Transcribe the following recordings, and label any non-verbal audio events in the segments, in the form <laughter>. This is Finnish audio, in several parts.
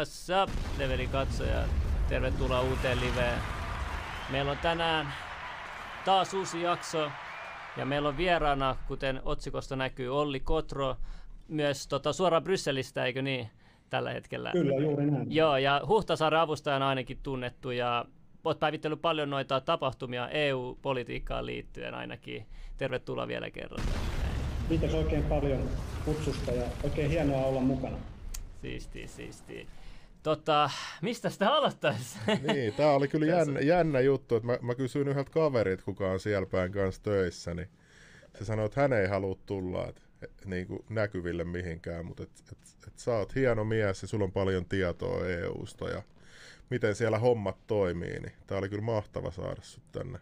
What's up, Levelin katsoja? Tervetuloa uuteen liveen. Meillä on tänään taas uusi jakso ja meillä on vieraana, kuten otsikosta näkyy, Olli Kotro, myös tota, suoraan Brysselistä, eikö niin, tällä hetkellä? Kyllä, juuri näin. Joo, ja Huhtasaaren avustajana ainakin tunnettu ja olet päivittänyt paljon noita tapahtumia EU-politiikkaan liittyen ainakin. Tervetuloa vielä kerran. Kiitos oikein paljon kutsusta ja oikein hienoa olla mukana. Siisti, siisti. Tota, mistä sitä aloittaisi? Niin, tämä oli kyllä jännä, jännä juttu, että mä, mä kysyin yhdeltä kaverit, kuka on siellä päin kanssa töissä, niin se sanoi, että hän ei halua tulla et, et, niin kuin näkyville mihinkään, mutta et, et, et sä oot hieno mies ja sulla on paljon tietoa EUsta ja miten siellä hommat toimii, niin tämä oli kyllä mahtava saada sut tänne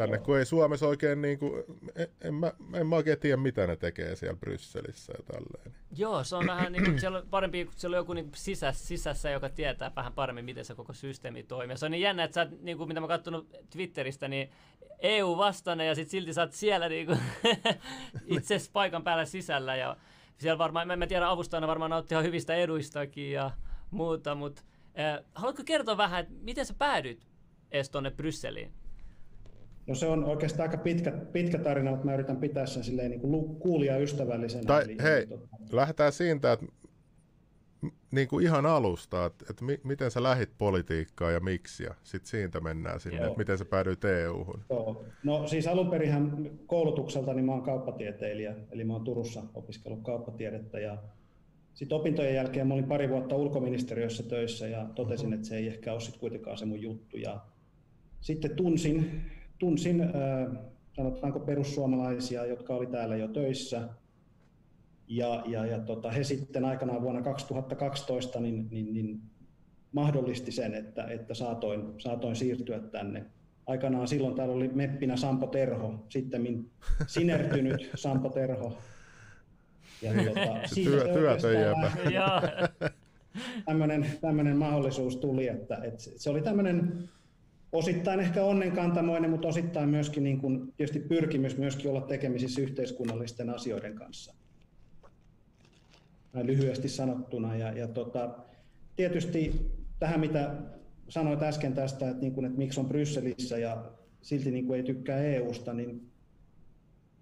tänne, kun ei Suomessa oikein niin kuin, en, en, mä, en mä oikein tiedä, mitä ne tekee siellä Brysselissä ja tälleen. Joo, se on vähän niin kuin, siellä on parempi, kun siellä on joku niin sisä, sisässä, joka tietää vähän paremmin, miten se koko systeemi toimii. Se on niin jännä, että sä, niin kuin, mitä mä katsonut Twitteristä, niin EU vastainen ja sitten silti sä oot siellä niin kuin, <laughs> itse paikan päällä sisällä ja siellä varmaan, en mä tiedä, avustajana varmaan nauttii ihan hyvistä eduistakin ja muuta, mutta äh, haluatko kertoa vähän, että miten sä päädyit edes tuonne Brysseliin? No se on oikeastaan aika pitkä, pitkä tarina, mutta mä yritän pitää sen silleen niin kuin kuulia ystävällisenä. Tai eli, hei, tota... lähdetään siitä, että niin kuin ihan alusta, että, että mi, miten sä lähit politiikkaan ja miksi, ja sitten siitä mennään sinne, Joo. että miten sä päädyit EU-hun. Joo. No siis alun perinhän koulutukselta niin mä oon kauppatieteilijä, eli mä oon Turussa opiskellut kauppatiedettä, ja sitten opintojen jälkeen mä olin pari vuotta ulkoministeriössä töissä, ja totesin, että se ei ehkä ole sitten kuitenkaan se mun juttu, ja sitten tunsin tunsin, sanotaanko perussuomalaisia, jotka oli täällä jo töissä. Ja, ja, ja tota, he sitten aikanaan vuonna 2012 niin, niin, niin mahdollisti sen, että, että saatoin, saatoin siirtyä tänne. Aikanaan silloin täällä oli meppinä Sampo Terho, sitten sinertynyt <laughs> Sampo Terho. Ja <laughs> tuota, työ, työtön <laughs> tämmöinen, tämmöinen mahdollisuus tuli, että, että se oli tämmöinen osittain ehkä onnenkantamoinen, mutta osittain myöskin niin kuin, tietysti pyrkimys myöskin olla tekemisissä yhteiskunnallisten asioiden kanssa. Näin lyhyesti sanottuna. Ja, ja tota, tietysti tähän, mitä sanoit äsken tästä, että, niin kuin, että miksi on Brysselissä ja silti niin kuin ei tykkää EUsta, niin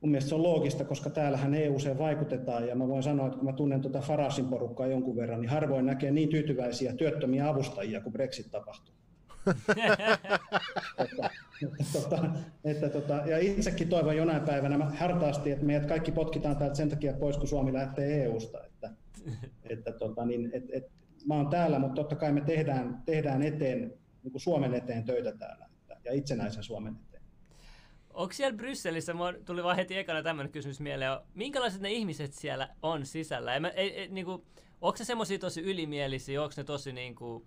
mun mielestä se on loogista, koska täällähän EU vaikutetaan ja mä voin sanoa, että kun mä tunnen tuota Farasin porukkaa jonkun verran, niin harvoin näkee niin tyytyväisiä työttömiä avustajia, kun Brexit tapahtuu että, tota, että, tota, ja itsekin toivon jonain päivänä hartaasti, että meidät kaikki potkitaan täältä sen takia pois, kun Suomi lähtee EU-sta. Että, että, tota, niin, et, et, mä oon täällä, mutta totta kai me tehdään, tehdään eteen, niin kuin Suomen eteen töitä täällä että, ja itsenäisen Suomen eteen. Onko siellä Brysselissä, mulla tuli vaan heti ekana tämmöinen kysymys mieleen, minkälaiset ne ihmiset siellä on sisällä? Ei, ei, ei, niin kuin, onko se semmoisia tosi ylimielisiä, onko ne tosi niin kuin,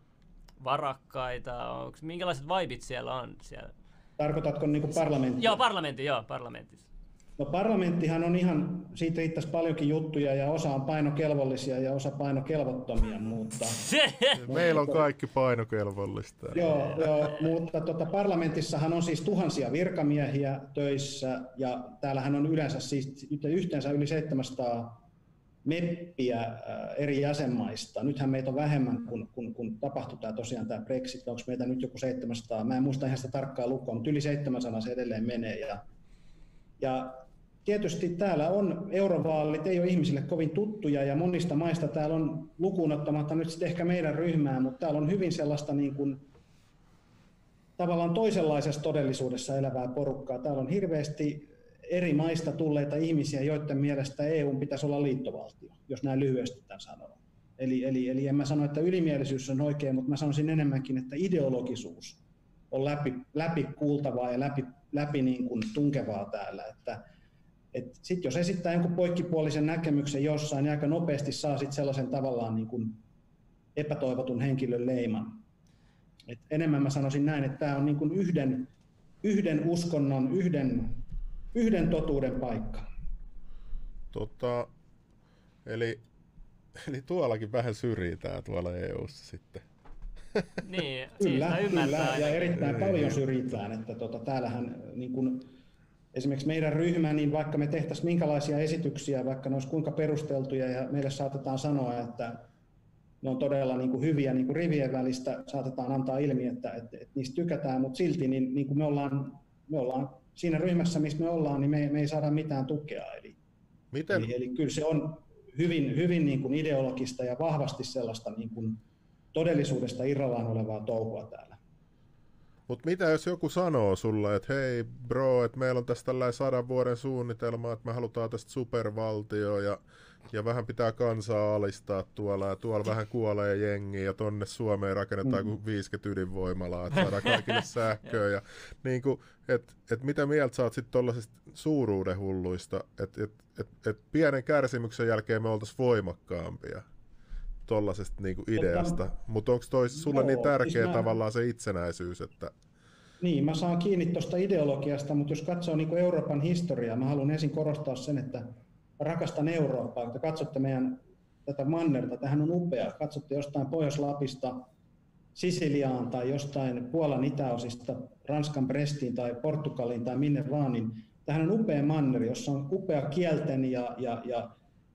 varakkaita? Onko, minkälaiset vibit siellä on siellä? Tarkoitatko niin kuin parlamenttia? Joo, parlamentti, joo, parlamentissa. No parlamenttihan on ihan, siitä riittäisi paljonkin juttuja ja osa on painokelvollisia ja osa painokelvottomia, mutta... <laughs> Meillä on kaikki painokelvollista. Joo, joo mutta tota, parlamentissahan on siis tuhansia virkamiehiä töissä ja täällähän on yleensä siis yhteensä yli 700 meppiä äh, eri jäsenmaista. Nythän meitä on vähemmän, kun, kun, kun tapahtui tämä tosiaan tämä Brexit. Onko meitä nyt joku 700? Mä en muista ihan sitä tarkkaa lukua, mutta yli 700 se edelleen menee. Ja, ja tietysti täällä on eurovaalit, ei ole ihmisille kovin tuttuja ja monista maista täällä on lukuun ottamatta nyt sitten ehkä meidän ryhmää, mutta täällä on hyvin sellaista niin kuin, tavallaan toisenlaisessa todellisuudessa elävää porukkaa. Täällä on hirveästi eri maista tulleita ihmisiä, joiden mielestä EU pitäisi olla liittovaltio, jos näin lyhyesti tämän sanon. Eli, eli, eli en mä sano, että ylimielisyys on oikein, mutta mä sanoisin enemmänkin, että ideologisuus on läpi, läpi kuultavaa ja läpi, läpi niin kuin tunkevaa täällä. Että, et sit jos esittää jonkun poikkipuolisen näkemyksen jossain, niin aika nopeasti saa sit sellaisen tavallaan niin kuin epätoivotun henkilön leiman. Et enemmän mä sanoisin näin, että tämä on niin kuin yhden, yhden uskonnon, yhden yhden totuuden paikka. Tota, eli, eli tuollakin vähän syrjitään tuolla EU-ssa sitten. Niin, kyllä, kyllä ja erittäin paljon syrjitään. Että tota, täällähän niin kun, esimerkiksi meidän ryhmä, niin vaikka me tehtäisiin minkälaisia esityksiä, vaikka ne olisi kuinka perusteltuja, ja meille saatetaan sanoa, että ne on todella niin kuin hyviä niin kuin rivien välistä, saatetaan antaa ilmi, että, että, että niistä tykätään, mutta silti niin, niin kuin me, ollaan, me ollaan siinä ryhmässä, missä me ollaan, niin me, me ei saada mitään tukea. Eli, Miten? eli, eli kyllä se on hyvin, hyvin niin kuin ideologista ja vahvasti sellaista niin kuin todellisuudesta irrallaan olevaa touhua täällä. Mutta mitä jos joku sanoo sulle, että hei bro, että meillä on tässä tällainen sadan vuoden suunnitelma, että me halutaan tästä supervaltio ja, ja vähän pitää kansaa alistaa tuolla ja tuolla vähän kuolee jengi ja tonne Suomeen rakennetaan mm. 50 ydinvoimalaa, että <laughs> saadaan kaikille sähköä. Ja, niin kuin, et, et mitä mieltä sä oot sitten tuollaisista suuruuden hulluista, että et, et, et pienen kärsimyksen jälkeen me oltaisiin voimakkaampia tuollaisesta niinku ideasta, mutta onko toi sulle Joo, niin tärkeä siis mä... tavallaan se itsenäisyys, että... Niin, mä saan kiinni tuosta ideologiasta, mutta jos katsoo niin Euroopan historiaa, mä haluan ensin korostaa sen, että rakastan Eurooppaa. Kun te katsotte meidän tätä mannerta, tähän on upea. Katsotte jostain Pohjois-Lapista Sisiliaan tai jostain Puolan itäosista Ranskan Brestiin tai Portugaliin tai minne vaan, niin tähän on upea manneri, jossa on upea kielten ja, ja, ja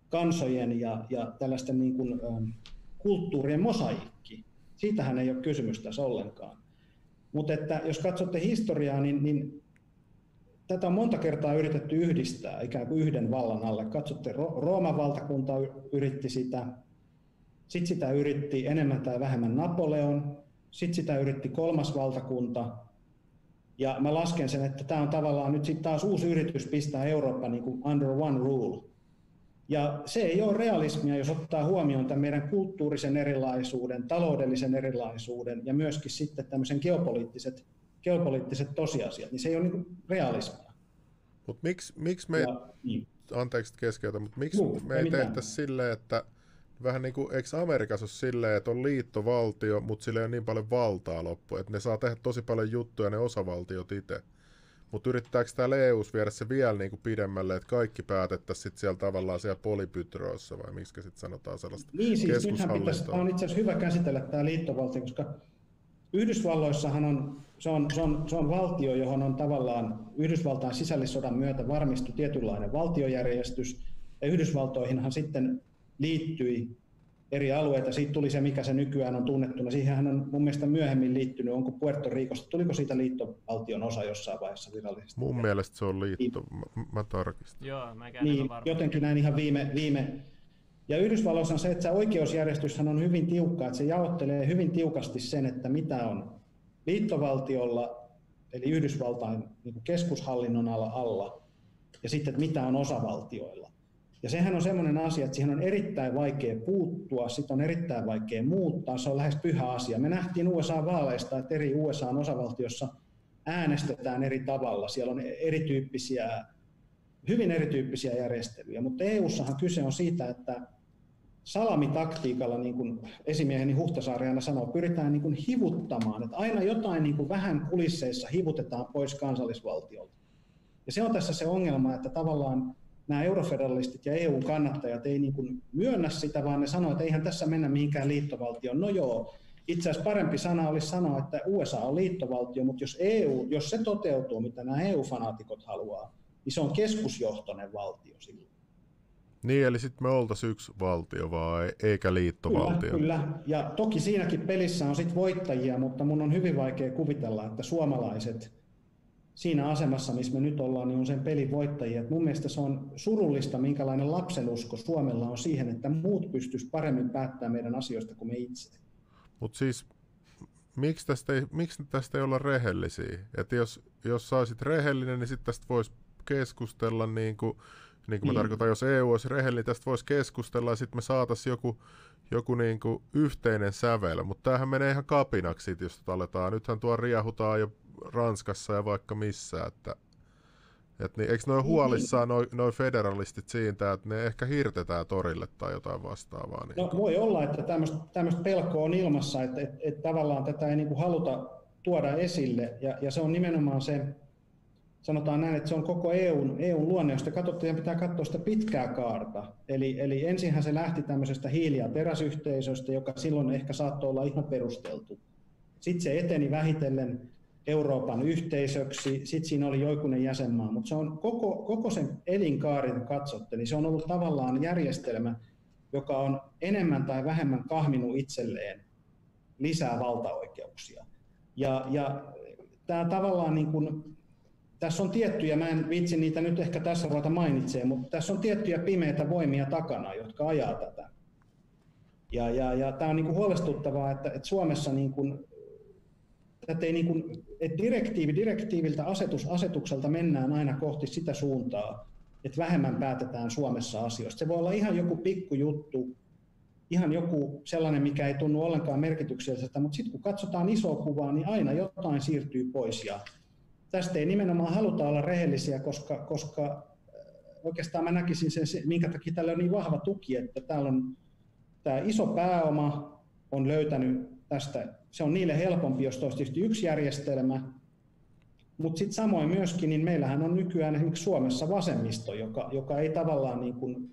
kansojen ja, ja tällaisten niin kuin, ä, kulttuurien mosaikki. Siitähän ei ole kysymys tässä ollenkaan. Mutta että jos katsotte historiaa, niin, niin tätä on monta kertaa yritetty yhdistää ikään kuin yhden vallan alle. Katsotte, Rooman valtakunta yritti sitä, sitten sitä yritti enemmän tai vähemmän Napoleon, sitten sitä yritti kolmas valtakunta, ja mä lasken sen, että tämä on tavallaan nyt sitten taas uusi yritys pistää Eurooppa niin kuin under one rule. Ja se ei ole realismia, jos ottaa huomioon tämän meidän kulttuurisen erilaisuuden, taloudellisen erilaisuuden ja myöskin sitten tämmöisen geopoliittiset, geopoliittiset tosiasiat, niin se ei ole niin realismia. Mutta miksi, miksi me, ja, niin. anteeksi keskeytä, mutta miksi Juu, me ei tehtäisi silleen, että vähän niin kuin, eikö Amerikassa ole silleen, että on liittovaltio, mutta sillä ei ole niin paljon valtaa loppu, että ne saa tehdä tosi paljon juttuja ne osavaltiot itse. Mutta yrittääkö täällä eu viedä se vielä niin kuin pidemmälle, että kaikki päätettäisiin sitten siellä tavallaan siellä polypytroissa, vai miksi sitten sanotaan sellaista Niin siis nythän pitäisi, tämä on itse asiassa hyvä käsitellä tämä liittovaltio, koska Yhdysvalloissahan on, se on, se on, se on valtio, johon on tavallaan Yhdysvaltain sisällissodan myötä varmistu tietynlainen valtiojärjestys, ja Yhdysvaltoihinhan sitten liittyi eri alueita. Siitä tuli se, mikä se nykyään on tunnettuna. Siihen on mun mielestä myöhemmin liittynyt, onko Puerto Ricosta, tuliko siitä liittovaltion osa jossain vaiheessa virallisesti? Mun mielestä se on liitto, mä, mä tarkistin. Joo, mä niin, jotenkin näin ihan viime, viime ja Yhdysvalloissa on se, että se oikeusjärjestyshän on hyvin tiukka, että se jaottelee hyvin tiukasti sen, että mitä on liittovaltiolla, eli Yhdysvaltain niin keskushallinnon alla, alla, ja sitten, että mitä on osavaltioilla. Ja sehän on semmoinen asia, että siihen on erittäin vaikea puuttua, sitä on erittäin vaikea muuttaa, se on lähes pyhä asia. Me nähtiin USA-vaaleista, että eri USA-osavaltiossa äänestetään eri tavalla, siellä on erityyppisiä, hyvin erityyppisiä järjestelyjä, mutta EU-ssahan kyse on siitä, että salamitaktiikalla, niin kuin esimieheni Huhtasaari aina sanoo, pyritään niin kuin hivuttamaan, että aina jotain niin kuin vähän kulisseissa hivutetaan pois kansallisvaltiolta. Ja se on tässä se ongelma, että tavallaan nämä eurofederalistit ja EU-kannattajat ei niin kuin myönnä sitä, vaan ne sanoo, että eihän tässä mennä mihinkään liittovaltioon. No joo, itse asiassa parempi sana olisi sanoa, että USA on liittovaltio, mutta jos, EU, jos se toteutuu, mitä nämä EU-fanaatikot haluaa, niin se on keskusjohtoinen valtio silloin. Niin, eli sitten me oltaisiin yksi valtio vaan, eikä liittovaltio. Kyllä, kyllä. Ja toki siinäkin pelissä on sitten voittajia, mutta mun on hyvin vaikea kuvitella, että suomalaiset siinä asemassa, missä me nyt ollaan, niin on sen pelin voittajia. Et mun mielestä se on surullista, minkälainen lapsenusko Suomella on siihen, että muut pystyisivät paremmin päättämään meidän asioista kuin me itse. Mutta siis miksi tästä, ei, miksi tästä ei olla rehellisiä? Et jos, jos saisit rehellinen, niin sitten tästä voisi keskustella niin kuin, niin kuin niin. mä tarkoitan, jos EU olisi rehellinen, niin tästä voisi keskustella ja sitten me saataisiin joku, joku niin kuin yhteinen sävel. Mutta tämähän menee ihan kapinaksi, jos tätä aletaan. Nythän tuo riehutaan jo Ranskassa ja vaikka missä, että et niin, eikö noin niin, huolissaan noin noi federalistit siitä, että ne ehkä hirtetään torille tai jotain vastaavaa? Niin. No voi olla, että tämmöistä pelkoa on ilmassa, että et, et tavallaan tätä ei niinku haluta tuoda esille, ja, ja se on nimenomaan se, sanotaan näin, että se on koko EUn, EUn luonne, jos te katsotte, pitää katsoa sitä pitkää kaarta. Eli, eli ensinhän se lähti tämmöisestä hiili- ja teräsyhteisöstä, joka silloin ehkä saattoi olla ihan perusteltu. Sitten se eteni vähitellen Euroopan yhteisöksi, sitten siinä oli joikunen jäsenmaa, mutta se on koko, koko sen elinkaarin katsotte, niin se on ollut tavallaan järjestelmä, joka on enemmän tai vähemmän kahminut itselleen lisää valtaoikeuksia. Ja, ja tämä tavallaan niin kuin, tässä on tiettyjä, mä en vitsi niitä nyt ehkä tässä ruveta mainitsee, mutta tässä on tiettyjä pimeitä voimia takana, jotka ajaa tätä. Ja, ja, ja tämä on niin kuin huolestuttavaa, että, että Suomessa niin kuin, tätä ei niin kuin, että direktiivi direktiiviltä, asetus asetukselta mennään aina kohti sitä suuntaa, että vähemmän päätetään Suomessa asioista. Se voi olla ihan joku pikkujuttu, ihan joku sellainen, mikä ei tunnu ollenkaan merkitykselliseltä, mutta sitten kun katsotaan isoa kuvaa, niin aina jotain siirtyy pois. Ja tästä ei nimenomaan haluta olla rehellisiä, koska, koska äh, oikeastaan mä näkisin sen, minkä takia tällä on niin vahva tuki, että täällä on tämä iso pääoma on löytänyt tästä, se on niille helpompi, jos olisi tietysti yksi järjestelmä, mutta sitten samoin myöskin, niin meillähän on nykyään esimerkiksi Suomessa vasemmisto, joka, joka ei tavallaan niin kuin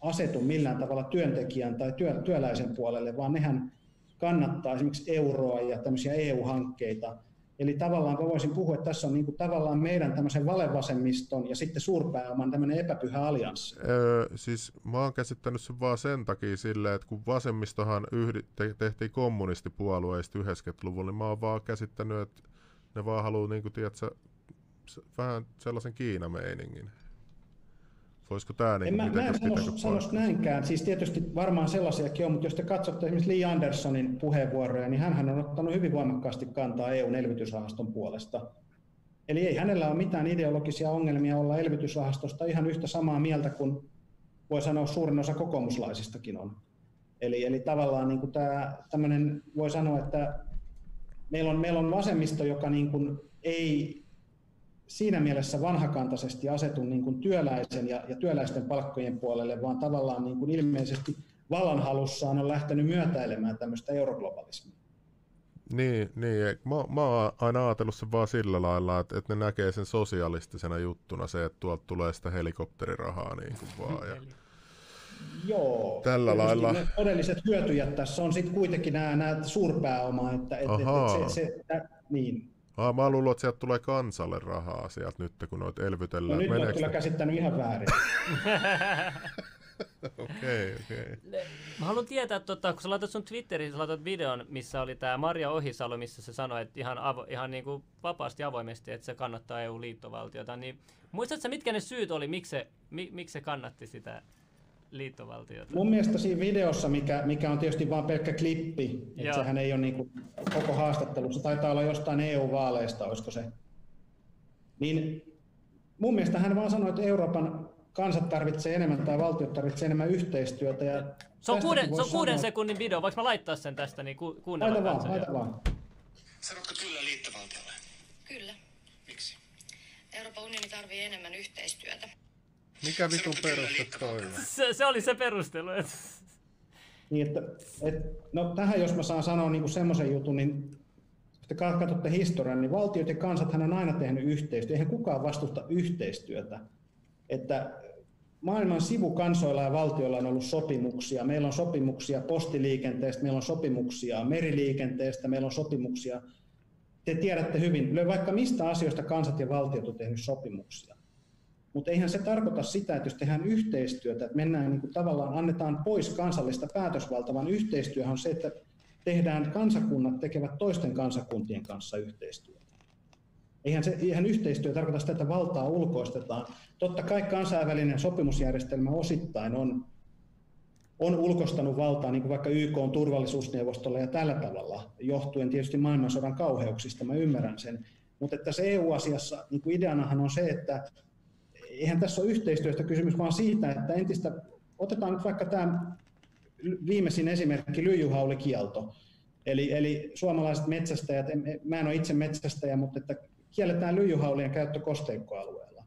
asetu millään tavalla työntekijän tai työ, työläisen puolelle, vaan nehän kannattaa esimerkiksi euroa ja tämmöisiä EU-hankkeita. Eli tavallaan voisin puhua, että tässä on niin kuin tavallaan meidän tämmöisen valevasemmiston ja sitten suurpääoman tämmöinen epäpyhä allianssi. Öö, siis mä oon käsittänyt sen vaan sen takia silleen, että kun vasemmistohan yhdi, te, tehtiin kommunistipuolueista 90-luvulla, niin mä oon vaan käsittänyt, että ne vaan haluaa niin kuin, tiedätkö, vähän sellaisen Kiina-meiningin. Voisiko tämä niin en mä, mä en sanoisi sanois näinkään. Siis tietysti varmaan sellaisiakin on, mutta jos te katsotte esimerkiksi Lee Andersonin puheenvuoroja, niin hän on ottanut hyvin voimakkaasti kantaa EUn elvytysrahaston puolesta. Eli ei hänellä ole mitään ideologisia ongelmia olla elvytysrahastosta ihan yhtä samaa mieltä kuin voi sanoa suurin osa kokoomuslaisistakin on. Eli, eli tavallaan niin kuin tämä, tämmöinen, voi sanoa, että meillä on, meillä on vasemmisto, joka niin kuin ei siinä mielessä vanhakantaisesti asetu niin kuin työläisen ja, ja työläisten palkkojen puolelle, vaan tavallaan niin kuin ilmeisesti vallanhalussaan on lähtenyt myötäilemään tämmöistä euroglobalismia. Niin, niin. Mä, mä oon aina ajatellut sen vaan sillä lailla, että, että ne näkee sen sosialistisena juttuna se, että tuolta tulee sitä helikopterirahaa niin kuin vaan. Ja... Joo, tällä lailla. Ne todelliset hyötyjät tässä on sitten kuitenkin nämä, nämä suurpääoma, että, että, että se, se, tä, niin, Ah, mä luulen, että sieltä tulee kansalle rahaa sieltä nyt, kun noit elvytellään. No nyt olet kyllä käsittänyt ihan väärin. <laughs> Okei, okei. Okay, okay. Mä haluan tietää, tota, kun sä laitat sun Twitteriin, sä laitat videon, missä oli tämä Maria Ohisalo, missä se sanoi, että ihan, avo, ihan niin kuin vapaasti avoimesti, että se kannattaa EU-liittovaltiota, niin muistatko mitkä ne syyt oli, miksi se, mi, miksi se kannatti sitä liittovaltiota. Mun mielestä siinä videossa, mikä, mikä on tietysti vain pelkkä klippi, että sehän ei ole niin kuin koko haastattelussa, taitaa olla jostain EU-vaaleista, olisiko se. Niin mun mielestä hän vaan sanoi, että Euroopan kansat tarvitsee enemmän tai valtiot tarvitsee enemmän yhteistyötä. Ja se on, kuuden, se on kuuden sekunnin video, voiko mä laittaa sen tästä niin ku, kuunnella laita vaan, laita vaan. Sanotko kyllä liittovaltiolle? Kyllä. Miksi? Euroopan unioni tarvii enemmän yhteistyötä. Mikä vitun peruste toi se, se oli se perustelu. Että... Niin, että, et, no tähän jos mä saan sanoa niin semmoisen jutun, niin jos te katsotte historian, niin valtiot ja kansat hän on aina tehnyt yhteistyötä. Eihän kukaan vastusta yhteistyötä. Että maailman sivukansoilla ja valtioilla on ollut sopimuksia. Meillä on sopimuksia postiliikenteestä, meillä on sopimuksia meriliikenteestä, meillä on sopimuksia. Te tiedätte hyvin, vaikka mistä asioista kansat ja valtiot on tehnyt sopimuksia. Mutta eihän se tarkoita sitä, että jos tehdään yhteistyötä, että mennään niin kuin tavallaan, annetaan pois kansallista päätösvaltaa, vaan yhteistyö on se, että tehdään kansakunnat tekevät toisten kansakuntien kanssa yhteistyötä. Eihän, se, eihän yhteistyö tarkoita sitä, että valtaa ulkoistetaan. Totta kai kansainvälinen sopimusjärjestelmä osittain on, on ulkostanut valtaa, niin kuin vaikka YK on turvallisuusneuvostolla ja tällä tavalla, johtuen tietysti maailmansodan kauheuksista, mä ymmärrän sen. Mutta tässä EU-asiassa niin kuin ideanahan on se, että eihän tässä ole yhteistyöstä kysymys, vaan siitä, että entistä, otetaan nyt vaikka tämä viimeisin esimerkki, lyijyhaulikielto. Eli, eli suomalaiset metsästäjät, mä en ole itse metsästäjä, mutta että kielletään lyijyhaulien käyttö kosteikkoalueella.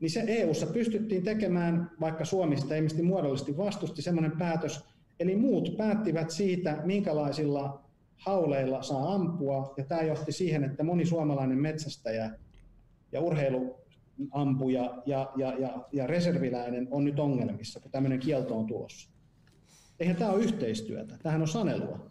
Niin se EU-ssa pystyttiin tekemään, vaikka Suomi sitä ilmeisesti muodollisesti vastusti, semmoinen päätös, eli muut päättivät siitä, minkälaisilla hauleilla saa ampua, ja tämä johti siihen, että moni suomalainen metsästäjä ja urheilu ampuja ja, ja, ja, ja reserviläinen on nyt ongelmissa, kun tämmöinen kielto on tulossa. Eihän tämä ole yhteistyötä, tämähän on sanelua.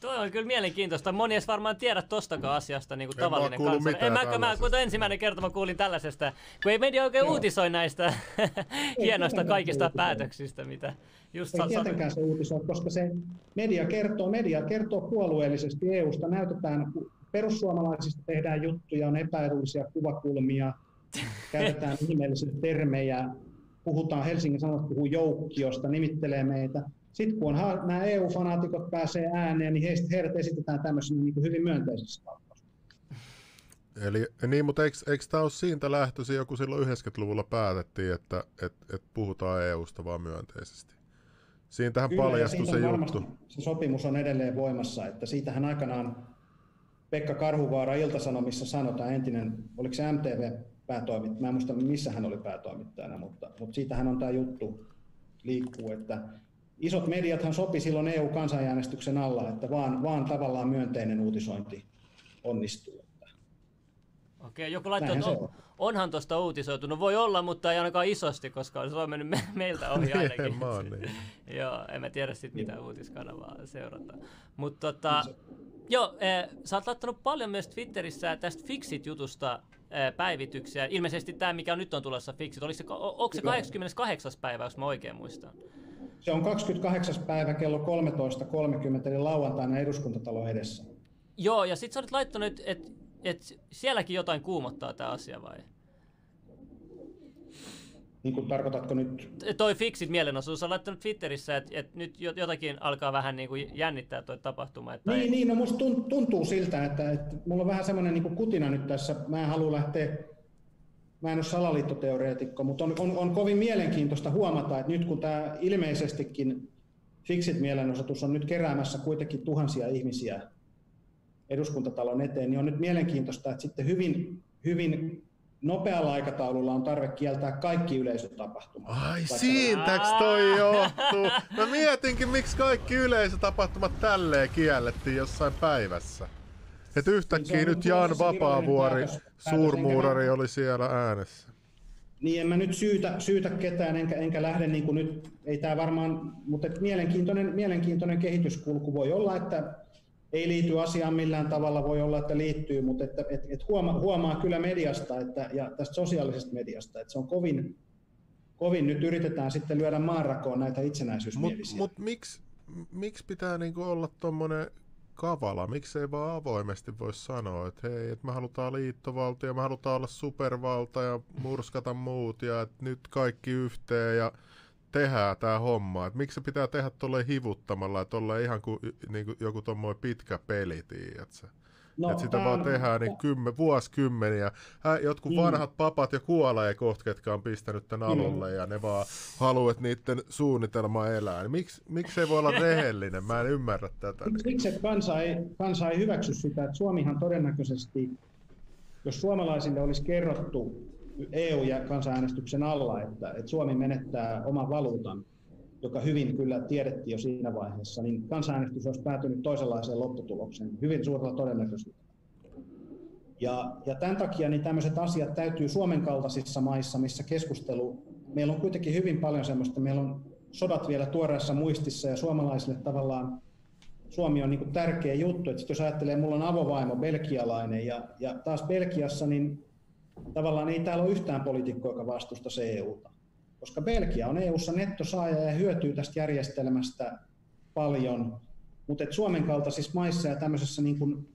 Toi on kyllä mielenkiintoista. Moni ei varmaan tiedä tostakaan asiasta niin kuin En tavallinen kansa. En mä, mä, kun ensimmäinen kerta mä kuulin tällaisesta, kun ei media oikein Joo. uutisoi näistä <laughs> hienoista kaikista uutisoi. päätöksistä, mitä just Ei tietenkään se uutisoi, koska se media kertoo, media kertoo puolueellisesti EUsta. Näytetään, perussuomalaisista tehdään juttuja, on epäedullisia kuvakulmia, käytetään <laughs> ihmeellisiä termejä, puhutaan Helsingin Sanomat puhuu joukkiosta, nimittelee meitä. Sitten kun on nämä EU-fanaatikot pääsee ääneen, niin heistä, heidät esitetään tämmöisenä niin kuin hyvin myönteisessä kaupassa. Eli niin, mutta eikö, eikö tämä ole siitä lähtöisin, joku silloin 90-luvulla päätettiin, että et, et puhutaan EUsta vaan myönteisesti? Siitähän Kyllä, ja paljastui se juttu. Se sopimus on edelleen voimassa, että siitähän aikanaan Pekka Karhuvaara Iltasanomissa sanotaan, entinen, oliko se MTV päätoimittaja, mä en muista missä hän oli päätoimittajana, mutta, mutta siitähän on tämä juttu liikkuu, että isot mediathan sopi silloin EU-kansanäänestyksen alla, että vaan, vaan tavallaan myönteinen uutisointi onnistuu. Okei, joku laittoi, että on, on. onhan tuosta uutisoitu. No voi olla, mutta ei ainakaan isosti, koska se on mennyt me- meiltä ohi <laughs> ainakin. Niin. <laughs> joo, en mä tiedä sit mitä uutiskanavaa seurata. Mutta tota, joo, eh, sä oot laittanut paljon myös Twitterissä tästä Fixit-jutusta eh, päivityksiä. Ilmeisesti tämä, mikä nyt on tulossa Fixit, oliko se, onko se Kyllä. 28. päivä, jos mä oikein muistan? Se on 28. päivä kello 13.30, eli lauantaina eduskuntatalon edessä. Joo, ja sit sä olet laittanut, että et, et sielläkin jotain kuumottaa tämä asia vai? Niin kuin tarkoitatko nyt toi Fixit mielenosoitus on laittanut Twitterissä, että et nyt jo- jotakin alkaa vähän niin kuin jännittää toi tapahtuma. Että Niin, niin, no musta tun- tuntuu siltä, että, että mulla on vähän semmoinen niin kutina nyt tässä. Mä en halua lähteä, mä en ole salaliittoteoreetikko, mutta on, on, on kovin mielenkiintoista huomata, että nyt kun tämä ilmeisestikin Fixit-mielenosoitus on nyt keräämässä kuitenkin tuhansia ihmisiä eduskuntatalon eteen, niin on nyt mielenkiintoista, että sitten hyvin, hyvin nopealla aikataululla on tarve kieltää kaikki yleisötapahtumat. Ai Vaikka- siitäks toi johtuu? Mä mietinkin, miksi kaikki yleisötapahtumat tälleen kiellettiin jossain päivässä. Et yhtäkkiä Niin nyt se Vapaavuori, virallinen päätös- päätös, suurmuurari oli siellä äänessä. Niin en mä nyt syytä, syytä ketään, enkä, enkä lähde niin kuin nyt, ei tämä varmaan, mutta et mielenkiintoinen, mielenkiintoinen kehityskulku voi olla, että ei liity asiaan millään tavalla, voi olla, että liittyy, mutta että, et, et huomaa, huomaa kyllä mediasta että, ja tästä sosiaalisesta mediasta, että se on kovin, kovin nyt yritetään sitten lyödä maanrakoon näitä itsenäisyysmielisiä. mut miksi, miksi pitää niinku olla tommonen kavala? Miksi ei vaan avoimesti voi sanoa, että hei, että me halutaan liittovaltio, me halutaan olla supervalta ja murskata muut ja että nyt kaikki yhteen ja tehdään tämä homma. Et miksi se pitää tehdä tolleen hivuttamalla, että ollaan ihan kuin niinku joku tommoinen pitkä peli, tiedätkö? No, että sitä vaan tehdään niin kymmen, vuosikymmeniä. Hä, jotkut Mm. vanhat papat jo kuolee kohta, ketkä on pistänyt tämän alulle ja ne vaan haluaa, että niiden suunnitelma elää. Niin miksi, miksi ei voi olla <laughs> rehellinen? Mä en ymmärrä tätä. Niin. Siksi, että kansa ei, kansa ei hyväksy sitä, että Suomihan todennäköisesti, jos suomalaisille olisi kerrottu EU- ja kansanäänestyksen alla, että, että Suomi menettää oman valuutan, joka hyvin kyllä tiedettiin jo siinä vaiheessa, niin kansanäänestys olisi päätynyt toisenlaiseen lopputulokseen, hyvin suurella todennäköisyydellä. Ja, ja tämän takia niin tämmöiset asiat täytyy Suomen kaltaisissa maissa, missä keskustelu, meillä on kuitenkin hyvin paljon semmoista, meillä on sodat vielä tuoreessa muistissa ja suomalaisille tavallaan Suomi on niin kuin tärkeä juttu, että jos ajattelee, mulla on avovaimo belgialainen ja, ja taas Belgiassa, niin tavallaan ei täällä ole yhtään poliitikkoa, joka vastustaisi EUta. Koska Belgia on EUssa nettosaaja ja hyötyy tästä järjestelmästä paljon, mutta Suomen kaltaisissa maissa ja tämmöisessä, niin kuin,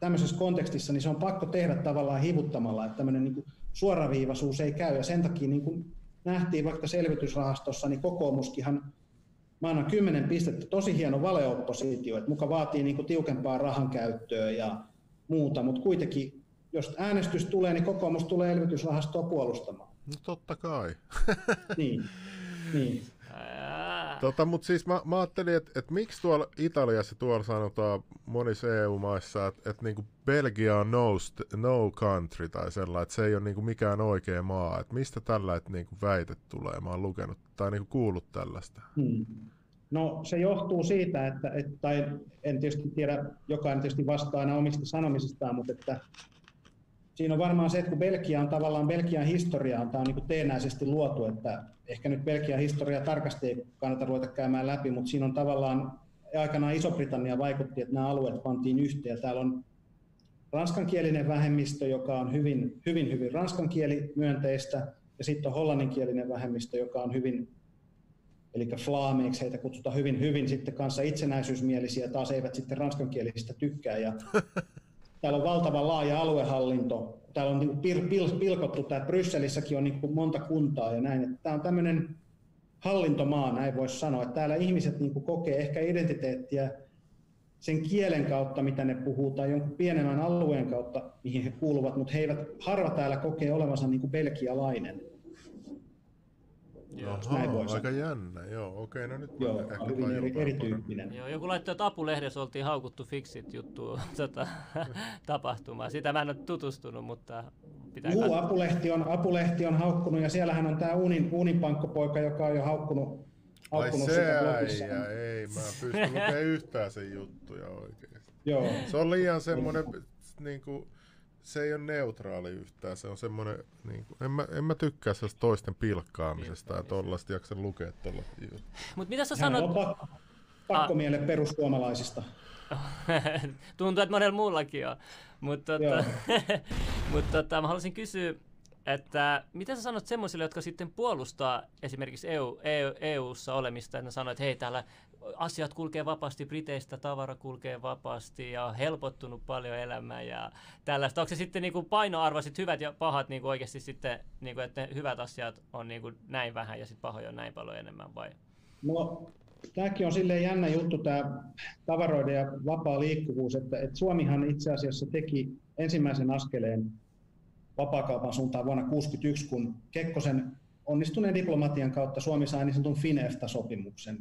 tämmöisessä kontekstissa, niin se on pakko tehdä tavallaan hivuttamalla, että tämmöinen niin suoraviivaisuus ei käy. Ja sen takia niin kuin nähtiin vaikka selvitysrahastossa, niin kokoomuskinhan Mä annan 10 pistettä, tosi hieno valeoppositio, että muka vaatii niin kuin tiukempaa rahan käyttöä ja muuta, mutta kuitenkin, jos äänestys tulee, niin kokoomus tulee elvytysrahastoa puolustamaan. No totta kai. <laughs> Niin, niin. Tota, mutta siis mä, mä ajattelin, että et miksi tuolla Italiassa tuolla sanotaan monissa EU-maissa, että et niinku Belgia on no, st- no country tai sellainen, että se ei ole niinku mikään oikea maa. Et mistä tällä et niinku väite tulee? Mä oon lukenut tai niinku kuullut tällaista. Hmm. No se johtuu siitä, että, että tai en tietysti tiedä, jokainen tietysti vastaa aina omista sanomisistaan, mutta että siinä on varmaan se, että kun Belgia on tavallaan Belgian historia on, tämä on niin kuin teenäisesti luotu, että ehkä nyt Belgian historia tarkasti ei kannata ruveta käymään läpi, mutta siinä on tavallaan aikanaan Iso-Britannia vaikutti, että nämä alueet pantiin yhteen. Täällä on ranskankielinen vähemmistö, joka on hyvin, hyvin, hyvin ranskankieli-myönteistä, ja sitten on hollanninkielinen vähemmistö, joka on hyvin, eli flaameiksi heitä kutsutaan hyvin, hyvin sitten kanssa itsenäisyysmielisiä, taas eivät sitten ranskankielisistä tykkää. Ja <laughs> täällä on valtava laaja aluehallinto, täällä on niin pil, pil, pilkottu, että Brysselissäkin on niin monta kuntaa ja näin. Tämä on tämmöinen hallintomaa, näin voisi sanoa, että täällä ihmiset niin kokee ehkä identiteettiä sen kielen kautta, mitä ne puhuu, tai jonkun pienemmän alueen kautta, mihin he kuuluvat, mutta he eivät, harva täällä kokee olevansa niin kuin belgialainen. Joo. Näin voi aika jännä, joo. Okei, no nyt joo, ehkä hyvin eri, erityyppinen. Joo, joku laittoi, että Apulehdessä oltiin haukuttu Fixit juttu <laughs> tota, tapahtumaa. Sitä mä en ole tutustunut, mutta pitää Juu, Apulehti on, Apulehti on haukkunut ja siellähän on tämä Uunin, Uuninpankkopoika, joka on jo haukkunut, haukkunut Ai se äijä, ei, mä pysty lukemaan yhtään sen juttuja oikeesti. Joo. Se on liian semmoinen, niin kuin, se ei ole neutraali yhtään. Se on semmoinen, niin kuin, en, mä, en mä tykkää sellaista toisten pilkkaamisesta ja tollaista jaksa lukea tollaista Mutta mitä sä sanot? On pakko, pakko miele perussuomalaisista. <laughs> Tuntuu, että monella muullakin on. Mutta tota, <laughs> mut tota, mä haluaisin kysyä, että mitä sä sanot semmoisille, jotka sitten puolustaa esimerkiksi EU, EU, EU-ssa olemista, että ne sanoo, että hei, täällä asiat kulkee vapaasti, Briteistä tavara kulkee vapaasti ja on helpottunut paljon elämää ja tällaista. Onko se sitten niin kuin painoarvo, sit hyvät ja pahat niin kuin oikeasti sitten, niin kuin, että hyvät asiat on niin kuin näin vähän ja sitten pahoja on näin paljon enemmän vai? No, tämäkin on silleen jännä juttu, tämä tavaroiden ja vapaa liikkuvuus, että, että Suomihan itse asiassa teki ensimmäisen askeleen vapaakaupan suuntaan vuonna 1961, kun Kekkosen onnistuneen diplomatian kautta Suomi sai niin sanotun FINEFTA-sopimuksen,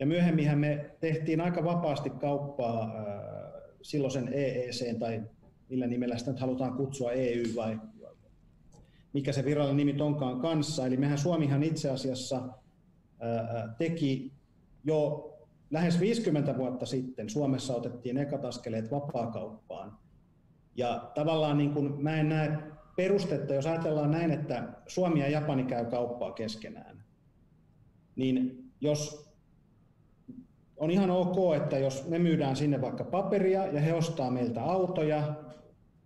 ja myöhemminhän me tehtiin aika vapaasti kauppaa äh, silloisen EEC tai millä nimellä sitä nyt halutaan kutsua EU vai mikä se virallinen nimi onkaan kanssa. Eli mehän Suomihan itse asiassa äh, äh, teki jo lähes 50 vuotta sitten Suomessa otettiin ekat askeleet vapaakauppaan. Ja tavallaan niin kuin mä en näe perustetta, jos ajatellaan näin, että Suomi ja Japani käy kauppaa keskenään, niin jos on ihan ok, että jos me myydään sinne vaikka paperia ja he ostaa meiltä autoja,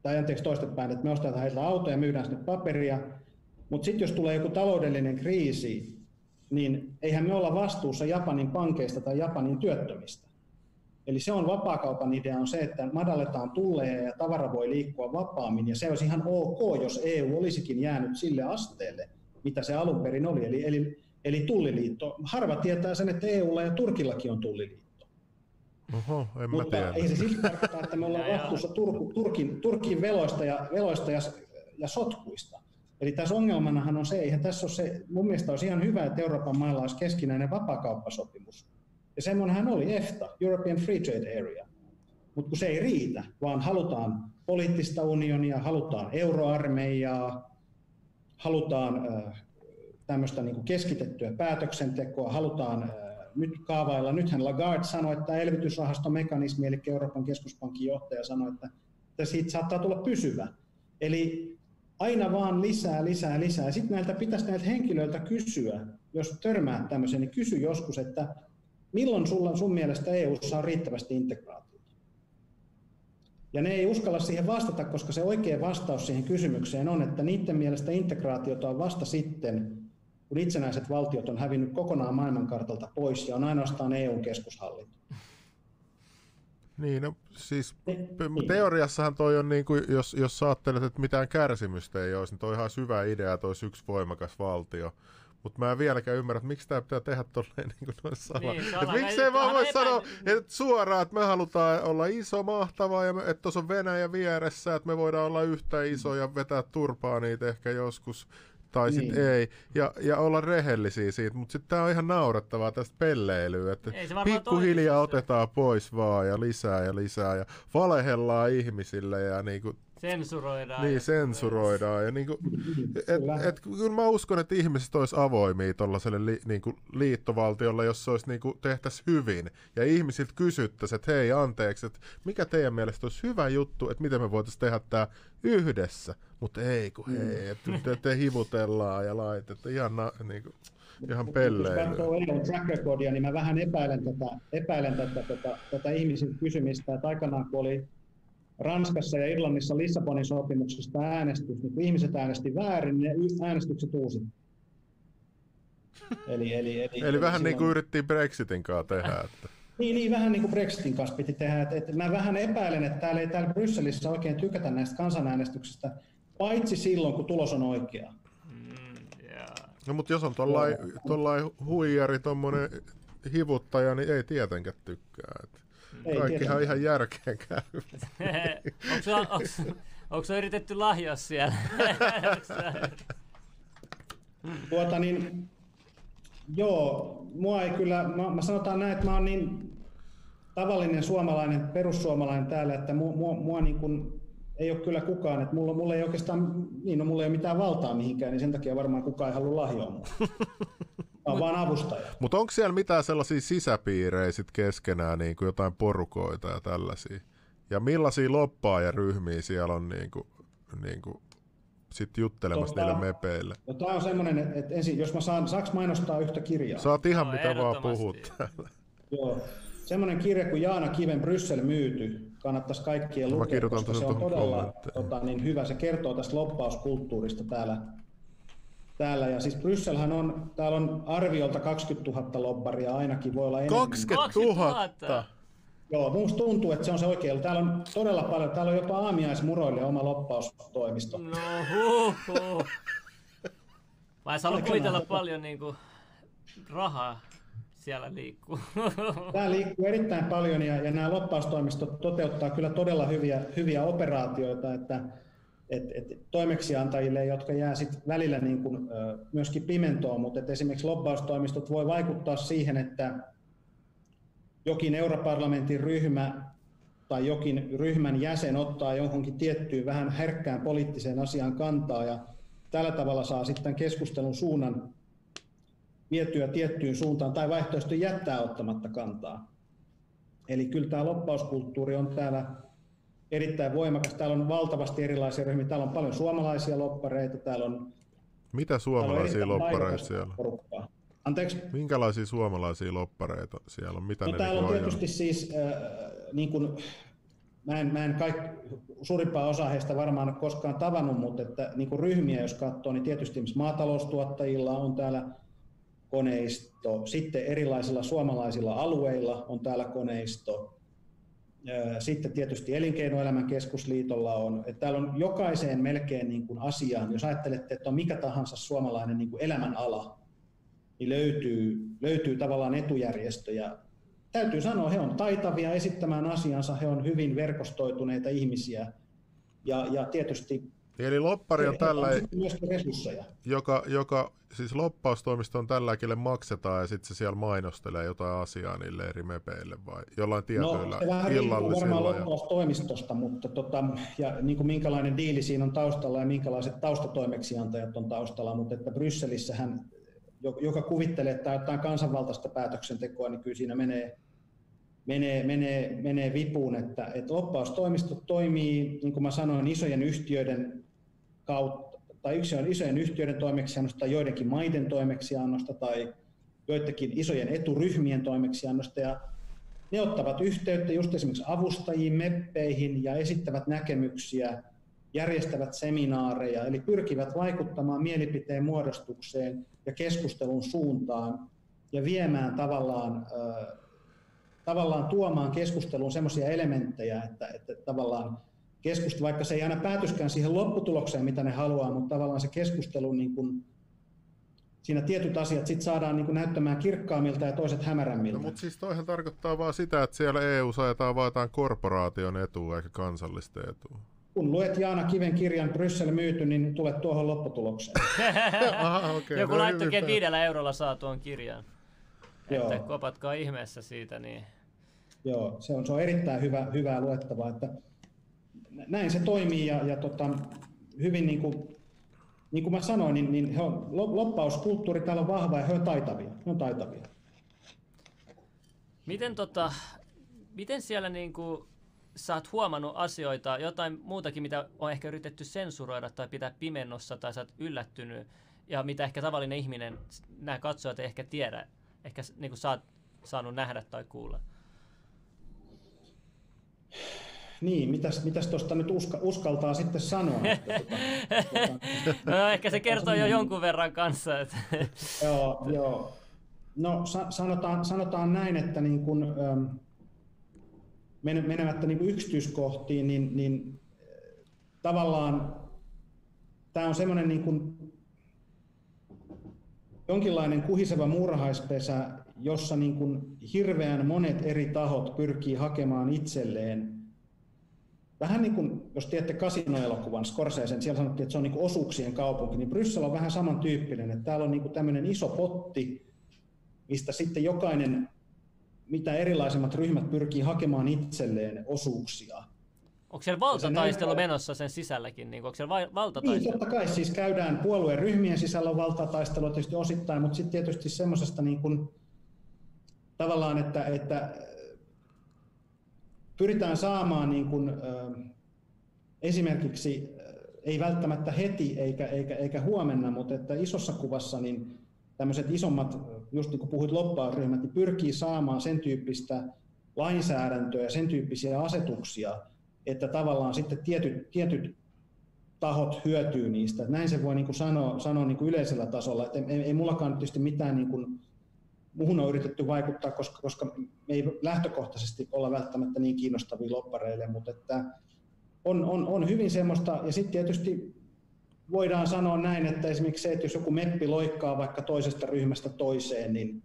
tai anteeksi toistepäin, että me ostetaan heiltä autoja ja myydään sinne paperia, mutta sitten jos tulee joku taloudellinen kriisi, niin eihän me olla vastuussa Japanin pankeista tai Japanin työttömistä. Eli se on vapaakaupan idea on se, että madalletaan tulleja ja tavara voi liikkua vapaammin, ja se olisi ihan ok, jos EU olisikin jäänyt sille asteelle, mitä se alun perin oli. Eli, eli eli tulliliitto. Harva tietää sen, että EUlla ja Turkillakin on tulliliitto. Oho, en Mutta tiedä. ei se silti tarkoita, että me ollaan vastuussa Turku, Turkin, Turkin veloista ja, veloista ja, ja sotkuista. Eli tässä ongelmanahan on se, eihän tässä ole se, mun mielestä olisi ihan hyvä, että Euroopan mailla olisi keskinäinen vapakauppasopimus. Ja semmoinenhan oli EFTA, European Free Trade Area. Mutta kun se ei riitä, vaan halutaan poliittista unionia, halutaan euroarmeijaa, halutaan äh, tämmöistä niin kuin keskitettyä päätöksentekoa, halutaan nyt kaavailla. Nythän Lagarde sanoi, että elvytysrahastomekanismi, eli Euroopan keskuspankin johtaja sanoi, että, että siitä saattaa tulla pysyvä. Eli aina vaan lisää, lisää, lisää. Sitten näiltä pitäisi näiltä henkilöiltä kysyä, jos törmää tämmöiseen, niin kysy joskus, että milloin sulla, sun mielestä EU:ssa on riittävästi integraatiota? Ja ne ei uskalla siihen vastata, koska se oikea vastaus siihen kysymykseen on, että niiden mielestä integraatiota on vasta sitten, kun itsenäiset valtiot on hävinnyt kokonaan maailmankartalta pois ja on ainoastaan EUn keskushallinto. Niin, no siis teoriassahan toi on niin kuin, jos, jos ajattelet, että mitään kärsimystä ei olisi, niin toi on ihan hyvä idea, että olisi yksi voimakas valtio. Mutta mä en vieläkään ymmärrä, että miksi tämä pitää tehdä tolleen niin kuin noin sala. Niin, sala. miksi ei vaan voi sanoa että suoraan, että me halutaan olla iso, mahtava, ja me, että tuossa on Venäjä vieressä, että me voidaan olla yhtä iso ja vetää turpaa niitä ehkä joskus tai niin. sitten ei, ja, ja olla rehellisiä siitä, mutta sitten tämä on ihan naurettavaa tästä pelleilyä, että pikkuhiljaa otetaan pois vaan ja lisää ja lisää ja valehellaan ihmisille ja niinku Sensuroidaan. Niin, sensuroidaan. Ja niinku, <laughs> et, et, kyllä mä uskon, että ihmiset olisi avoimia tuollaiselle li, niinku, liittovaltiolle, jos se olisi niinku, tehtäisi hyvin. Ja ihmisiltä kysyttäisiin, että hei anteeksi, että mikä teidän mielestä olisi hyvä juttu, että miten me voitaisiin tehdä tämä yhdessä. Mutta ei kun hei, että te, te hivutellaan ja laitetaan. Ihan na, niinku, Ihan Jos pelleilyä. katsoo EUn track recordia, niin mä vähän epäilen tätä, epäilen tätä, tätä, tätä ihmisen kysymistä, että aikanaan kun oli Ranskassa ja Irlannissa Lissabonin sopimuksesta äänestys, niin kun ihmiset äänesti väärin, niin ne äänestykset uusittiin. Eli, eli, eli, Eli vähän niin kuin silloin- yritettiin Brexitin kanssa tehdä. Että. Niin, niin, vähän niin kuin Brexitin kanssa piti tehdä. Et, et mä vähän epäilen, että täällä ei täällä Brysselissä oikein tykätä näistä kansanäänestyksistä, paitsi silloin, kun tulos on oikea. Mm, yeah. No mutta jos on tollain, tollain huijari, tommonen hivuttaja, niin ei tietenkään tykkää. Et Ei Kaikkihan tietenkään. ihan järkeen käy. onko, sua yritetty lahjoa siellä? <laughs> Tuota niin, joo, mua ei kyllä, mä, mä sanotaan näin, että mä oon niin tavallinen suomalainen, perussuomalainen täällä, että mua, mua, mua niin kuin, ei ole kyllä kukaan, että mulla, mulla ei oikeastaan, niin no, mulla ei ole mitään valtaa mihinkään, niin sen takia varmaan kukaan ei halua lahjoa mua. <laughs> Mä oon vaan avustaja. Mutta onko siellä mitään sellaisia sisäpiirejä sit keskenään, niin kuin jotain porukoita ja tällaisia? Ja millaisia loppaajaryhmiä siellä on niin kuin, niin kuin, sit juttelemassa Tota- niille mepeille? No, tämä on semmoinen, että, että ensin, jos mä saan, saaks mainostaa yhtä kirjaa? Saat ihan Joo, mitä vaan puhut täällä. Joo. Semmoinen kirja kuin Jaana Kiven Bryssel myyty, kannattaisi kaikkien lukea, koska se on todella tota, niin hyvä. Se kertoo tästä loppauskulttuurista täällä. Täällä. Ja siis Brysselhän on, täällä on arviolta 20 000 lobbaria ainakin, voi olla enemmän. 20 000! 20 Joo, musta tuntuu, että se on se oikein. Täällä on todella paljon, täällä on jopa aamiaismuroille oma loppaustoimisto. No huh, huh. Mä en kuvitella tota- paljon niinku rahaa siellä liikkuu. <laughs> Tämä liikkuu erittäin paljon ja, ja nämä loppaustoimistot toteuttaa kyllä todella hyviä, hyviä operaatioita, että et, et toimeksiantajille, jotka jää sit välillä niin kuin, ö, myöskin pimentoon, mutta et esimerkiksi lobbaustoimistot voi vaikuttaa siihen, että jokin europarlamentin ryhmä tai jokin ryhmän jäsen ottaa johonkin tiettyyn vähän herkkään poliittiseen asiaan kantaa ja tällä tavalla saa sitten keskustelun suunnan vietyä tiettyyn suuntaan tai vaihtoehtoisesti jättää ottamatta kantaa. Eli kyllä tämä loppauskulttuuri on täällä erittäin voimakas. Täällä on valtavasti erilaisia ryhmiä. Täällä on paljon suomalaisia loppareita. Täällä on, Mitä täällä on suomalaisia loppareita siellä? porukkaa. Anteeksi. Minkälaisia suomalaisia loppareita siellä on? Mitä No, ne täällä on niinku ajaa? tietysti siis, äh, niin kuin, mä en, mä en kaik, suurimpaa osaa heistä varmaan ole koskaan tavannut, mutta että, niin kuin ryhmiä jos katsoo, niin tietysti maataloustuottajilla on täällä koneisto, sitten erilaisilla suomalaisilla alueilla on täällä koneisto, sitten tietysti Elinkeinoelämän keskusliitolla on, että täällä on jokaiseen melkein niin kuin asiaan, jos ajattelette, että on mikä tahansa suomalainen niin kuin elämänala, niin löytyy, löytyy tavallaan etujärjestöjä. Täytyy sanoa, he on taitavia esittämään asiansa, he on hyvin verkostoituneita ihmisiä ja, ja tietysti Eli loppari on tällä, joka, joka siis loppaustoimisto on tällä, kelle maksetaan ja sitten se siellä mainostelee jotain asiaa niille eri mepeille vai jollain No, tietyillä se vähän riippuu varmaan illallisilla. Ja... loppaustoimistosta, mutta tota, ja niin kuin minkälainen diili siinä on taustalla ja minkälaiset taustatoimeksiantajat on taustalla, mutta että Brysselissähän, jo- joka kuvittelee, että tämä on jotain kansanvaltaista päätöksentekoa, niin kyllä siinä menee, menee, menee, menee vipuun, että, että loppaustoimistot toimii, niin kuin mä sanoin, isojen yhtiöiden kautta, tai yksi on isojen yhtiöiden toimeksiannosta tai joidenkin maiden toimeksiannosta tai joidenkin isojen eturyhmien toimeksiannosta. Ja ne ottavat yhteyttä just esimerkiksi avustajiin, meppeihin ja esittävät näkemyksiä, järjestävät seminaareja, eli pyrkivät vaikuttamaan mielipiteen muodostukseen ja keskustelun suuntaan ja viemään tavallaan, äh, tavallaan tuomaan keskusteluun sellaisia elementtejä, että, että tavallaan keskustelu, vaikka se ei aina päätyskään siihen lopputulokseen, mitä ne haluaa, mutta tavallaan se keskustelu niin kuin, siinä tietyt asiat sit saadaan niin kuin näyttämään kirkkaammilta ja toiset hämärämmiltä. No, mutta siis toihan tarkoittaa vaan sitä, että siellä EU ajetaan vaan jotain korporaation etua eikä kansallista etua. kun luet Jaana Kiven kirjan Bryssel myyty, niin tulet tuohon lopputulokseen. <laughs> <laughs> Aha, okei. Joku no laittoi että viidellä eurolla saa tuon kirjan. Joo. Että kopatkaa ihmeessä siitä, niin Joo, se on, se on erittäin hyvä, hyvää luettavaa, että näin se toimii ja, ja tota, hyvin niin kuin, niin kuin mä sanoin, niin, niin he on, lo- loppauskulttuuri täällä on vahva ja he on taitavia. He on taitavia. Miten, tota, miten siellä niinku, sä oot huomannut asioita, jotain muutakin, mitä on ehkä yritetty sensuroida tai pitää pimennossa, tai sä oot yllättynyt, ja mitä ehkä tavallinen ihminen, nämä katsojat ei ehkä tiedä, ehkä niin kuin sä oot saanut nähdä tai kuulla? Niin, mitäs, mitäs tuosta nyt uska, uskaltaa sitten sanoa? Että, tuota, tuota, no, ehkä se kertoo jo jonkun verran kanssa. Että. joo, joo. No sanotaan, sanotaan näin, että niin kun, ähm, menemättä niin yksityiskohtiin, niin, niin tavallaan tämä on semmoinen niin kuin jonkinlainen kuhiseva murhaispesä, jossa niin kuin hirveän monet eri tahot pyrkii hakemaan itselleen vähän niin kuin, jos tiedätte kasinoelokuvan Scorsesen, siellä sanottiin, että se on niin osuuksien kaupunki, niin Bryssel on vähän samantyyppinen, että täällä on niin tämmöinen iso potti, mistä sitten jokainen, mitä erilaisemmat ryhmät pyrkii hakemaan itselleen osuuksia. Onko siellä valtataistelu menossa sen sisälläkin? Niin, onko siellä valtataistelu? Niin, totta kai siis käydään puolueen ryhmien sisällä on valtataistelua tietysti osittain, mutta sitten tietysti semmoisesta niin kuin, tavallaan, että, että pyritään saamaan niin kuin, esimerkiksi, ei välttämättä heti eikä, eikä, eikä huomenna, mutta että isossa kuvassa niin tämmöiset isommat, just niin kuin puhuit loppausryhmät, niin pyrkii saamaan sen tyyppistä lainsäädäntöä ja sen tyyppisiä asetuksia, että tavallaan sitten tietyt, tietyt tahot hyötyy niistä. Näin se voi niin kuin sanoa, sanoa niin kuin yleisellä tasolla. Että ei, ei mullakaan tietysti mitään niin kuin, muuhun on yritetty vaikuttaa, koska, koska me ei lähtökohtaisesti olla välttämättä niin kiinnostavia loppareille, mutta että on, on, on hyvin semmoista, ja sitten tietysti voidaan sanoa näin, että esimerkiksi se, että jos joku meppi loikkaa vaikka toisesta ryhmästä toiseen, niin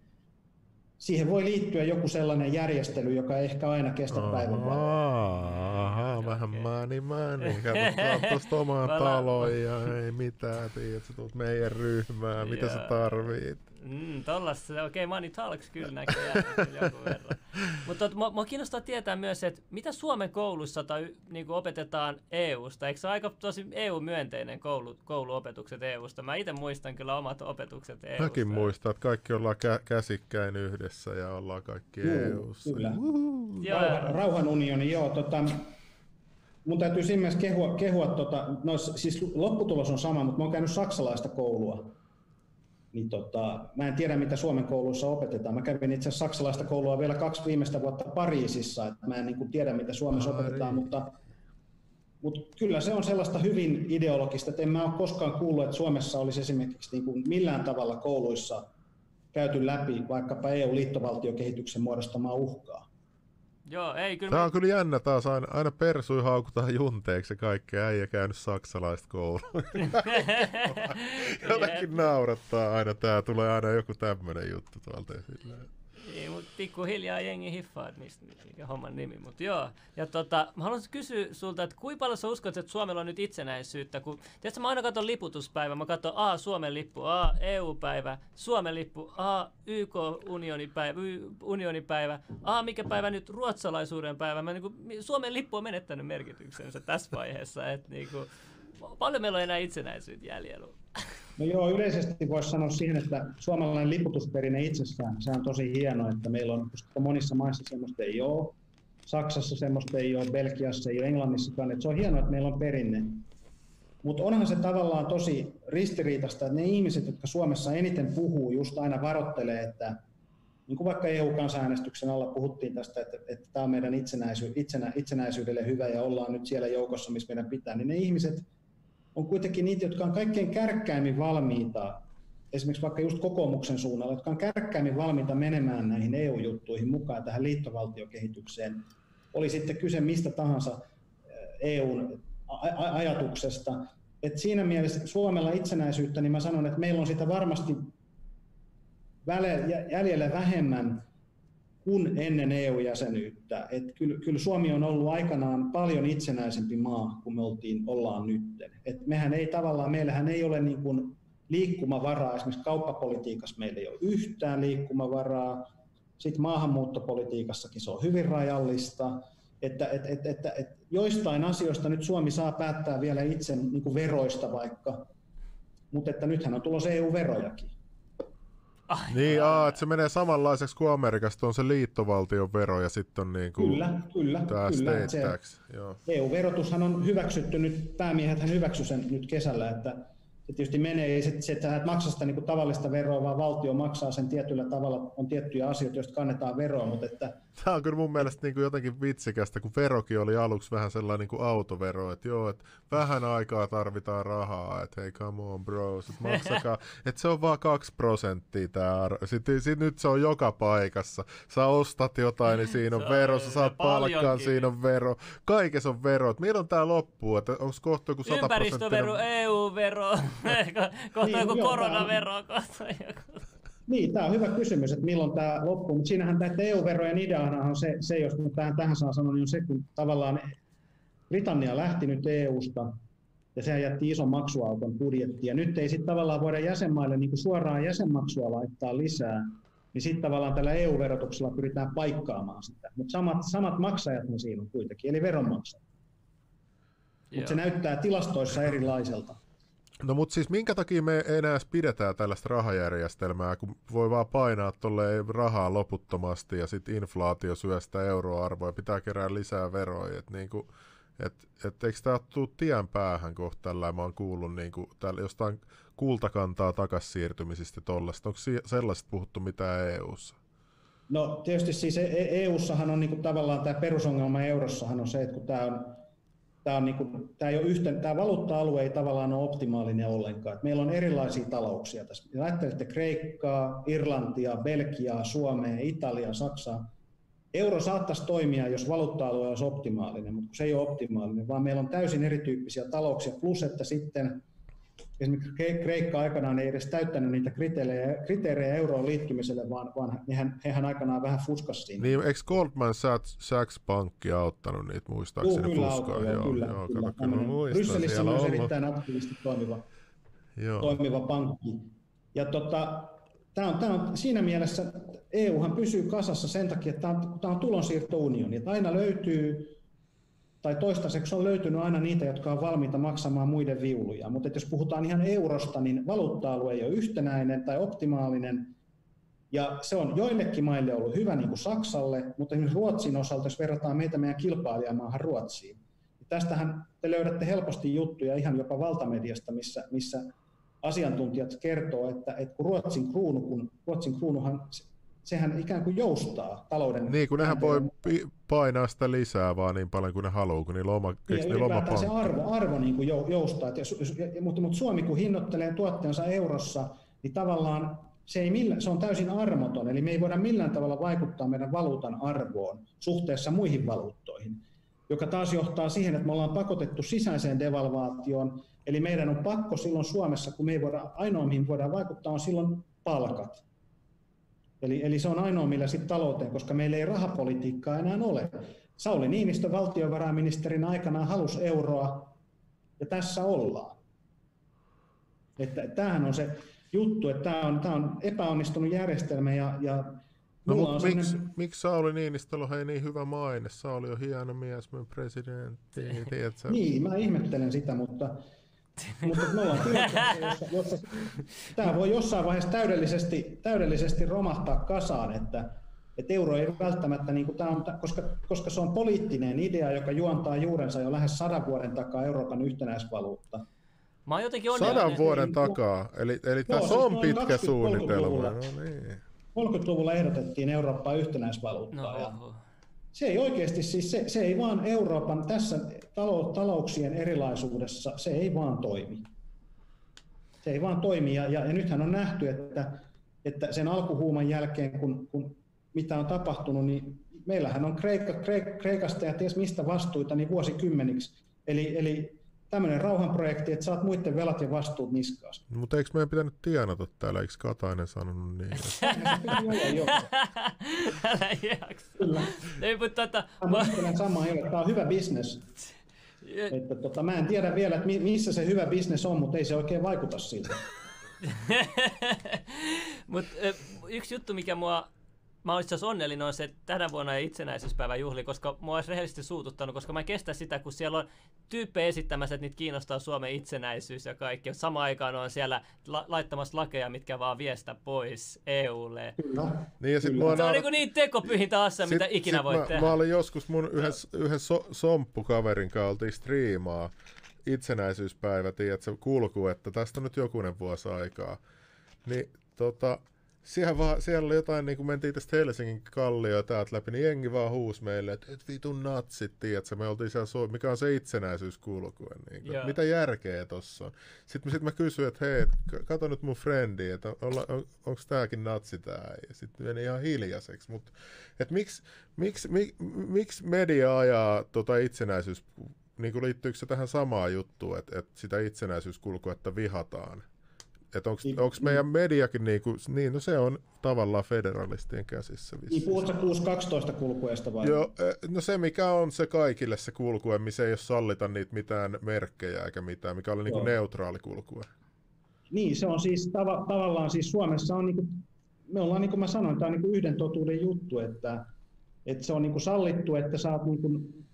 siihen voi liittyä joku sellainen järjestely, joka ei ehkä aina kestä päivän Aha, vähän mani mani. <laughs> Katsotaan tuosta omaa taloa ja ei mitään, tiedät, sä tulet meidän ryhmään, mitä sä tarvit. Mm, tollasta, okei, okay, money talks kyllä näköjään jonkun <laughs> verran. Mutta mua, mua kiinnostaa tietää myös, että mitä Suomen koulussa tai niin kuin opetetaan EUsta. Eikö se ole aika tosi EU-myönteinen koulu, kouluopetukset EUsta? Mä itse muistan kyllä omat opetukset EUsta. Mäkin muistan, että kaikki ollaan kä- käsikkäin yhdessä ja ollaan kaikki Juu, EUssa. Kyllä. Rauhan, rauhan unioni, joo. Tota, mun täytyy siinä mielessä kehua, kehua tota, no siis lopputulos on sama, mutta mä oon käynyt saksalaista koulua niin tota, mä en tiedä, mitä Suomen kouluissa opetetaan. Mä kävin itse asiassa saksalaista koulua vielä kaksi viimeistä vuotta Pariisissa, että mä en niin kuin tiedä, mitä Suomessa Pari. opetetaan, mutta, mutta kyllä se on sellaista hyvin ideologista, että en mä ole koskaan kuullut, että Suomessa olisi esimerkiksi niin kuin millään tavalla kouluissa käyty läpi vaikkapa EU-liittovaltiokehityksen muodostamaa uhkaa. Joo, ei kyllä. Tämä on kyllä jännä taas, aina, aina persui haukutaan junteeksi ja kaikki äijä käynyt saksalaista koulua. <laughs> Jotenkin naurattaa aina, tää tulee aina joku tämmöinen juttu tuolta esille. Ei, mutta pikkuhiljaa jengi hiffaa, että mistä mikä homman nimi. Mutta joo, ja tota, mä haluaisin kysyä sulta, että kuinka paljon sä uskot, että Suomella on nyt itsenäisyyttä? Kun, tiedätkö, mä aina katson liputuspäivä, mä katson A, Suomen lippu, A, EU-päivä, Suomen lippu, A, YK-unionipäivä, unionipäivä, A, mikä päivä nyt, ruotsalaisuuden päivä. Mä, niin kuin, Suomen lippu on menettänyt merkityksensä tässä vaiheessa, että niin kuin, paljon meillä on enää itsenäisyyttä jäljellä. No joo, yleisesti voisi sanoa siihen, että suomalainen liputusperinne itsessään, se on tosi hieno, että meillä on, koska monissa maissa semmoista ei ole, Saksassa semmoista ei ole, Belgiassa ei ole, Englannissakaan, että se on hienoa, että meillä on perinne. Mutta onhan se tavallaan tosi ristiriitasta, että ne ihmiset, jotka Suomessa eniten puhuu, just aina varottelee, että niin kuin vaikka EU-kansanäänestyksen alla puhuttiin tästä, että, että tämä on meidän itsenäisy, itsenä, itsenäisyydelle hyvä ja ollaan nyt siellä joukossa, missä meidän pitää, niin ne ihmiset, on kuitenkin niitä, jotka on kaikkein kärkkäimmin valmiita, esimerkiksi vaikka just kokoomuksen suunnalla, jotka on kärkkäimmin valmiita menemään näihin EU-juttuihin mukaan tähän liittovaltiokehitykseen. Oli sitten kyse mistä tahansa EUn ajatuksesta. Et siinä mielessä Suomella itsenäisyyttä, niin mä sanon, että meillä on sitä varmasti jäljellä vähemmän kuin ennen EU-jäsenyyttä. Et kyllä, kyllä Suomi on ollut aikanaan paljon itsenäisempi maa kuin me oltiin, ollaan nyt. Et mehän ei tavallaan, meillähän ei ole niin kuin liikkumavaraa, esimerkiksi kauppapolitiikassa meillä ei ole yhtään liikkumavaraa, sitten maahanmuuttopolitiikassakin se on hyvin rajallista, että et, et, et, et joistain asioista nyt Suomi saa päättää vielä itse niin kuin veroista vaikka, mutta että nythän on tulossa EU-verojakin. Ai, niin, aa, että se menee samanlaiseksi kuin Amerikasta on se liittovaltion vero ja sitten on niin kuin kyllä, kyllä, tämä kyllä, state tax. Joo. EU-verotushan on hyväksytty nyt, päämiehet hän hyväksy sen nyt kesällä, että se tietysti menee, ei se, se että et maksa sitä niin kuin tavallista veroa, vaan valtio maksaa sen tietyllä tavalla, on tiettyjä asioita, joista kannetaan veroa, mutta että Tämä on kyllä mun mielestä niin kuin jotenkin vitsikästä, kun verokin oli aluksi vähän sellainen niin kuin autovero, että joo, että vähän aikaa tarvitaan rahaa, että hei come on bros, että maksakaa, <laughs> että se on vaan kaksi prosenttia tämä arvo. Sitten, sitten nyt se on joka paikassa. Sä ostat jotain, niin siinä on Se on- vero, sä saat palkkaan, siinä on vero. Kaikessa on vero. Että Milloin tämä loppuu? Että onko kohta joku 100 Ympäristövero, EU-vero, <laughs> kohta Niin, joku koronavero, kohta joku. Niin, tämä on hyvä kysymys, että milloin tämä loppuu, mutta siinähän näiden EU-verojen ideana on se, se jos tähän, tähän saan sanoa, niin on se, kun tavallaan Britannia lähti nyt EU-sta, ja sehän jätti ison maksuauton budjettiin, ja nyt ei sitten tavallaan voida jäsenmaille niin kuin suoraan jäsenmaksua laittaa lisää, niin sitten tavallaan tällä EU-verotuksella pyritään paikkaamaan sitä. Mutta samat, samat maksajat siinä on kuitenkin, eli veronmaksajat. Mutta se näyttää tilastoissa erilaiselta. No mutta siis minkä takia me enää pidetään tällaista rahajärjestelmää, kun voi vaan painaa tolleen rahaa loputtomasti ja sitten inflaatio syö sitä euroarvoa ja pitää kerää lisää veroja. Et niinku, et, et eikö tämä tuu tien päähän kohta tällä, mä oon kuullut niinku, täällä jostain kultakantaa takas siirtymisistä tollaista. Onko sellaista puhuttu mitään E EU-ssa? No tietysti siis EU-ssahan on niinku tavallaan tämä perusongelma eurossahan on se, että kun tämä on, tää on niinku, tää ei ole yhten, tämä valuutta-alue ei tavallaan ole optimaalinen ollenkaan. Et meillä on erilaisia talouksia tässä. Ajattelette Kreikkaa, Irlantia, Belgiaa, Suomea, Italiaa, Saksaa. Euro saattaisi toimia, jos valuutta-alue olisi optimaalinen, mutta se ei ole optimaalinen, vaan meillä on täysin erityyppisiä talouksia, plus että sitten esimerkiksi Kre- Kreikka aikanaan ei edes täyttänyt niitä kriteerejä, kriteerejä euroon liittymiselle, vaan, vaan hehän, hehän aikanaan vähän fuskasi siinä. Niin, eikö Goldman Sachs, pankki auttanut niitä muistaakseni Juu, kyllä fuskaan? auttoi, joo, kyllä, joo, kyllä. kyllä Tämmönen muistan Brysselissä myös ollut. erittäin aktiivisesti toimiva, Joo. toimiva pankki. Ja tota, tämä on, tää on, siinä mielessä EUhan pysyy kasassa sen takia, että tämä on, on tulonsiirtounioni. Että aina löytyy, tai toistaiseksi on löytynyt aina niitä, jotka on valmiita maksamaan muiden viuluja. Mutta jos puhutaan ihan eurosta, niin valuutta-alue ei ole yhtenäinen tai optimaalinen. Ja se on joillekin maille ollut hyvä, niin kuin Saksalle, mutta esimerkiksi Ruotsin osalta, jos verrataan meitä meidän kilpailijamaahan Ruotsiin, niin tästähän te löydätte helposti juttuja ihan jopa valtamediasta, missä, missä asiantuntijat kertoo, että, että kun Ruotsin kruunu, kun Ruotsin kruunuhan, sehän ikään kuin joustaa talouden... Niin, kun nehän voi painaa sitä lisää vaan niin paljon kuin ne haluaa, kun niillä on oma, niin, eikö niillä oma se arvo, arvo niin kuin jou- joustaa. Et jos, jos, ja- mutta, mutta Suomi kun hinnoittelee tuotteensa eurossa, niin tavallaan se, ei millään, se on täysin armoton. Eli me ei voida millään tavalla vaikuttaa meidän valuutan arvoon suhteessa muihin valuuttoihin, joka taas johtaa siihen, että me ollaan pakotettu sisäiseen devalvaatioon. Eli meidän on pakko silloin Suomessa, kun me ei voida, ainoa mihin voidaan vaikuttaa on silloin palkat. Eli, eli se on ainoa millä sitten talouteen, koska meillä ei rahapolitiikkaa enää ole. Sauli Niinistö valtiovarainministerin aikana halusi euroa, ja tässä ollaan. Että tämähän on se juttu, että tämä on, tämä on epäonnistunut järjestelmä, ja, ja No mulla on miksi, sellainen- miksi Sauli Niinistöllä on hei niin hyvä maine? Sauli on hieno mies, meidän presidentti? <laughs> Niin, mä ihmettelen sitä, mutta, mutta <laughs> me ollaan tilanteessa, jossa, jossa tämä voi jossain vaiheessa täydellisesti, täydellisesti romahtaa kasaan, että, että euro ei välttämättä, niin kuin tämä on, koska, koska se on poliittinen idea, joka juontaa juurensa jo lähes sadan vuoden takaa Euroopan yhtenäisvaluutta. Mä oon jotenkin Sadan onnellinen. vuoden takaa, eli, eli tässä siis on pitkä 20-30-luvulla. suunnitelma. No niin. 30-luvulla ehdotettiin Eurooppaan yhtenäisvaluuttaa. No, ja. Se ei oikeasti, siis se, se ei vaan Euroopan tässä talou, talouksien erilaisuudessa, se ei vaan toimi. Se ei vaan toimi ja, ja, ja nythän on nähty, että, että sen alkuhuuman jälkeen, kun, kun mitä on tapahtunut, niin meillähän on Kreikka, Kreik, Kreikasta ja ties mistä vastuita niin vuosikymmeniksi. Eli, eli tämmöinen rauhanprojekti, että saat muiden velat ja vastuut niskaasi. Mutta eikö meidän pitänyt tienata täällä, eikö Katainen sanonut niin? <laughs> Älä jaksa. Kyllä. Ei, mutta tota, Mä samaa, tämä on hyvä bisnes. Että tota, mä en tiedä vielä, että mi- missä se hyvä bisnes on, mutta ei se oikein vaikuta siltä. <laughs> Mut, ö, yksi juttu, mikä mua... Mä olen itse asiassa onnellinen on se, että tänä vuonna ei itsenäisyyspäivän juhli, koska mua olisi rehellisesti suututtanut, koska mä en kestä sitä, kun siellä on tyyppejä esittämässä, että niitä kiinnostaa Suomen itsenäisyys ja kaikki. Samaan aikaan on siellä la- laittamassa lakeja, mitkä vaan viestä pois EUlle. Kyllä. Niin ja sit Kyllä. mua Se on niinku niin tekopyhintä asia, mitä ikinä sit voi mä, tehdä. Mä olin joskus mun yhden, yhden so, somppukaverin kanssa oltiin striimaa itsenäisyyspäivä, tiedätkö, kulku, että tästä on nyt jokunen vuosi aikaa, niin tota, siellä, vaan, siellä oli jotain, niin kun mentiin tästä Helsingin kallioa täältä läpi, niin jengi vaan huusi meille, että et vitun natsit, tiedätkö, me oltiin siellä, Suomi, mikä on se itsenäisyyskulku, niin kuin, mitä järkeä tossa on. Sitten mä, sit mä kysyin, että hei, kato nyt mun frendi, että on, on, onko tääkin natsi tää, ja sitten meni ihan hiljaiseksi, mutta että miksi, miksi, miksi, miksi media ajaa tota itsenäisyys, niin kuin liittyykö se tähän samaan juttuun, että, että sitä itsenäisyyskulkua, että vihataan? Että onko niin, meidän mediakin niin kuin, niin, no se on tavallaan federalistien käsissä. Niin puhutko 6-12 kulkueesta vai? Joo, no se mikä on se kaikille se kulkue, missä ei ole sallita niitä mitään merkkejä eikä mitään, mikä oli niin kuin neutraali kulkue. Niin, se on siis tav- tavallaan siis Suomessa on niin kuin, me ollaan niin kuin mä sanoin, tämä on niin kuin yhden totuuden juttu, että, että se on niin kuin sallittu, että sä oot niin kuin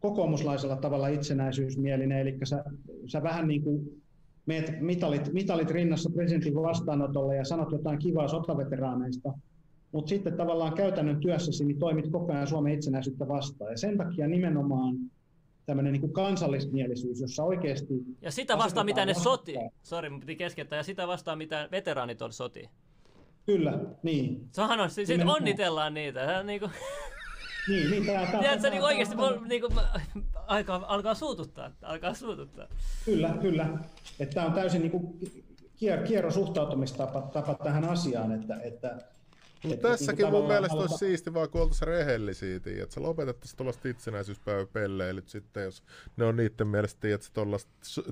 kokoomuslaisella tavalla itsenäisyysmielinen, eli sä, sä vähän niin kuin meet mitalit, mitalit rinnassa presidentin vastaanotolle ja sanot jotain kivaa sotaveteraaneista, mutta sitten tavallaan käytännön työssäsi niin toimit koko ajan Suomen itsenäisyyttä vastaan. Ja sen takia nimenomaan tämmöinen niin kansallисmielisyys, jossa oikeasti... Ja sitä vastaan, mitä ne soti. Sori, mun piti keskeyttää. Ja sitä vastaan, mitä veteraanit on soti. Kyllä, niin. Sehän on, sitten onnitellaan niitä. Tämä on niin kuin... <laughs> Niin, niin tämä... tämä Tiedätkö, niin oikeasti niin kuin, alkaa, alkaa suututtaa. Alkaa suututtaa. Kyllä, kyllä. Että tämä on täysin niin kuin kier, kierro suhtautumistapa tapa tähän asiaan, että, että mutta tässäkin niin mun mielestä olisi siisti vaan, kun oltaisiin rehellisiä, että sä lopetettaisiin tuollaista itsenäisyyspäiväpelleilyt sitten, jos ne on niiden mielestä, että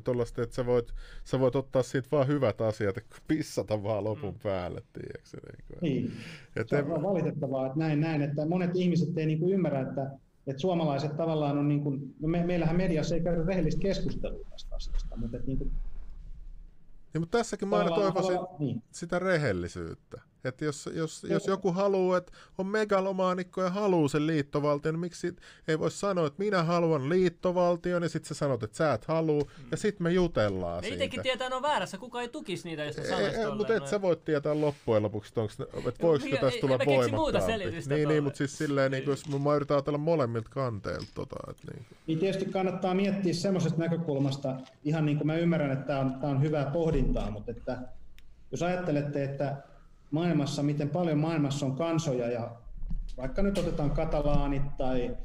tollaista, että sä voit, sä voit ottaa siitä vaan hyvät asiat ja pissata vaan lopun mm. päälle, tiedätkö? Niin, niin. se on en... valitettavaa, että näin, näin, että monet ihmiset ei niinku ymmärrä, että, että suomalaiset tavallaan on, niin kuin, no me, meillähän mediassa ei käy rehellistä keskustelua tästä asiasta, mutta että niin kuin, niin, mutta tässäkin mä aina toivoisin niin. sitä rehellisyyttä. Että jos, jos, jos joku haluaa, että on megalomaanikko ja haluaa sen liittovaltion, niin miksi ei voi sanoa, että minä haluan liittovaltion, ja sitten sä sanot, että sä et halua, mm. ja sitten me jutellaan me siitä. itsekin tietää, että on väärässä. Kuka ei tukisi niitä, jos sanoisi ei, Mutta et sä voit tietää loppujen lopuksi, että, onko, että voiko no, tästä tulla voimakkaampi. Niin, niin, mutta siis silleen, niin, jos mä yritän ajatella molemmilta kanteilta. Tota, että niin. niin tietysti kannattaa miettiä semmoisesta näkökulmasta, ihan niin kuin mä ymmärrän, että tämä on, tämä on hyvää pohdintaa, mutta että jos ajattelette, että maailmassa, miten paljon maailmassa on kansoja ja vaikka nyt otetaan katalaanit tai,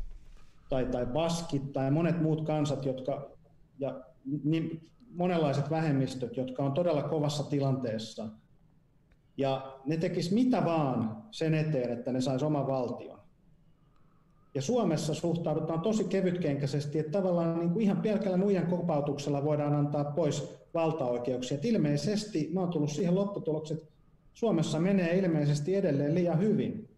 tai, tai baskit tai monet muut kansat, jotka, ja niin monenlaiset vähemmistöt, jotka on todella kovassa tilanteessa. Ja ne tekis mitä vaan sen eteen, että ne sais oman valtion. Ja Suomessa suhtaudutaan tosi kevytkenkäisesti, että tavallaan niin kuin ihan pelkällä nuijan kopautuksella voidaan antaa pois valtaoikeuksia. Et ilmeisesti mä oon tullut siihen lopputulokseen, että Suomessa menee ilmeisesti edelleen liian hyvin.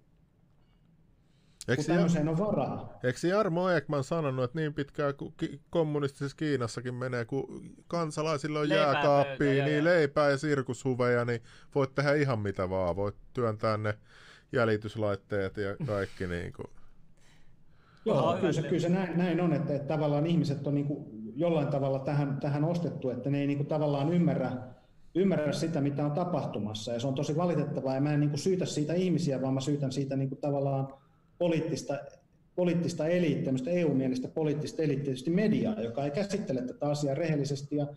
Eikö kun tämmöiseen on varaa. Eikö Jarmo Ekman sanonut, että niin pitkään kuin kommunistisessa Kiinassakin menee, kun kansalaisilla on jääkaappia, niin leipää ja sirkushuveja, niin voit tehdä ihan mitä vaan. Voit työntää ne jäljityslaitteet ja kaikki. <laughs> niin kuin. Joo, kyllä se, kyllä se näin, näin on, että, että tavallaan ihmiset on niin kuin jollain tavalla tähän, tähän ostettu, että ne ei niin kuin tavallaan ymmärrä, ymmärrä sitä, mitä on tapahtumassa. Ja se on tosi valitettavaa. Ja mä en niin kuin syytä siitä ihmisiä, vaan mä syytän siitä niin kuin tavallaan poliittista, poliittista eliittiä, tämmöistä EU-mielistä poliittista eliittiä, tietysti mediaa, joka ei käsittele tätä asiaa rehellisesti. Ja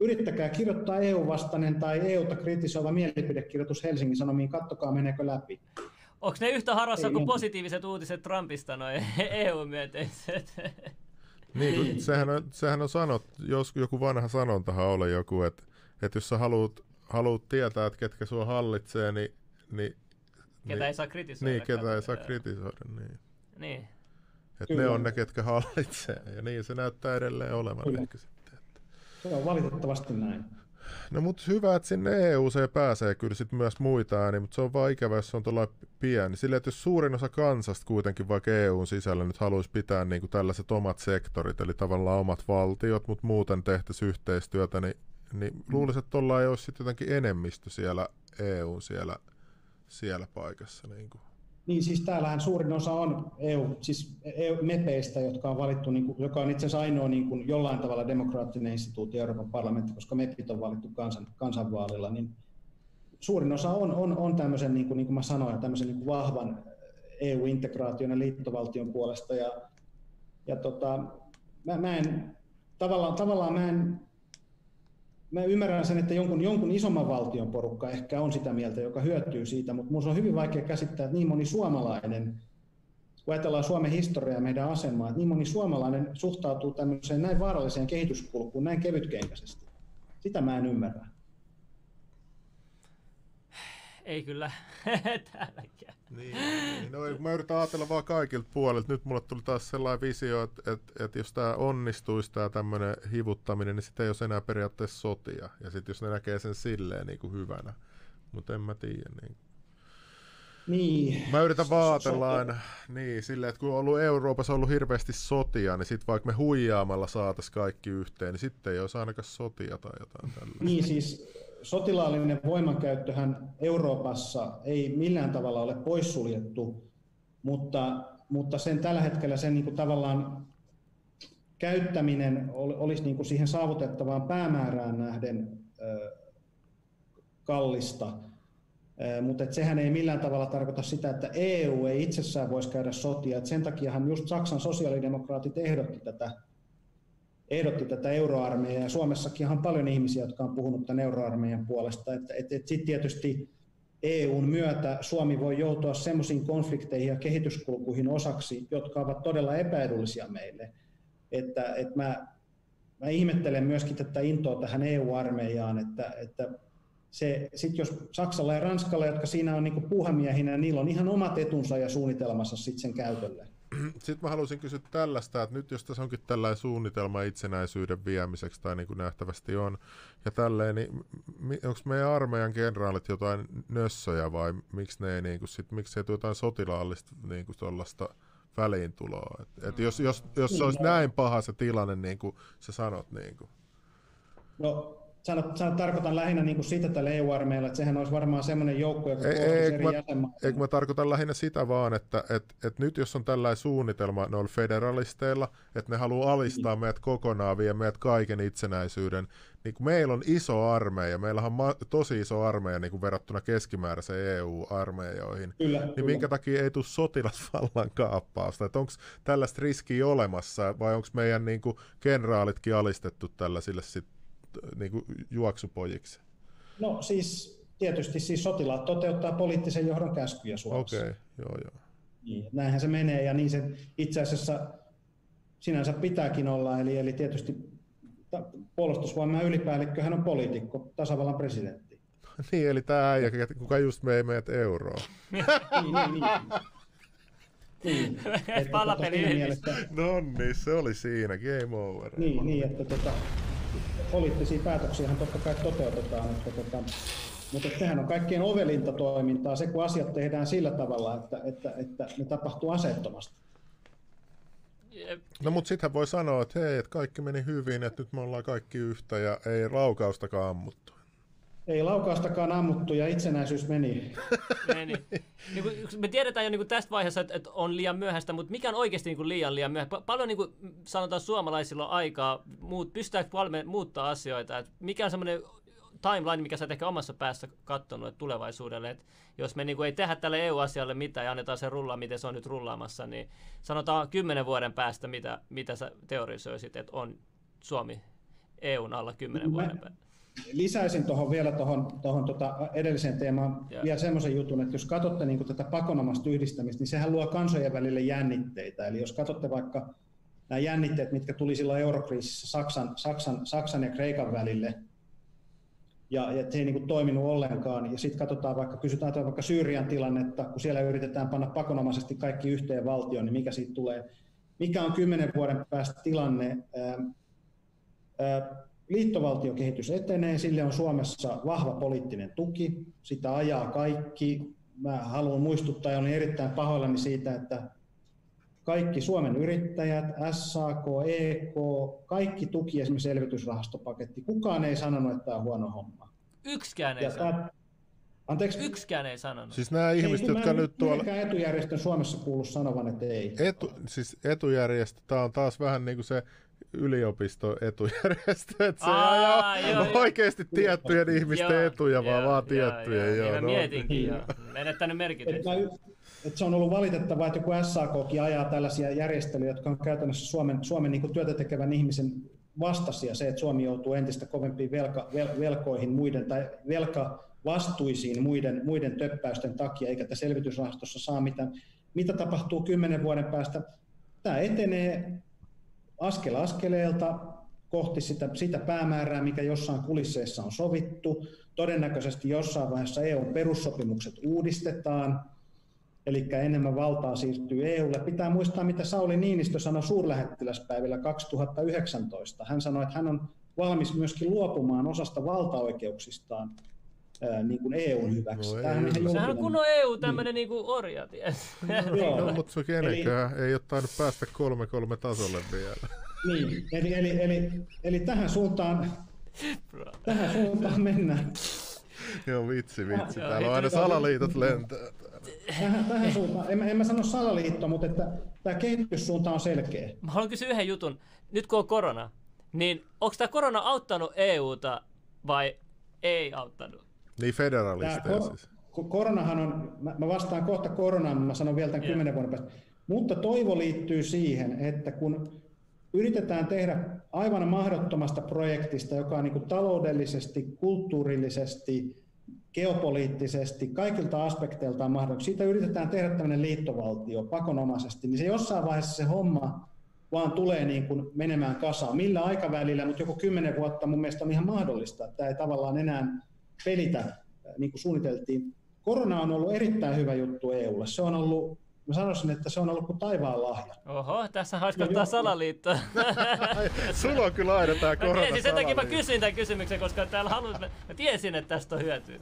yrittäkää kirjoittaa EU-vastainen tai EUta kritisoiva mielipidekirjoitus Helsingin Sanomiin, kattokaa meneekö läpi. Onko ne yhtä harassa kuin positiiviset uutiset Trumpista, noin <laughs> EU-myönteiset? Niin, niin. Sehän, on, sehän on sanot, jos joku vanha sanontahan oli joku, että että jos sä haluat, haluat tietää, että ketkä sua hallitsee, niin... niin ketä niin, ei saa kritisoida. Niin, ketä ei saa kritisoida, niin. Niin. Että ne on ne, ketkä hallitsee, ja niin se näyttää edelleen olevan Kyllä. ehkä sitten. Että. Se on valitettavasti näin. No mutta hyvä, että sinne EU pääsee kyllä sit myös muita ääniä, mutta se on vaan ikävä, jos se on tuolla pieni. Sillä että jos suurin osa kansasta kuitenkin vaikka EUn sisällä nyt haluaisi pitää niin kuin tällaiset omat sektorit, eli tavallaan omat valtiot, mutta muuten tehtäisiin yhteistyötä, niin niin mm. luulisin, että tuolla ei olisi sitten jotenkin enemmistö siellä EU siellä, siellä paikassa. Niin, kuin. niin siis täällähän suurin osa on EU, siis EU-mepeistä, jotka on valittu, niin kuin, joka on itse asiassa ainoa niin kuin, jollain tavalla demokraattinen instituutio Euroopan parlamentti, koska mepit on valittu kansan, kansanvaalilla, niin suurin osa on, on, on tämmöisen, niin kuin, niin kuin mä sanoin, tämmöisen niin kuin vahvan EU-integraation ja liittovaltion puolesta. Ja, ja tota, mä, mä en tavallaan, tavallaan mä en, mä ymmärrän sen, että jonkun, jonkun isomman valtion porukka ehkä on sitä mieltä, joka hyötyy siitä, mutta minusta on hyvin vaikea käsittää, että niin moni suomalainen, kun ajatellaan Suomen historiaa ja meidän asemaa, että niin moni suomalainen suhtautuu tämmöiseen näin vaaralliseen kehityskulkuun näin kevytkenkäisesti. Sitä mä en ymmärrä. Ei kyllä <laughs> täälläkään. Niin, niin. No, mä yritän ajatella vaan kaikilta puolilta. Nyt mulle tuli taas sellainen visio, että, että, että jos tämä onnistuisi tämä tämmöinen hivuttaminen, niin sitten ei olisi enää periaatteessa sotia. Ja sitten jos ne näkee sen silleen niin kuin hyvänä. Mutta en mä tiedä. Niin. Niin. Mä yritän vaatella aina niin, silleen, että kun on ollut Euroopassa ollut hirveästi sotia, niin sitten vaikka me huijaamalla saataisiin kaikki yhteen, niin sitten ei olisi ainakaan sotia tai jotain tällaista. Niin siis sotilaallinen voimankäyttöhän Euroopassa ei millään tavalla ole poissuljettu, mutta, mutta sen tällä hetkellä sen niin kuin tavallaan käyttäminen olisi niin kuin siihen saavutettavaan päämäärään nähden kallista. Mutta sehän ei millään tavalla tarkoita sitä, että EU ei itsessään voisi käydä sotia. Et sen takiahan just Saksan sosiaalidemokraatit ehdotti tätä ehdotti tätä euroarmeijaa, ja Suomessakin on paljon ihmisiä, jotka on puhunut tämän euroarmeijan puolesta, että, että, että sitten tietysti EUn myötä Suomi voi joutua semmoisiin konflikteihin ja kehityskulkuihin osaksi, jotka ovat todella epäedullisia meille. Että, että mä, mä ihmettelen myöskin tätä intoa tähän EU-armeijaan, että, että se, sit jos Saksalla ja Ranskalla, jotka siinä on niin puuhamiehinä, niillä on ihan omat etunsa ja suunnitelmansa sit sen käytölle. <clears throat> Sitten mä haluaisin kysyä tällaista, että nyt jos tässä onkin tällainen suunnitelma itsenäisyyden viemiseksi, tai niin kuin nähtävästi on, ja tälleen, niin onko meidän armeijan kenraalit jotain nössöjä vai miksi ne ei, niin kuin sit, miksi ei tule jotain sotilaallista niin kuin väliintuloa? Et, et jos, jos, jos se olisi näin paha se tilanne, niin kuin sä sanot. Niin kuin. No sanot, tarkoitan lähinnä niin kuin sitä tällä EU-armeijalla, että sehän olisi varmaan semmoinen joukko, joka ei, ei, eri jäsenmaita. Eikö mä tarkoitan lähinnä sitä vaan, että et, et nyt jos on tällainen suunnitelma noilla federalisteilla, että ne haluaa alistaa mm. meidät kokonaan, vie meidät kaiken itsenäisyyden, niin kun meillä on iso armeija, meillä on ma- tosi iso armeija niin kuin verrattuna keskimääräiseen EU-armeijoihin, kyllä, niin kyllä. minkä takia ei tule sotilasvallan kaappausta? Onko tällaista riskiä olemassa vai onko meidän niin kuin, kenraalitkin alistettu tällaisille sitten niin kuin juoksupojiksi? No siis tietysti siis sotilaat toteuttaa poliittisen johdon käskyjä Suomessa. Okei, okay, joo joo. Niin, näinhän se menee ja niin se itse asiassa sinänsä pitääkin olla. Eli, eli tietysti puolustusvoiman ylipäällikkö hän on poliitikko, tasavallan presidentti. <laughs> niin, eli tämä äijä, kuka just mei meidät euroon. niin, niin, niin. niin. <laughs> Että Palapeli mielestä... No niin, se oli siinä, game over. Niin, niin että tota, poliittisia päätöksiä totta kai toteutetaan, että tota, mutta sehän on kaikkein ovelinta toimintaa, se kun asiat tehdään sillä tavalla, että, että, että ne tapahtuu aseettomasti. No mutta sittenhän voi sanoa, että hei, että kaikki meni hyvin, että nyt me ollaan kaikki yhtä ja ei laukaustakaan ammuttu. Ei laukaustakaan ammuttu ja itsenäisyys meni. meni. Niin kuin, me tiedetään jo niin kuin tästä vaiheessa, että, että on liian myöhäistä, mutta mikä on oikeasti niin kuin liian liian myöhäistä? Paljon niin kuin sanotaan suomalaisilla on aikaa, muut, pystytäänkö paljon muuttaa asioita? Että mikä on semmoinen timeline, mikä sä oot ehkä omassa päässä katsonut että tulevaisuudelle, että jos me niin kuin ei tehdä tälle EU-asialle mitään ja annetaan se rullaa, miten se on nyt rullaamassa, niin sanotaan kymmenen vuoden päästä, mitä, mitä sä teorisoisit, että on Suomi EUn alla kymmenen vuoden päästä lisäisin tuohon vielä tuohon, tuohon tota edelliseen teemaan ja. vielä semmoisen jutun, että jos katsotte niin tätä pakonomasta yhdistämistä, niin sehän luo kansojen välille jännitteitä. Eli jos katsotte vaikka nämä jännitteet, mitkä tuli silloin eurokriisissä Saksan, Saksan, Saksan ja Kreikan välille, ja, ja se ei niin kuin toiminut ollenkaan. Ja sitten katsotaan vaikka, kysytään vaikka Syyrian tilannetta, kun siellä yritetään panna pakonomaisesti kaikki yhteen valtioon, niin mikä siitä tulee? Mikä on kymmenen vuoden päästä tilanne? Ää, ää, liittovaltiokehitys etenee, sille on Suomessa vahva poliittinen tuki, sitä ajaa kaikki. Mä haluan muistuttaa ja olen erittäin pahoillani siitä, että kaikki Suomen yrittäjät, SAK, EK, kaikki tuki esimerkiksi elvytysrahastopaketti. Kukaan ei sanonut, että tämä on huono homma. Yksikään ei sanonut. Anteeksi? Yksikään ei sanonut. Siis nämä ihmiset, ei, jotka nyt tuolla... etujärjestön Suomessa kuulu sanovan, että ei. Etu, siis etujärjestö, tämä on taas vähän niin kuin se yliopistoetujärjestö, että se Aa, ei ajaa oikeasti tiettyjen joo, ihmisten joo, etuja, vaan vaan tiettyjen. Joo, joo, joo, no. mietinkin jo. <laughs> Menettänyt merkitystä. Et se on ollut valitettavaa, että joku SAKkin ajaa tällaisia järjestelyjä, jotka on käytännössä Suomen, Suomen niin työtä tekevän ihmisen vastasi ja se, että Suomi joutuu entistä kovempiin velka, vel, velkoihin muiden tai velkavastuisiin muiden, muiden töppäysten takia, eikä tässä selvitysrahastossa saa mitään. Mitä tapahtuu kymmenen vuoden päästä? Tämä etenee askel askeleelta kohti sitä, sitä päämäärää, mikä jossain kulisseissa on sovittu. Todennäköisesti jossain vaiheessa EUn perussopimukset uudistetaan, eli enemmän valtaa siirtyy EUlle. Pitää muistaa, mitä Sauli Niinistö sanoi suurlähettiläspäivillä 2019. Hän sanoi, että hän on valmis myöskin luopumaan osasta valtaoikeuksistaan niin kuin EUn hyväksi. No Tämähän ei. on Sehän on kunnon EU tämmöinen niin. niin orja, no, no, mutta se kenenkään Eli... ei ole tainnut päästä kolme kolme tasolle vielä. Niin, eli, eli, eli, eli tähän suuntaan, tähän suuntaan mennään. Joo, vitsi, vitsi. Täällä on aina salaliitot lentää. Tähän, tähän suuntaan. En, en mä sano salaliitto, mutta että tämä kehityssuunta on selkeä. Mä haluan kysyä yhden jutun. Nyt kun on korona, niin onko tämä korona auttanut EUta vai ei auttanut? Niin federalisteja kor- siis. Koronahan on, mä vastaan kohta koronaan, mä sanon vielä tämän kymmenen vuoden päästä. Mutta toivo liittyy siihen, että kun yritetään tehdä aivan mahdottomasta projektista, joka on niin kuin taloudellisesti, kulttuurillisesti, geopoliittisesti, kaikilta aspekteiltaan mahdollista. Siitä yritetään tehdä tämmöinen liittovaltio pakonomaisesti, niin se jossain vaiheessa se homma vaan tulee niin kuin menemään kasaan. Millä aikavälillä, mutta joku kymmenen vuotta mun mielestä on ihan mahdollista, että tämä ei tavallaan enää pelitä äh, niin kuin suunniteltiin. Korona on ollut erittäin hyvä juttu EUlle. Se on ollut Mä sanoisin, että se on ollut kuin taivaan lahja. Oho, tässä haiskottaa salaliittoa. <laughs> Sulla on kyllä aina tämä korona Tiesin, sen takia mä kysyin tämän kysymyksen, koska täällä halus, mä, mä tiesin, että tästä on hyötyä.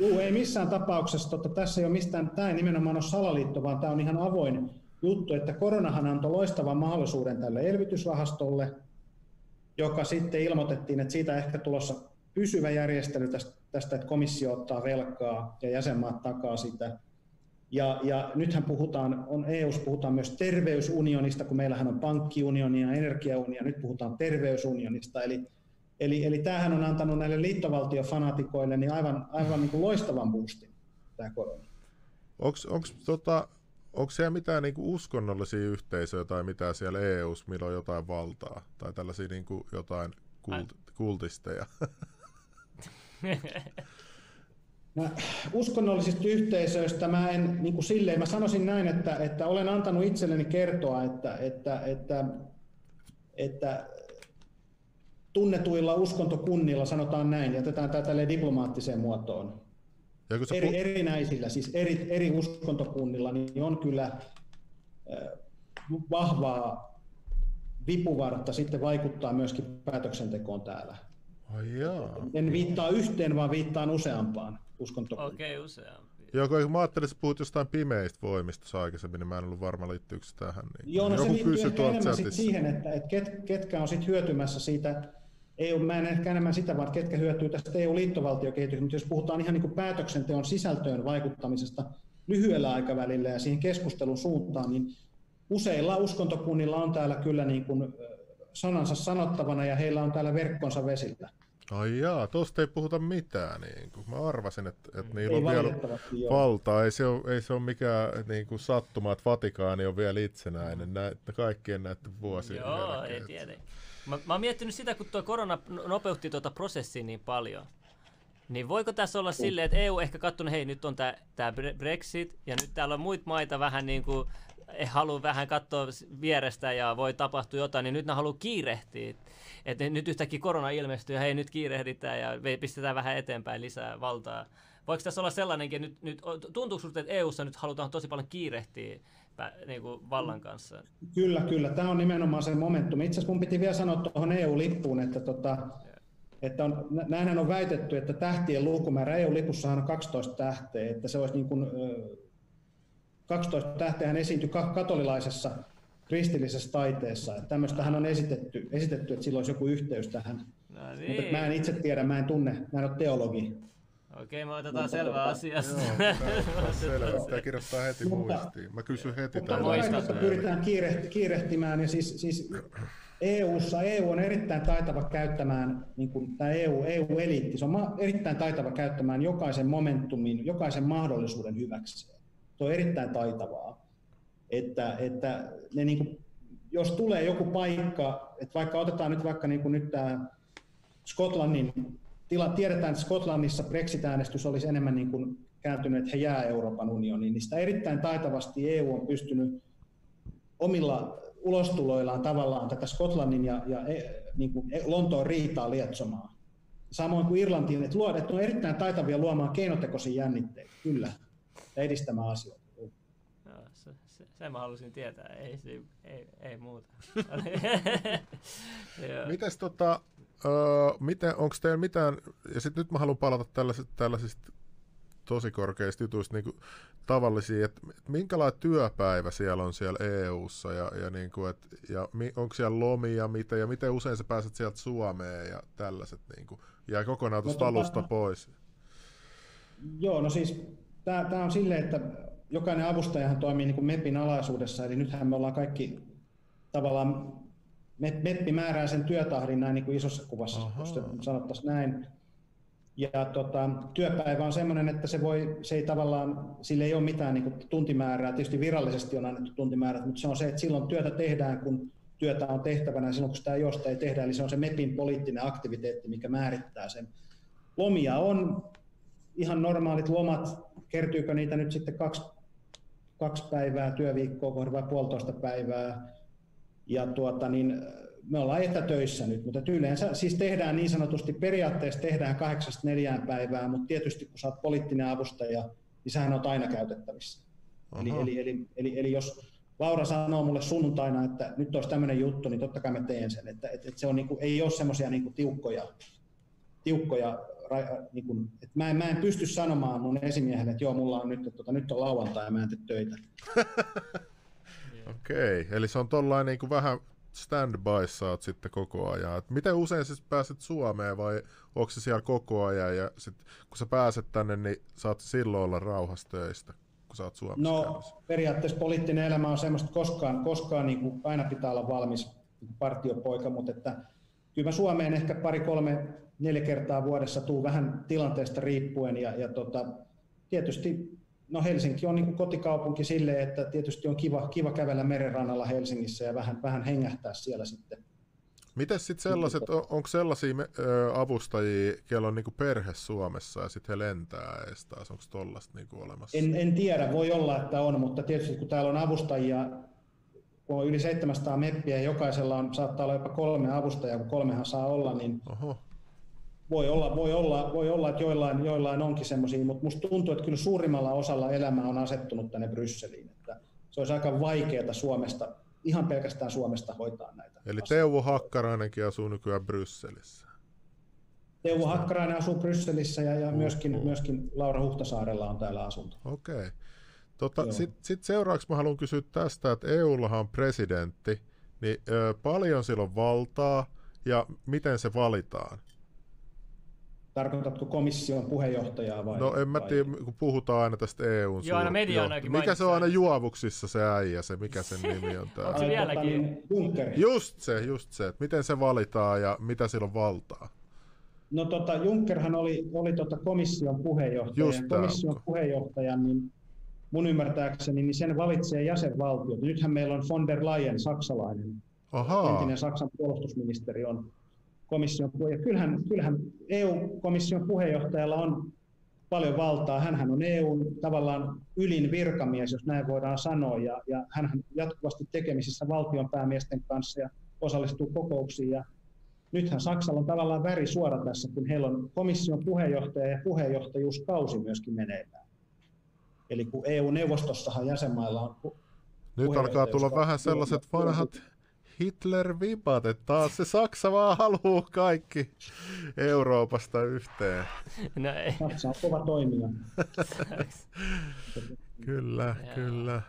Juu, ei missään tapauksessa. Totta, tässä ei ole mistään, tämä ei nimenomaan ole salaliitto, vaan tämä on ihan avoin juttu, että koronahan antoi loistavan mahdollisuuden tälle elvytysrahastolle, joka sitten ilmoitettiin, että siitä ehkä tulossa pysyvä järjestely tästä, tästä että komissio ottaa velkaa ja jäsenmaat takaa sitä. Ja, ja nythän puhutaan, on EUssa puhutaan myös terveysunionista, kun meillähän on pankkiunioni ja energiaunioni, nyt puhutaan terveysunionista. Eli, eli, eli tämähän on antanut näille liittovaltiofanatikoille niin aivan, aivan niin kuin loistavan boostin, tämä korona. Onko tota, onko siellä mitään niinku uskonnollisia yhteisöjä tai mitä siellä EUssa, millä on jotain valtaa? Tai tällaisia niinku jotain kult, kultisteja? <laughs> Mä uskonnollisista yhteisöistä mä en niin kuin silleen, mä sanoisin näin, että, että olen antanut itselleni kertoa, että, että, että, että tunnetuilla uskontokunnilla, sanotaan näin, jätetään tämä tälle diplomaattiseen muotoon, eri, pu- erinäisillä, siis eri, eri uskontokunnilla, niin on kyllä vahvaa vipuvartta sitten vaikuttaa myöskin päätöksentekoon täällä. Ai jaa. En viittaa yhteen, vaan viittaan useampaan uskontokuntaan. Okei, okay, useampi. Joo, kun mä ajattelin, että puhut jostain pimeistä voimista aikaisemmin, niin mä en ollut varma liittyykö se tähän. Niin. Joo, no Joku se liittyy ehkä enemmän sit siihen, että, että ket, ketkä on sit hyötymässä siitä EU, mä en ehkä enemmän sitä, vaan ketkä hyötyy tästä EU-liittovaltiokehityksestä, mutta jos puhutaan ihan niin kuin päätöksenteon sisältöön vaikuttamisesta lyhyellä aikavälillä ja siihen keskustelun suuntaan, niin useilla uskontokunnilla on täällä kyllä niin kuin sanansa sanottavana ja heillä on täällä verkkonsa vesillä. Ai jaa, tosta ei puhuta mitään. Niin kuin. Mä arvasin, että, että niillä ei on vielä valtaa. Ei se ole, ei se ole mikään niin kuin sattuma, että Vatikaani on vielä itsenäinen nä, kaikkien näiden vuosien Joo, jälkeen. ei tiedä. Mä, mä oon miettinyt sitä, kun tuo korona nopeutti tuota prosessia niin paljon. Niin voiko tässä olla silleen, että EU ehkä katsonut, hei nyt on tämä Brexit ja nyt täällä on muita maita vähän niin kuin halua vähän katsoa vierestä ja voi tapahtua jotain, niin nyt ne haluaa kiirehtiä. Että nyt yhtäkkiä korona ilmestyy ja hei nyt kiirehditään ja pistetään vähän eteenpäin lisää valtaa. Voiko tässä olla sellainenkin, että nyt, nyt tuntuuko sinusta, että EU-ssa nyt halutaan tosi paljon kiirehtiä niin kuin vallan kanssa? Kyllä, kyllä. Tämä on nimenomaan se momentum. Itse asiassa mun piti vielä sanoa tuohon EU-lippuun, että tota, että on, näinhän on väitetty, että tähtien lukumäärä EU-lipussahan on 12 tähteä, että se olisi niin kuin, 12 tähteähän esiintyi katolilaisessa kristillisessä taiteessa. Että tämmöistähän on esitetty, esitetty, että sillä olisi joku yhteys tähän. No niin. Mutta mä en itse tiedä, mä en tunne, mä en ole teologi. Okei, me otetaan selvä asiasta. Joo, selvä. Sitä kirjoittaa heti muistiin. Mä kysyn heti. Mutta pyritään kiirehti, kiirehtimään. Ja siis, siis EUssa, EU on erittäin taitava käyttämään, niin kuin tämä EU, EU-eliitti, se on erittäin taitava käyttämään jokaisen momentumin, jokaisen mahdollisuuden hyväksi. Se on erittäin taitavaa. Että, että ne niin kuin jos tulee joku paikka, että vaikka otetaan nyt vaikka niin kuin nyt tämä Skotlannin tila, tiedetään, että Skotlannissa Brexit-äänestys olisi enemmän niin kuin kääntynyt, että he jää Euroopan unioniin, niin sitä erittäin taitavasti EU on pystynyt omilla ulostuloillaan tavallaan tätä Skotlannin ja, ja e, niin kuin Lontoon riitaa lietsomaan. Samoin kuin Irlantiin, että, luo, että on erittäin taitavia luomaan keinotekoisia jännitteitä, kyllä, ja edistämään asioita. Se, sen mä halusin tietää, ei, ei, ei, ei muuta. <laughs> Mites tota, uh, miten, onko teillä mitään, ja sitten nyt mä haluan palata tällaisista, tällaisista tosi korkeista jutuista niin tavallisia, että minkälainen työpäivä siellä on siellä EU-ssa ja, ja, niin kuin, et, ja mi, onko siellä lomia mitä, ja miten usein sä pääset sieltä Suomeen ja tällaiset, niin kuin, jää kokonaan tuosta no, tota- alusta tota, pois? Joo, no siis tämä on silleen, että jokainen avustajahan toimii niin kuin MEPin alaisuudessa, eli nythän me ollaan kaikki tavallaan, MEPpi määrää sen työtahdin näin niin kuin isossa kuvassa, Aha. jos sanottaisiin näin. Ja tota, työpäivä on sellainen, että se, voi, se ei tavallaan, sille ei ole mitään niin kuin tuntimäärää. Tietysti virallisesti on annettu tuntimäärät, mutta se on se, että silloin työtä tehdään, kun työtä on tehtävänä, ja silloin kun sitä josta ei tehdä. Eli se on se MEPin poliittinen aktiviteetti, mikä määrittää sen. Lomia on ihan normaalit lomat. Kertyykö niitä nyt sitten kaksi, kaksi päivää työviikkoa kohden vai puolitoista päivää? Ja tuota, niin me ollaan etätöissä nyt, mutta yleensä siis tehdään niin sanotusti, periaatteessa tehdään kahdeksasta neljään päivää, mutta tietysti kun saat poliittinen avustaja, niin sähän on aina käytettävissä. Eli, eli, eli, eli, eli jos Laura sanoo mulle sunnuntaina, että nyt olisi tämmöinen juttu, niin totta kai mä teen sen. Että, että, että se on, niin kuin, ei ole semmoisia niin tiukkoja, tiukkoja niin kuin, että mä, en, mä en pysty sanomaan mun esimiehelle, että joo, mulla on nyt, että tota, nyt on lauantai ja mä en tee töitä. <laughs> Okei, okay. eli se on tollain niin kuin vähän standby saat sitten koko ajan. Et miten usein sä pääset Suomeen vai onko se siellä koko ajan ja sit, kun sä pääset tänne, niin saat silloin olla rauhassa töistä, kun sä oot Suomessa No käymässä. periaatteessa poliittinen elämä on semmoista, että koskaan, koskaan niin kuin aina pitää olla valmis niin partiopoika, mutta että kyllä mä Suomeen ehkä pari, kolme, neljä kertaa vuodessa tuu vähän tilanteesta riippuen ja, ja tota, tietysti no Helsinki on niin kotikaupunki sille, että tietysti on kiva, kiva kävellä merenrannalla Helsingissä ja vähän, vähän hengähtää siellä sitten. Miten sitten sellaiset, on, onko sellaisia avustajia, joilla on niinku perhe Suomessa ja sitten he lentää edes taas, onko tollasta niinku olemassa? En, en tiedä, voi olla, että on, mutta tietysti kun täällä on avustajia, kun on yli 700 meppiä ja jokaisella on, saattaa olla jopa kolme avustajaa, kun kolmehan saa olla, niin Oho voi olla, voi olla, voi olla että joillain, joillain onkin semmoisia, mutta musta tuntuu, että kyllä suurimmalla osalla elämää on asettunut tänne Brysseliin. Että se olisi aika vaikeaa Suomesta, ihan pelkästään Suomesta hoitaa näitä Eli asioita. Teuvo Hakkarainenkin asuu nykyään Brysselissä. Teuvo Hakkarainen asuu Brysselissä ja, ja myöskin, myöskin Laura Huhtasaarella on täällä asunto. Okei. Okay. Tota, Sitten sit seuraavaksi mä haluan kysyä tästä, että EUllahan on presidentti, niin ö, paljon sillä on valtaa ja miten se valitaan? Tarkoitatko komission puheenjohtajaa vai? No en mä tiedä, kun puhutaan aina tästä EUn Joo, aina media ainakin Mikä se on aina juovuksissa se äijä, se mikä sen <laughs> nimi on täällä? Onko se vieläkin? Juncker. Just se, just se, että miten se valitaan ja mitä sillä on valtaa. No tota, Junckerhan oli, oli tota komission puheenjohtaja. Just komission puheenjohtajan, niin mun ymmärtääkseni, niin sen valitsee jäsenvaltiot. Nythän meillä on von der Leyen, saksalainen, Ahaa. entinen Saksan puolustusministeri on komission puheenjohtaja. Kyllähän, kyllähän EU-komission puheenjohtajalla on paljon valtaa. Hänhän on EUn tavallaan ylin virkamies, jos näin voidaan sanoa, ja, ja hän jatkuvasti tekemisissä valtionpäämiesten kanssa ja osallistuu kokouksiin. Ja nythän Saksalla on tavallaan väri suora tässä, kun heillä on komission puheenjohtaja ja puheenjohtajuuskausi myöskin meneillään. Eli kun EU-neuvostossahan jäsenmailla on Nyt alkaa tulla vähän sellaiset vanhat Hitler-vipat, että taas se Saksa vaan haluaa kaikki Euroopasta yhteen. No ei. Saksa on kova toimija. <laughs> kyllä, kyllä.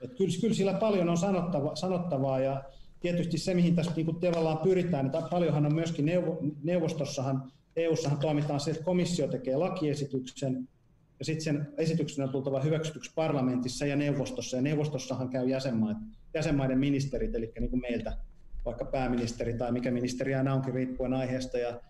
Et kyllä, kyllä sillä paljon on sanottava, sanottavaa ja tietysti se, mihin tässä niin tavallaan pyritään, että paljonhan on myöskin neuvo, neuvostossahan, EU-ssahan toimitaan se, että komissio tekee lakiesityksen, ja sitten sen esityksen on tultava hyväksytyksi parlamentissa ja neuvostossa, ja neuvostossahan käy jäsenmaat, jäsenmaiden ministerit, eli niin kuin meiltä vaikka pääministeri tai mikä ministeri aina onkin riippuen aiheesta. Ja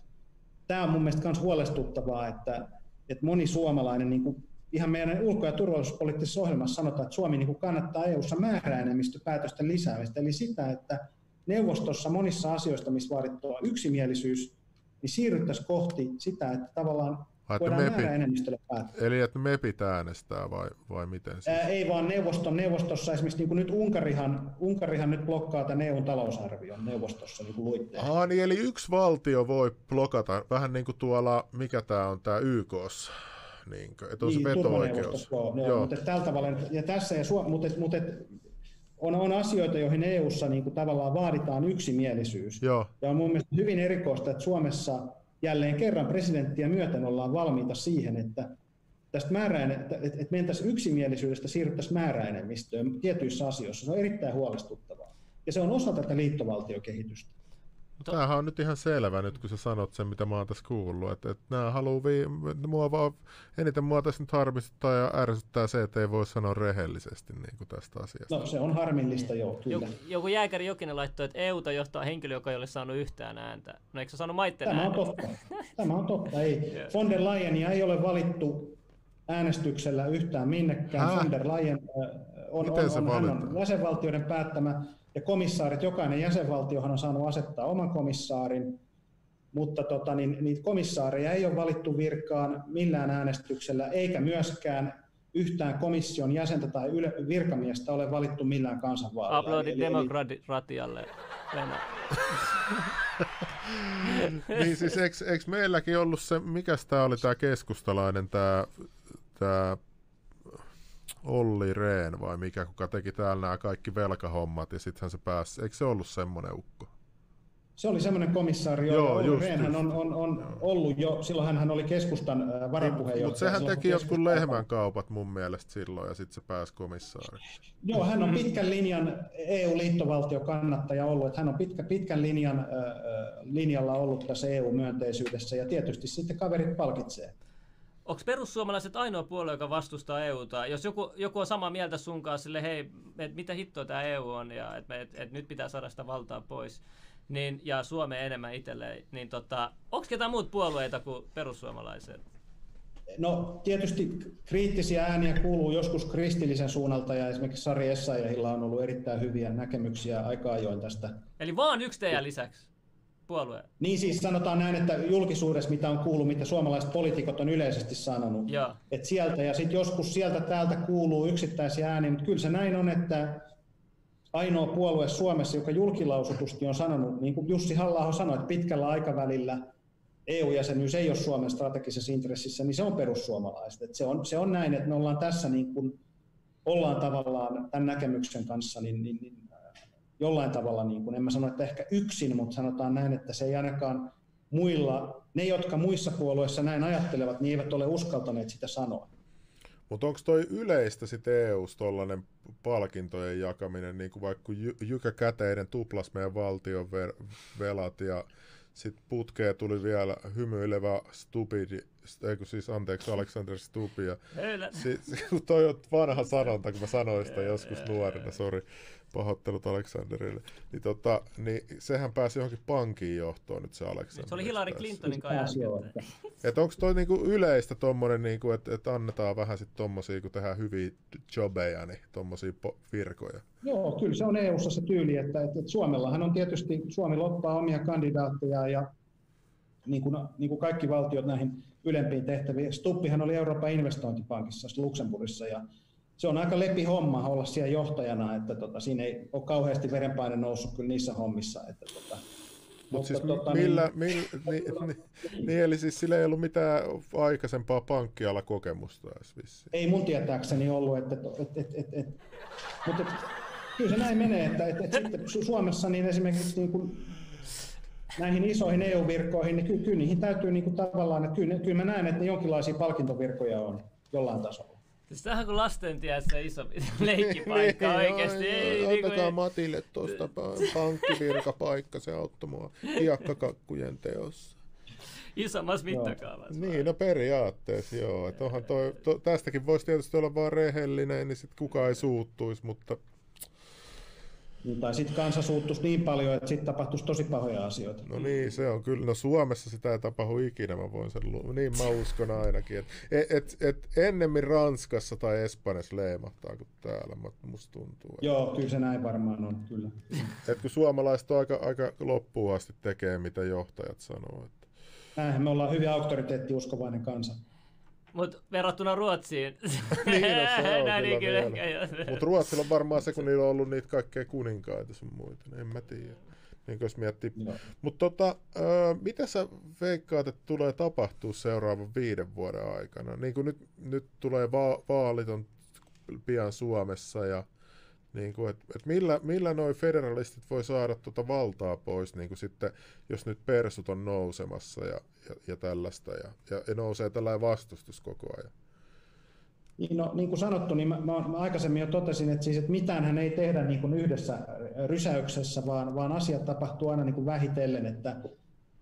tämä on mun mielestä myös huolestuttavaa, että, että moni suomalainen niin kuin ihan meidän ulko- ja turvallisuuspoliittisessa ohjelmassa sanotaan, että Suomi niin kuin kannattaa EU-ssa määräenemmistöpäätösten lisäämistä, eli sitä, että neuvostossa monissa asioissa, missä vaadittua yksimielisyys, niin siirryttäisiin kohti sitä, että tavallaan Ai, että voidaan mepi- määräenemmistöllä päättää. Eli että mepit äänestää vai, vai miten siis? Ää, ei vaan neuvoston, neuvostossa, esimerkiksi niin kuin nyt Unkarihan, Unkarihan nyt blokkaa tämän EUn talousarvion neuvostossa, niin kuin luitte. Aha, niin eli yksi valtio voi blokata, vähän niin kuin tuolla, mikä tämä on, tämä YKssa, niin että on se Niin, veto-oikeus. turvaneuvosto, Joo, joo, Joo. Mutta tällä tavalla, ja tässä ja Suom- mutta, mutta on, on asioita, joihin EUssa niin kuin tavallaan vaaditaan yksimielisyys. Joo, Ja on mun mielestä hyvin erikoista, että Suomessa jälleen kerran presidenttiä myöten ollaan valmiita siihen, että tästä määräen, että, että, mentäisiin yksimielisyydestä siirryttäisiin määräenemmistöön tietyissä asioissa. Se on erittäin huolestuttavaa. Ja se on osa tätä liittovaltiokehitystä. Tämähän on nyt ihan selvä nyt, kun sä sanot sen, mitä mä oon tässä kuullut. Että, että nämä haluu vi... mua vaan, eniten mua tässä nyt harmistuttaa ja ärsyttää se, että ei voi sanoa rehellisesti niin kuin tästä asiasta. No se on harmillista, joo, kyllä. Joku, joku jääkäri Jokinen laittoi, että EUta johtaa henkilö, joka ei ole saanut yhtään ääntä. No eikö se saanut maitten Tämä on äänet? totta. Tämä on totta. Ei. <laughs> Von der Leyenia ei ole valittu äänestyksellä yhtään minnekään. Häh? Von der Leyen äh, on, Miten on, se on, hän on jäsenvaltioiden päättämä, ja komissaarit, jokainen jäsenvaltiohan on saanut asettaa oman komissaarin, mutta tota, niin, niitä komissaareja ei ole valittu virkaan millään äänestyksellä, eikä myöskään yhtään komission jäsentä tai yle, virkamiestä ole valittu millään kansanvaalilla. Aplodit demokratialle. <laughs> Niin siis eikö, eikö meilläkin ollut se, mikä tämä oli tämä keskustalainen, tämä tää Olli Rehn vai mikä, kuka teki täällä nämä kaikki velkahommat ja sittenhän se pääsi, eikö se ollut semmoinen ukko? Se oli semmoinen komissaari, Joo, joo, Olli just, Rehnhän on, on, on ollut jo, silloin hän oli keskustan äh, varapuheenjohtaja. Mutta sehän teki kun jotkut lehmän kaupat mun mielestä silloin ja sitten se pääsi komissaari. Joo, hän on pitkän linjan EU-liittovaltiokannattaja ollut, että hän on pitkä, pitkän linjan äh, äh, linjalla ollut tässä EU-myönteisyydessä ja tietysti sitten kaverit palkitsee. Onko perussuomalaiset ainoa puolue, joka vastustaa EUta? Jos joku, joku on samaa mieltä sun kanssa, sille hei, et mitä hittoa tämä EU on ja että et, et nyt pitää saada sitä valtaa pois, niin, ja Suomeen enemmän itselleen, niin tota, onko ketään muut puolueita kuin perussuomalaiset? No tietysti kriittisiä ääniä kuuluu joskus kristillisen suunnalta ja esimerkiksi Sari Essayahilla on ollut erittäin hyviä näkemyksiä aika ajoin tästä Eli vaan yksi teidän lisäksi puolue. Niin siis sanotaan näin, että julkisuudessa mitä on kuullut, mitä suomalaiset poliitikot on yleisesti sanonut, Joo. että sieltä ja sitten joskus sieltä täältä kuuluu yksittäisiä ääniä, mutta kyllä se näin on, että ainoa puolue Suomessa, joka julkilausutusti on sanonut, niin kuin Jussi halla sanoi, että pitkällä aikavälillä EU-jäsenyys ei ole Suomen strategisessa intressissä, niin se on perussuomalaiset. Että se, on, se on näin, että me ollaan tässä niin kuin, ollaan tavallaan tämän näkemyksen kanssa niin, niin, niin jollain tavalla, niin kuin, en mä sano, että ehkä yksin, mutta sanotaan näin, että se ei ainakaan muilla, ne jotka muissa puolueissa näin ajattelevat, niin eivät ole uskaltaneet sitä sanoa. Mutta onko toi yleistä sitten EU-ssa tollanen palkintojen jakaminen, niin kuin vaikka Jy- Jykä Käteinen tuplas meidän valtion ver- velat ja sitten putkeen tuli vielä hymyilevä Stupidi, ei kun siis anteeksi Alexander Stupi ja si, si, toi on vanha sanonta, kun mä sanoin sitä joskus nuorena, sori, pahoittelut Alexanderille, niin, tota, niin sehän pääsi johonkin pankin johtoon nyt se Alexander. Se oli Hillary. Clintonin kanssa. että- Et onko toi niinku yleistä tommonen, niinku, että et annetaan vähän sit tommosia, kun tehdään hyviä jobeja, niin tommosia po- virkoja? Joo, kyllä se on EU-ssa se tyyli, että, että, että Suomellahan on tietysti, Suomi loppaa omia kandidaatteja ja niin kuin, niin kuin kaikki valtiot näihin ylempiin tehtäviin. Stuppihan oli Euroopan investointipankissa Luxemburgissa ja se on aika lepi homma olla siellä johtajana, että tota, siinä ei ole kauheasti verenpaine noussut kyllä niissä hommissa. Että, tota, Mutta siis tota, millä, millä niin, niin, niin, eli siis sillä ei ollut mitään aikaisempaa pankkiala kokemusta edes vissiin. ei mun tietääkseni ollut, että, että, että, että, että mutta että, kyllä se näin menee, että, että, että sitten Su- Suomessa niin esimerkiksi niin kuin näihin isoihin EU-virkoihin, niin kyllä, kyllä niihin täytyy niin kuin tavallaan, että kyllä, kyllä mä näen, että ne jonkinlaisia palkintovirkoja on jollain tasolla. Siis tämähän kuin lasten tiessä iso <laughs> leikkipaikka oikeesti. Ei, niinku, Antakaa ei, Matille tuosta pankkivirkapaikka, se auttoi mua hiekkakakkujen teossa. isommassa mittakaavassa. Niin, no periaatteessa joo. Et onhan toi, to, tästäkin voisi tietysti olla vaan rehellinen, niin sit kukaan ei suuttuisi, mutta Niin, tai sitten kansa suuttuisi niin paljon, että sitten tapahtuisi tosi pahoja asioita. No niin, se on kyllä. No Suomessa sitä ei tapahdu ikinä, mä voin sen lu- Niin mä uskon ainakin. Että et, et, et ennemmin Ranskassa tai Espanjassa leimahtaa kuin täällä, musta tuntuu. Että, Joo, kyllä se näin varmaan on, kyllä. et kun suomalaiset on aika, aika loppuun asti tekee, mitä johtajat sanoo. Että. Näinhän me ollaan hyvin auktoriteettiuskovainen kansa. Mutta verrattuna Ruotsiin. <laughs> niin, no, se on <laughs> Näin, kyllä kyllä vielä. ehkä, Mutta Ruotsilla on varmaan se, kun niillä on ollut niitä kaikkea kuninkaita sun muita. niin En mä tiedä. Niin jos miettii. Joo. Mutta tota, mitä sä veikkaat, että tulee tapahtua seuraavan viiden vuoden aikana? Niin kuin nyt, nyt tulee va- vaalit on pian Suomessa ja niin kuin, et, et millä, millä noi federalistit voi saada tuota valtaa pois, niin kuin sitten, jos nyt persut on nousemassa ja, ja, ja tällaista, ja, ja, nousee tällainen vastustus koko ajan. Niin, no, niin kuin sanottu, niin mä, mä, aikaisemmin jo totesin, että, siis, että mitään hän ei tehdä niin kuin yhdessä rysäyksessä, vaan, vaan asiat tapahtuu aina niin kuin vähitellen. Että,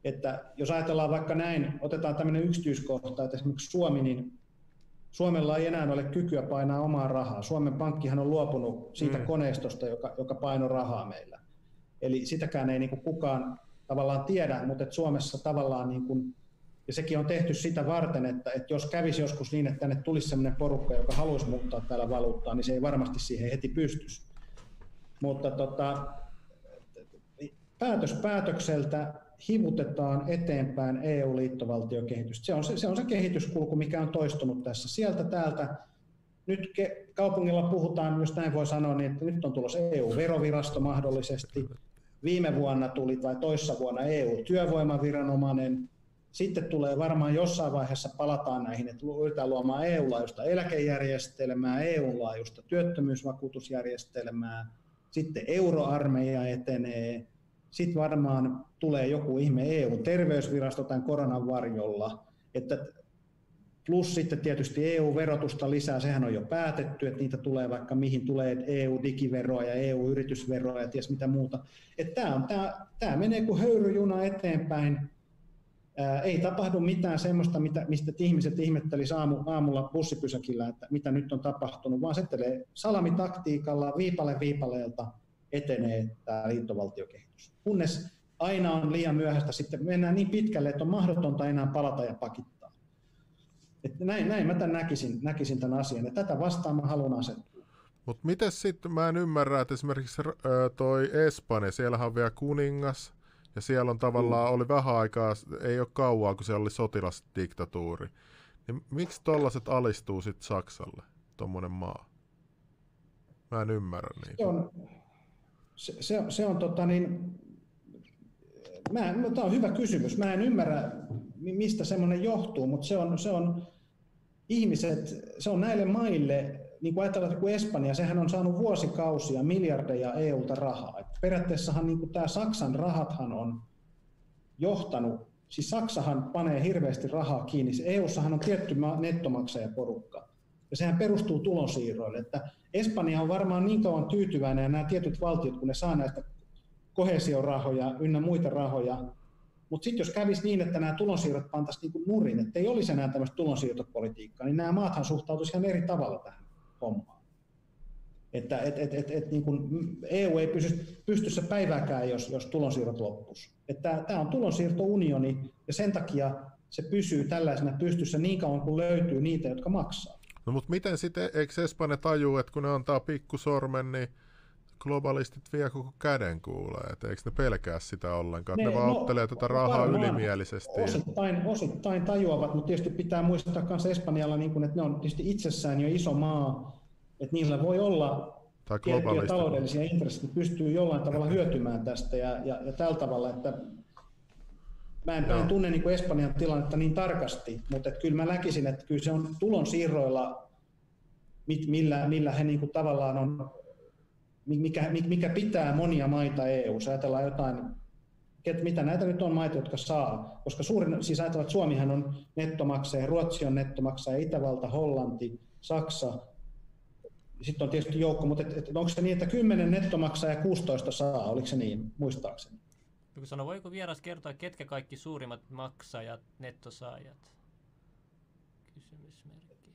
että jos ajatellaan vaikka näin, otetaan tämmöinen yksityiskohta, että esimerkiksi Suomi, niin Suomella ei enää ole kykyä painaa omaa rahaa. Suomen pankkihan on luopunut siitä mm. koneistosta, joka, joka painoi rahaa meillä. Eli sitäkään ei niin kuin kukaan tavallaan tiedä, mutta että Suomessa tavallaan, niin kuin, ja sekin on tehty sitä varten, että, että jos kävisi joskus niin, että tänne tulisi sellainen porukka, joka haluaisi muuttaa täällä valuuttaa, niin se ei varmasti siihen heti pystyisi. Mutta tota, päätös päätökseltä hivutetaan eteenpäin EU-liittovaltiokehitystä. Se on se, se on se kehityskulku, mikä on toistunut tässä. Sieltä täältä nyt ke, kaupungilla puhutaan, jos näin voi sanoa, niin että nyt on tulossa EU-verovirasto mahdollisesti. Viime vuonna tuli tai toissa vuonna EU-työvoimaviranomainen. Sitten tulee varmaan jossain vaiheessa palataan näihin, että yritetään luomaan EU-laajuista eläkejärjestelmää, EU-laajuista työttömyysvakuutusjärjestelmää. Sitten euroarmeija etenee, sitten varmaan tulee joku ihme EU-terveysvirasto tämän koronan varjolla, että plus sitten tietysti EU-verotusta lisää, sehän on jo päätetty, että niitä tulee vaikka mihin tulee EU-digiveroa ja EU-yritysveroa ja ties mitä muuta. Että tämä, on, tämä, tämä menee kuin höyryjuna eteenpäin. Ei tapahdu mitään semmoista, mitä, mistä ihmiset ihmettelisi aamu, aamulla bussipysäkillä, että mitä nyt on tapahtunut, vaan se salamitaktiikalla viipale viipaleelta etenee tämä liittovaltiokehitys. Kunnes aina on liian myöhäistä, sitten mennään niin pitkälle, että on mahdotonta enää palata ja pakittaa. Että näin, näin mä tämän näkisin, näkisin tämän asian, ja tätä vastaan mä haluan asettua. Mutta miten sitten, mä en ymmärrä, että esimerkiksi ö, toi Espanja, siellähän on vielä kuningas, ja siellä on tavallaan, mm. oli vähän aikaa, ei ole kauaa, kun siellä oli sotilasdiktatuuri. Niin miksi tollaset alistuu sitten Saksalle, tuommoinen maa? Mä en ymmärrä niitä. Se on, se, se, se on tota niin, mä, no, tämä on hyvä kysymys. Mä en ymmärrä, mistä semmoinen johtuu, mutta se on, se on ihmiset, se on näille maille, niin kuin ajatellaan, että kun Espanja, sehän on saanut vuosikausia miljardeja EUlta rahaa. Et periaatteessahan niin kuin tämä Saksan rahathan on johtanut, siis Saksahan panee hirveästi rahaa kiinni. EUssahan on tietty nettomaksajaporukka, ja sehän perustuu tulonsiirroille. Että Espanja on varmaan niin kauan tyytyväinen, ja nämä tietyt valtiot, kun ne saa näistä kohesiorahoja ynnä muita rahoja, mutta sitten jos kävisi niin, että nämä tulonsiirrot pantaisiin niin nurin, että ei olisi enää tämmöistä tulonsiirtopolitiikkaa, niin nämä maathan suhtautuisivat ihan eri tavalla tähän hommaan. Että et, et, et, et, niin kuin EU ei pysy pystyssä päivääkään, jos, jos tulonsiirrot loppuisi. Tämä on tulonsiirtounioni ja sen takia se pysyy tällaisena pystyssä niin kauan kuin löytyy niitä, jotka maksaa. No mutta miten sitten, eikö Espanja tajuu, että kun ne antaa pikkusormen, niin globalistit vie koko käden kuulee, että eikö ne pelkää sitä ollenkaan, ne, ne vaan no, ottelee tätä rahaa ylimielisesti. Osittain, osittain tajuavat, mutta tietysti pitää muistaa myös Espanjalla, niin kun, että ne on tietysti itsessään jo iso maa, että niillä voi olla tai tiettyjä taloudellisia intressejä, pystyy jollain tavalla <clears throat> hyötymään tästä ja, ja, ja tällä tavalla, että mä en, mä en tunne niin kuin Espanjan tilannetta niin tarkasti, mutta että kyllä mä näkisin, että kyllä se on tulonsiirroilla, millä, millä he niin kuin tavallaan on mikä, mikä pitää monia maita EU. Ajatellaan jotain, mitä näitä nyt on maita, jotka saa, koska suurin, siis ajatellaan, että Suomihan on nettomaksaja, Ruotsi on nettomaksaja, Itävalta, Hollanti, Saksa, sitten on tietysti joukko, mutta et, et, onko se niin, että 10 nettomaksaja ja 16 saa, oliko se niin, muistaakseni? Joku sanoi, voiko vieras kertoa, ketkä kaikki suurimmat maksajat, nettosaajat? Kysymysmerkki.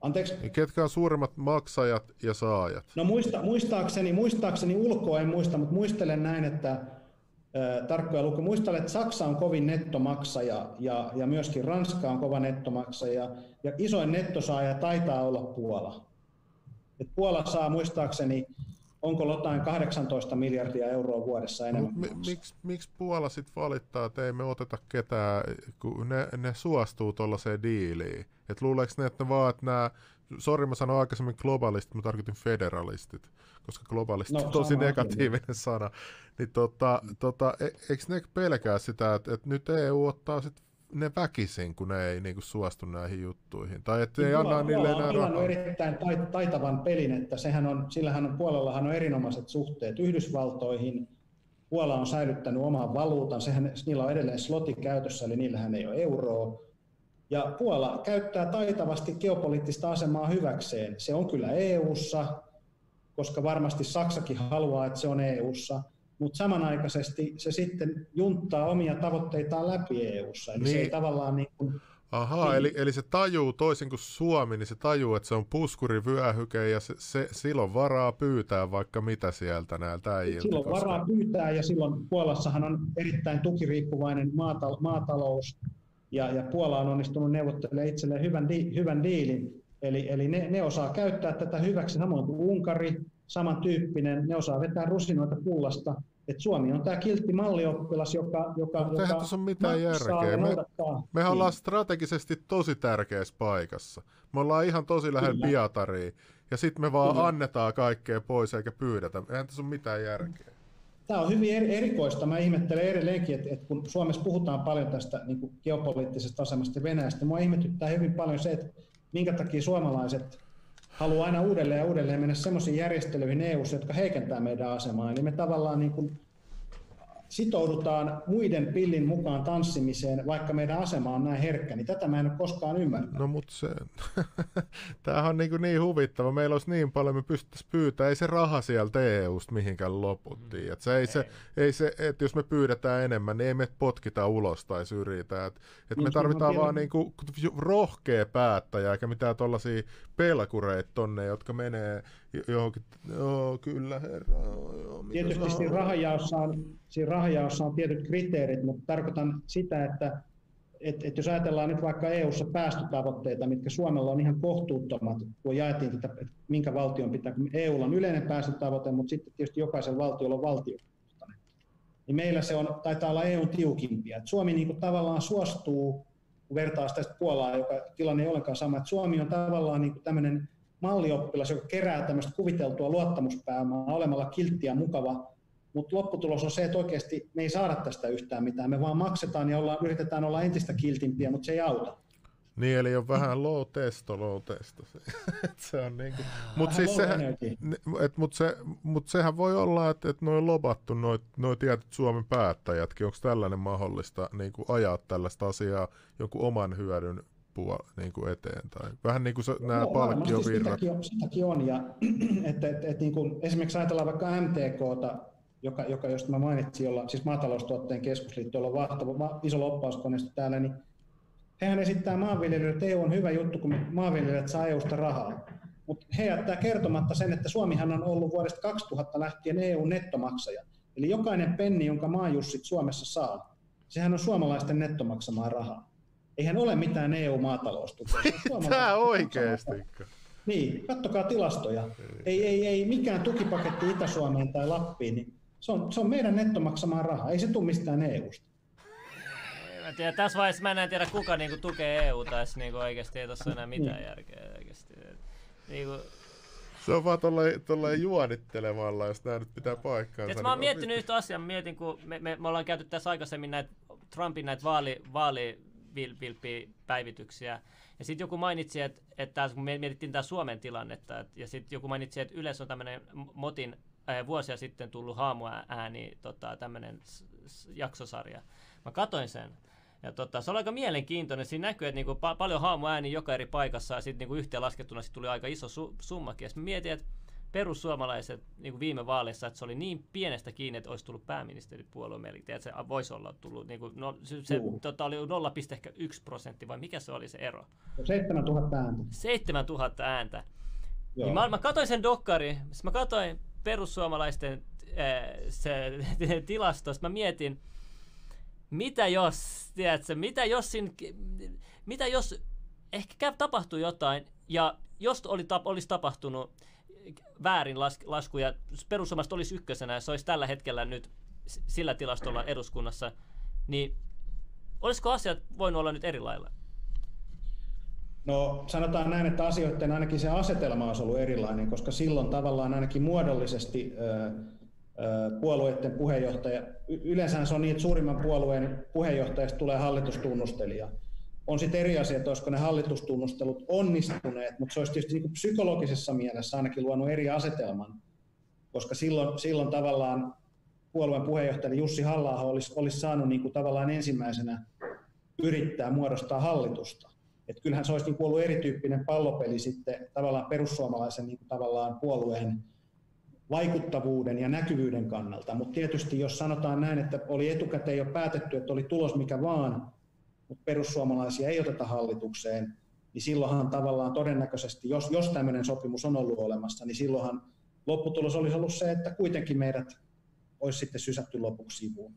Anteeksi? Ketkä on suurimmat maksajat ja saajat? No muista, muistaakseni, muistaakseni ulkoa en muista, mutta muistelen näin, että äh, tarkkoja luku. Muistelen, että Saksa on kovin nettomaksaja ja, ja myöskin Ranska on kova nettomaksaja ja isoin nettosaaja taitaa olla Puola. Et Puola saa muistaakseni, onko jotain 18 miljardia euroa vuodessa enemmän. No, mi- miksi, miksi Puola sitten valittaa, että ei me oteta ketään, kun ne, ne suostuu tuollaiseen diiliin? Et luuleeko ne, että ne vaan, että nämä, sori mä sanoin aikaisemmin globalistit, mä tarkoitin federalistit, koska globalisti No, on tosi negatiivinen sana. Niin tota, tota, e, eikö ne pelkää sitä, että, että nyt EU ottaa sit ne väkisin, kun ne ei niinku suostu näihin juttuihin? Tai että ei anna niille enää on rahaa? erittäin tait- taitavan pelin, että sehän on, sillähän on puolellahan on erinomaiset suhteet Yhdysvaltoihin. Puola on säilyttänyt oman valuutan, sehän, niillä on edelleen sloti käytössä, eli niillähän ei ole euroa. Ja Puola käyttää taitavasti geopoliittista asemaa hyväkseen. Se on kyllä EU:ssa, koska varmasti Saksakin haluaa, että se on EU:ssa, mutta samanaikaisesti se sitten junttaa omia tavoitteitaan läpi EU:ssa. Eli se Niin. ei tavallaan niin kuin, Ahaa, Niin. eli, eli se tajuu toisin kuin Suomi, niin se tajuu, että se on puskurivyöhyke ja se, se, silloin varaa pyytää vaikka mitä sieltä näiltä äijiltä. Silloin koska- varaa pyytää ja silloin Puolassahan on erittäin tukiriippuvainen maatal- maatalous ja, ja Puola on onnistunut neuvottelemaan itselleen hyvän, di- hyvän diilin. Eli, eli ne, ne osaa käyttää tätä hyväksi samoin kuin Unkari, samantyyppinen, ne osaa vetää rusinoita pullasta. Et Suomi on tämä kiltti mallioppilas, joka, joka, eihän joka tässä ole mitään järkeä. Me-. Mehän Niin. ollaan strategisesti tosi tärkeässä paikassa. Me ollaan ihan tosi lähellä Kyllä. Ja sitten me vaan Kyllä. annetaan kaikkea pois eikä pyydetä. Eihän tässä ole mitään järkeä. Tämä on hyvin eri- erikoista. Mä ihmettelen edelleenkin, että, että kun Suomessa puhutaan paljon tästä niin kuin geopoliittisesta asemasta Venäjästä, mua ihmetyttää hyvin paljon se, että minkä takia suomalaiset haluaa aina uudelleen ja uudelleen mennä semmoisiin järjestelyihin eu jotka heikentää meidän asemaa. Eli me tavallaan niin kuin sitoudutaan muiden pillin mukaan tanssimiseen, vaikka meidän asema on näin herkkä, niin tätä mä en ole koskaan ymmärtänyt. No mut se, <laughs> tämähän on niin, kuin niin huvittava. Meillä olisi niin paljon, me pystyttäisiin pyytää. Ei se raha sieltä EUsta mihinkään loputtiin. Et se ei, se, ei se, että jos me pyydetään enemmän, niin ei me potkita ulos tai syrjitä. Et, et me Niin, tarvitaan kyllä mä vaan niin kuin rohkea päättäjä, eikä mitään tuollaisia pelkureita tonne, jotka menee jo- johonkin, joo kyllä herra, joo, Tietysti siinä haluat?" rahajaossa on, siinä rahajaossa on tietyt kriteerit, mutta tarkoitan sitä, että et, et jos ajatellaan nyt vaikka EU-ssa päästötavoitteita, mitkä Suomella on ihan kohtuuttomat, kun jaettiin tätä, että minkä valtion pitää, kun EUlla on yleinen päästötavoite, mutta sitten tietysti jokaisen valtiolla on valtiokohtainen. Niin meillä se on, taitaa olla EUn tiukimpia. Et Suomi niin kuin tavallaan suostuu, vertaa sitä Puolaa, joka tilanne ei ollenkaan sama, että Suomi on tavallaan niin kuin tämmöinen mallioppilas, joka kerää tämmöistä kuviteltua luottamuspääomaa olemalla kiltti ja mukava, mutta lopputulos on se, että oikeasti me ei saada tästä yhtään mitään. Me vaan maksetaan ja ollaan, yritetään olla entistä kiltimpiä, mutta se ei auta. Niin, eli on vähän low testo, low testo. <laughs> Et se on niinku, mut Vähän siis sehän, et, mut, se, mut sehän voi olla, että et noin lobattu, noin noi tietyt Suomen päättäjätkin, onko tällainen mahdollista niinku ajaa tällaista asiaa jonkun oman hyödyn puol- niinku eteen? Tai vähän niin kuin nämä varmasti palkkiovirrat. Sitäkin on, sitäkin on. Ja, <clears throat> että, että, että niin kuin, esimerkiksi ajatellaan vaikka MTKta, joka, joka josta mä mainitsin, jolla, siis maataloustuotteen keskusliitto, jolla on vahtava, va, iso loppauskoneisto täällä, niin hehän esittää maanviljelijöille, että EU on hyvä juttu, kun maanviljelijät saa EUsta rahaa. Mutta he jättää kertomatta sen, että Suomihan on ollut vuodesta 2000 lähtien EU-nettomaksaja. Eli jokainen penni, jonka maajussit Suomessa saa, sehän on suomalaisten nettomaksamaa rahaa. Eihän ole mitään EU-maataloustukea. Tää rahaa. Niin, kattokaa tilastoja. Ei, ei, ei mikään tukipaketti Itä-Suomeen tai Lappiin, niin se on, se on meidän nettomaksamaa rahaa. Ei se tule mistään EUsta. Tiedä, tässä vaiheessa mä en tiedä kuka niinku tukee EU tässä niinku oikeesti ei tossa enää mitään Niin. järkeä oikeesti. Niinku, Se on vaan tolleen, tolleen juonittelemalla, jos nämä nyt pitää paikkaansa. Tiedätkö, niin mä oon miettinyt yhtä asiaa, mä mietin, kun me, me, me ollaan käyty tässä aikaisemmin näitä Trumpin näitä vaali, vaalivilppipäivityksiä. Ja sitten joku mainitsi, että, että kun me mietittiin tämä Suomen tilannetta, et, ja sitten joku mainitsi, että Yleensä on tämmöinen Motin äh, vuosia sitten tullut haamuääni tota, tämmöinen jaksosarja. Mä katoin sen. Ja tota, se oli aika mielenkiintoinen. Siinä näkyy, että niinku pa- paljon haamuääni joka eri paikassa ja sitten niinku yhteenlaskettuna sit tuli aika iso su- summakin. Ja sit mä mietin, että perussuomalaiset niin viime vaaleissa, että se oli niin pienestä kiinni, että olisi tullut pääministeripuolue meille, että se voisi olla tullut, niin kuin, no, se, se tota, oli 0,1 prosentti, vai mikä se oli se ero? 7000 ääntä. 7000 ääntä. Joo. Niin mä, mä katsoin sen dokkari, mä katsoin perussuomalaisten se, <laughs> tilastosta, mä mietin, mitä jos, tiedätkö, mitä jos, siinä, mitä jos ehkä tapahtuu jotain, ja jos oli, tap, olisi tapahtunut väärin las, lasku, ja perussuomalaiset olisi ykkösenä, ja se olisi tällä hetkellä nyt sillä tilastolla eduskunnassa, niin olisiko asiat voinut olla nyt eri lailla? No sanotaan näin, että asioiden ainakin se asetelma olisi ollut erilainen, koska silloin tavallaan ainakin muodollisesti puolueiden puheenjohtaja, yleensä se on niin, että suurimman puolueen puheenjohtajasta tulee hallitustunnustelija. On sitten eri asia, että olisiko ne hallitustunnustelut onnistuneet, mutta se olisi tietysti niin psykologisessa mielessä ainakin luonut eri asetelman, koska silloin, silloin tavallaan puolueen puheenjohtaja Jussi halla olisi, olisi saanut niin kuin tavallaan ensimmäisenä yrittää muodostaa hallitusta. Et kyllähän se olisi niin ollut erityyppinen pallopeli sitten tavallaan perussuomalaisen niin kuin tavallaan puolueen vaikuttavuuden ja näkyvyyden kannalta. Mutta tietysti jos sanotaan näin, että oli etukäteen jo päätetty, että oli tulos mikä vaan, mutta perussuomalaisia ei oteta hallitukseen, niin silloinhan tavallaan todennäköisesti, jos, jos tämmöinen sopimus on ollut olemassa, niin silloinhan lopputulos olisi ollut se, että kuitenkin meidät olisi sitten sysätty lopuksi sivuun.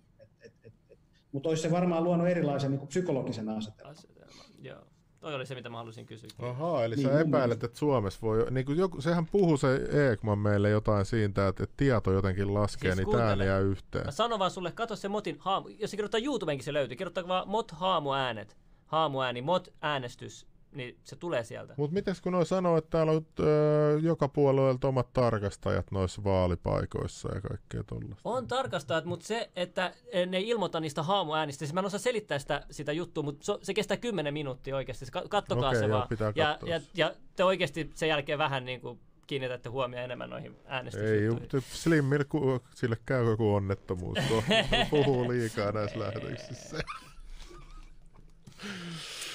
Mutta olisi se varmaan luonut erilaisen niin psykologisen asetelman. Asetelma, joo. Toi oli se, mitä mä halusin kysyä. Ahaa, eli niin, sä epäilet, että Suomessa voi... Niin kuin joku, sehän puhuu se Eekman meille jotain siitä, että, että tieto jotenkin laskee, siis niin tää jää yhteen. Mä sanon vaan sulle, katso se Motin haamu. Jos se kirjoittaa YouTubeenkin se löytyy. Kirjoittaa vaan Mot haamuäänet. Haamuääni, Mot äänestys niin se tulee sieltä. Mutta miten kun noi sanoo, että täällä on öö, joka puolueelta omat tarkastajat noissa vaalipaikoissa ja kaikkea tuollaista? On tarkastajat, mutta se, että ne ei ilmoita niistä haamuäänistä, siis mä en osaa selittää sitä, sitä juttua, mutta se, se kestää 10 minuuttia oikeasti. Kattokaa okay, se joo, vaan. Ja, ja, ja, te oikeasti sen jälkeen vähän niin kuin kiinnitätte huomioon enemmän noihin äänestysjuttuihin. Ei, Slimmille sille käy joku onnettomuus, kun <laughs> puhuu liikaa näissä lähetyksissä. <laughs>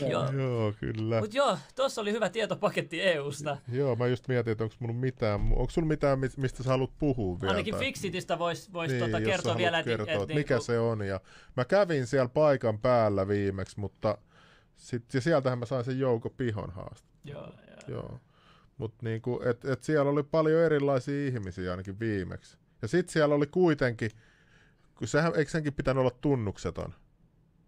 Joo. joo, kyllä. Mutta joo, tuossa oli hyvä tietopaketti EUsta. Joo, mä just mietin, että onko mulla mitään, onko sulla mitään, mistä sä haluat puhua vielä? Ainakin Fixitistä voisi vois niin, tota kertoa vielä, että, kertoa, että, että mikä niinku... se on. Ja mä kävin siellä paikan päällä viimeksi, mutta sit, ja sieltähän mä sain sen Jouko Pihon haaste. Joo, joo. joo. Mutta niinku, et, et siellä oli paljon erilaisia ihmisiä ainakin viimeksi. Ja sitten siellä oli kuitenkin, kun sehän, eikö senkin pitänyt olla tunnukseton?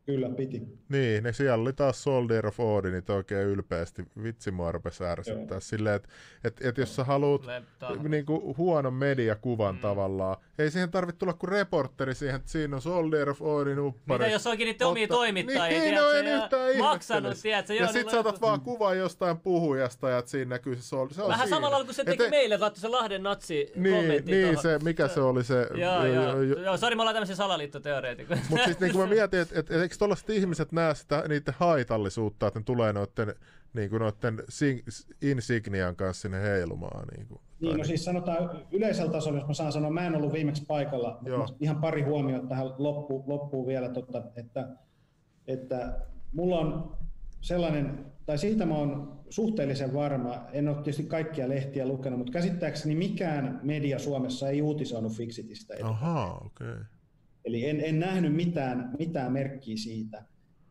Kyllä, piti. Niin, ne siellä oli taas Soldier of Odinit oikein ylpeästi. Vitsi mua rupesi ärsyttää. Silleen, että et, et jos sä haluat niinku, huonon mediakuvan mm. tavallaan, ei siihen tarvitse tulla kuin reporteri siihen, että siinä on Soldier of Odin uppari. Mitä jos onkin niitä omia toimittajia, niin, no, en yhtään maksanut, tiedätkö? Ja sit saatat vaan kuvan jostain puhujasta ja että siinä näkyy se Soldier. Se on Vähän siinä. samalla kuin se teki et, meille, että se Lahden natsi Niin, niin se, mikä se oli se... Joo, joo. Joo, sori, me ollaan tämmöisiä salaliittoteoreetikkoja. Mutta siis niin kuin mä mietin, että et, et, eikö tuollaiset ihmiset näe sitä, niiden haitallisuutta, että ne tulee noiden, niin kuin noiden insignian kanssa sinne heilumaan. Niin, kuin, niin no niin. siis sanotaan yleisellä tasolla, jos mä saan sanoa, mä en ollut viimeksi paikalla, mutta ihan pari huomiota tähän loppu, loppuun vielä, tota, että, että mulla on sellainen, tai siitä mä oon suhteellisen varma, en ole tietysti kaikkia lehtiä lukenut, mutta käsittääkseni mikään media Suomessa ei uutisoinut Fixitistä. Ahaa, okei. Okay. Eli en, en nähnyt mitään, mitään merkkiä siitä.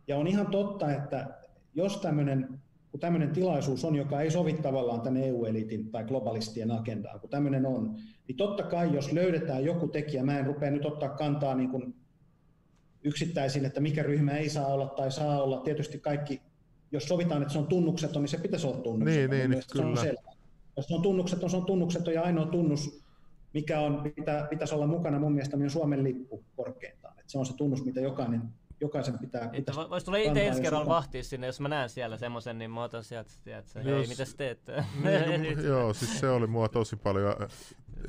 Ja on ihan totta, että jos tämmöinen, kun tämmöinen tilaisuus on, joka ei sovi tavallaan tämän EU-elitin tai globalistien agendaan, kun tämmöinen on, niin totta kai jos löydetään joku tekijä, mä en rupea nyt ottaa kantaa niin kuin yksittäisin, että mikä ryhmä ei saa olla tai saa olla. Tietysti kaikki, jos sovitaan, että se on tunnukseton, niin se pitäisi olla tunnukseton. Niin, niin, se on selvä. Jos se on tunnukseton, se on tunnukseton ja ainoa tunnus, mikä on, pitä, pitäisi olla mukana mun mielestä, on Suomen lippu korkeintaan. Et se on se tunnus, mitä jokainen jokaisen pitää... pitää Voisi tulla itse ensi kerralla vahtia sinne, jos mä näen siellä semmoisen, niin mä otan sieltä, että hei, mitäs teet? <laughs> <laughs> Niin, no, joo, siis se oli mua tosi paljon.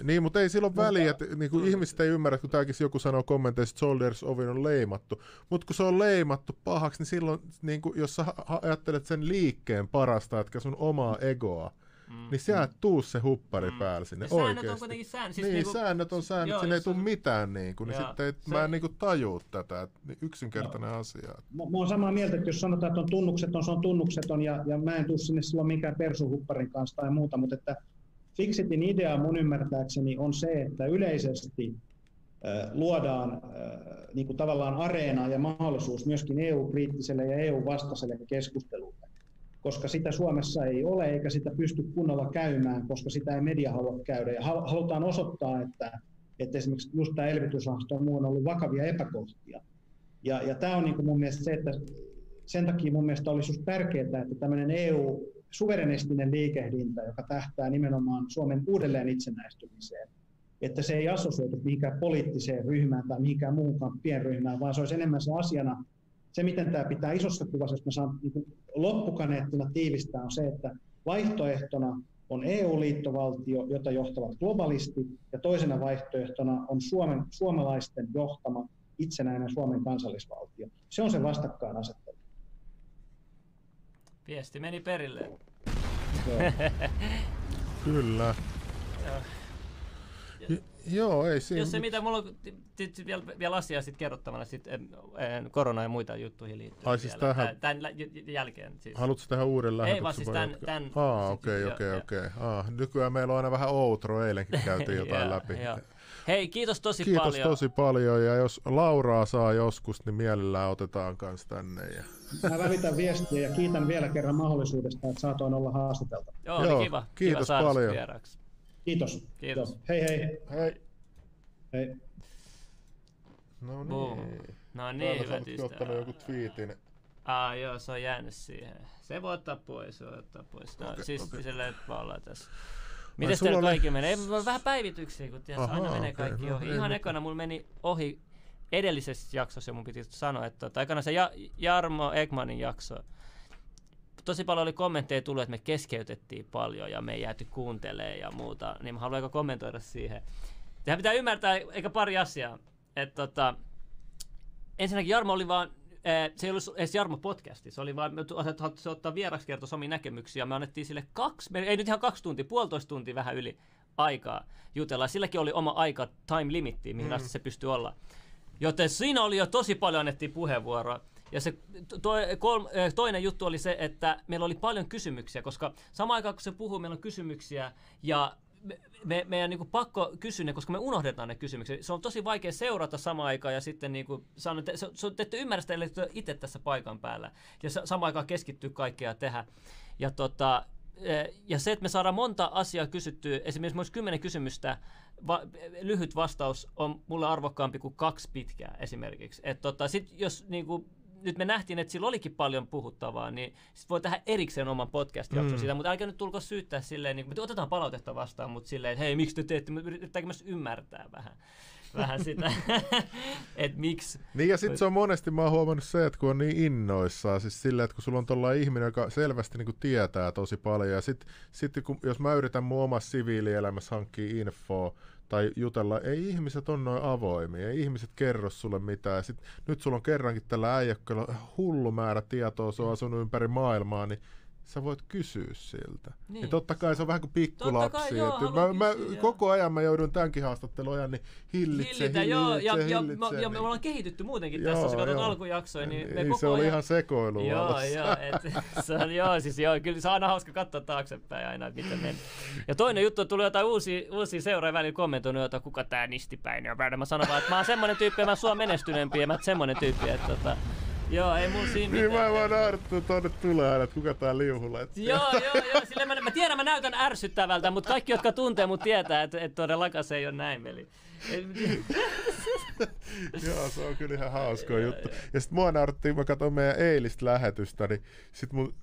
Niin, mutta ei silloin väliä, että niin kuin mm. ihmiset ei ymmärrä, kun tämäkin joku sanoo kommenteissa, että Soldiers Ovin on leimattu. Mutta kun se on leimattu pahaksi, niin silloin, niin kuin, jos sä ajattelet sen liikkeen parasta, että sun omaa egoa, Mm. Niin sieltä mm. tuu se huppari mm. päälle sinne säännöt oikeasti. on kuitenkin säännöt. Siis niin, niinku, säännöt on säännöt, joo, sinne ei tule mitään niin kuin, niin sitten ei, se... mä en niin kuin tajuu tätä, niin yksinkertainen joo. asia. Mä, mä oon samaa mieltä, että jos sanotaan, että on tunnukseton, se on tunnukseton ja, ja mä en tuu sinne silloin minkään persuhupparin kanssa tai muuta, mutta että Fixitin idea mun ymmärtääkseni on se, että yleisesti luodaan niin kuin tavallaan areena ja mahdollisuus myöskin EU-kriittiselle ja EU-vastaiselle keskustelulle, koska sitä Suomessa ei ole eikä sitä pysty kunnolla käymään, koska sitä ei media halua käydä. Ja halutaan osoittaa, että, että esimerkiksi just tämä elvytysrahasto on muun ollut vakavia epäkohtia. Ja, ja tämä on niin kuin mun mielestä se, että sen takia mun mielestä olisi just tärkeää, että tämmöinen EU suverenistinen liikehdintä, joka tähtää nimenomaan Suomen uudelleen itsenäistymiseen, että se ei assosioitu mihinkään poliittiseen ryhmään tai mihinkään muuhun pienryhmään, vaan se olisi enemmän se asiana, se miten tämä pitää isossa kuvassa, jos mä saan niin loppukaneettina tiivistää, on se, että vaihtoehtona on EU-liittovaltio, jota johtavat globalisti, ja toisena vaihtoehtona on Suomen, suomalaisten johtama itsenäinen Suomen kansallisvaltio. Se on se vastakkainasettelu. Viesti meni perille. <laughs> Kyllä. Joo, ei siinä. Jos se mitä, mulla on vielä, vielä asiaa sitten kerrottavana sit, en, en, korona ja muita juttuihin liittyen. Ai siis tähän? Tämän jälkeen. Siis. Haluatko tehdä uuden lähetyksen? Ei vaan siis tämän. tämän Aa, okei, okei, okei. Nykyään meillä on aina vähän outro, eilenkin käytiin <laughs> jotain läpi. Hei, kiitos tosi kiitos paljon. Kiitos tosi paljon ja jos Lauraa saa joskus, niin mielellään otetaan kans tänne. Ja... Mä välitän viestiä ja kiitän vielä kerran mahdollisuudesta, että saatoin olla haastatelta. Joo, Joo kiva. Kiitos kiva paljon. Vieraksi. Kiitos. Kiitos. Joo. Hei hei. Hei. Hei. No niin. Boom. No niin, hyvät ottanut joku twiitin. Ah, joo, se on jäänyt siihen. Se voi ottaa pois, se voi ottaa pois. No, okay, siis okay. silleen vaan tässä. Miten teillä kaikki oli... menee? Ei, vähän päivityksiä, kun tiedät, aina menee okay, kaikki no, ohi. Ihan ei, ekana mulla meni ohi edellisessä jaksossa, mun piti sanoa, että tota, aikana se ja, Jarmo Ekmanin jakso, tosi paljon oli kommentteja tullut, että me keskeytettiin paljon ja me ei jääty kuuntelemaan ja muuta, niin mä haluan kommentoida siihen. Tähän pitää ymmärtää eikä pari asiaa. Että tota, ensinnäkin Jarmo oli vaan se ei ollut edes Jarmo podcasti, se oli vaan, haluttiin ottaa vieraksi kertoa omia näkemyksiä, me annettiin sille kaksi, ei nyt ihan kaksi tuntia, puolitoista tuntia vähän yli aikaa jutella. Silläkin oli oma aika, time limitti, mihin mm. asti se pystyy olla. Joten siinä oli jo tosi paljon annettiin puheenvuoroa. Ja se to, kolm, toinen juttu oli se, että meillä oli paljon kysymyksiä, koska samaan aikaan kun se puhuu, meillä on kysymyksiä ja me, me, meidän niin pakko kysyä ne, koska me unohdetaan ne kysymykset. Se on tosi vaikea seurata samaan aikaan ja sitten niin kuin sanon, että se, se, te ette ymmärrä sitä, itse tässä paikan päällä. Ja samaan aikaan keskittyy kaikkea tehdä. Ja, tota, ja se, että me saadaan monta asiaa kysyttyä, esimerkiksi myös kymmenen kysymystä, va, lyhyt vastaus on mulle arvokkaampi kuin kaksi pitkää esimerkiksi. Et tota, sit jos niin kuin, nyt me nähtiin, että sillä olikin paljon puhuttavaa, niin sit voi tehdä erikseen oman podcast-jakson mm. siitä, mutta älkää nyt tulko syyttää silleen, niin, me otetaan palautetta vastaan, mutta silleen, että hei, miksi te teette, yritetäänkö myös ymmärtää vähän vähän sitä, <laughs> että miksi. Niin ja sitten se on monesti, mä oon huomannut se, että kun on niin innoissaan, siis silleen, että kun sulla on tuollainen ihminen, joka selvästi niin kuin tietää tosi paljon, ja sitten sit, kun, jos mä yritän mun omassa siviilielämässä hankkia infoa, tai jutella, ei ihmiset on noin avoimia, ei ihmiset kerro sulle mitään. Sit, nyt sulla on kerrankin tällä äijäkköllä hullu määrä tietoa, se on asunut ympäri maailmaa, niin sä voit kysyä siltä. Niin. niin totta kai se on vähän kuin pikkulapsi. Joo, mä, mä, koko ajan mä joudun tämänkin haastattelun ajan, niin hillitse, hillitä, hillitse, joo, ja, hillitse, ja, hillitse, ja, me ollaan kehitytty muutenkin joo, tässä, jos katsot alkujaksoja, niin me Ei, koko se oli ajan... ihan sekoilu Joo, joo, et, <laughs> se on, joo, siis joo, kyllä se on aina hauska katsoa taaksepäin aina, miten meni. Ja toinen juttu, että tuli jotain uusia, uusia seuraajia välillä kommentoinut, että kuka tää nistipäin on. Mä sanon vaan, että mä oon semmonen tyyppi, ja mä oon menestyneempi, ja mä oon semmonen tyyppi, että tota, Joo, ei mun siinä mitään. Niin mä vaan naurattu tuonne tulee aina, että kuka tää liuhulla. joo, joo, joo. Sille mä, mä, tiedän, mä näytän ärsyttävältä, mutta kaikki, jotka tuntee mut tietää, että, että todellakaan se ei ole näin, veli. <laughs> <laughs> Joo, se on kyllä ihan hauska juttu. Ja sit mua naurattiin, mä katsoin meidän eilistä lähetystä, niin sit mun,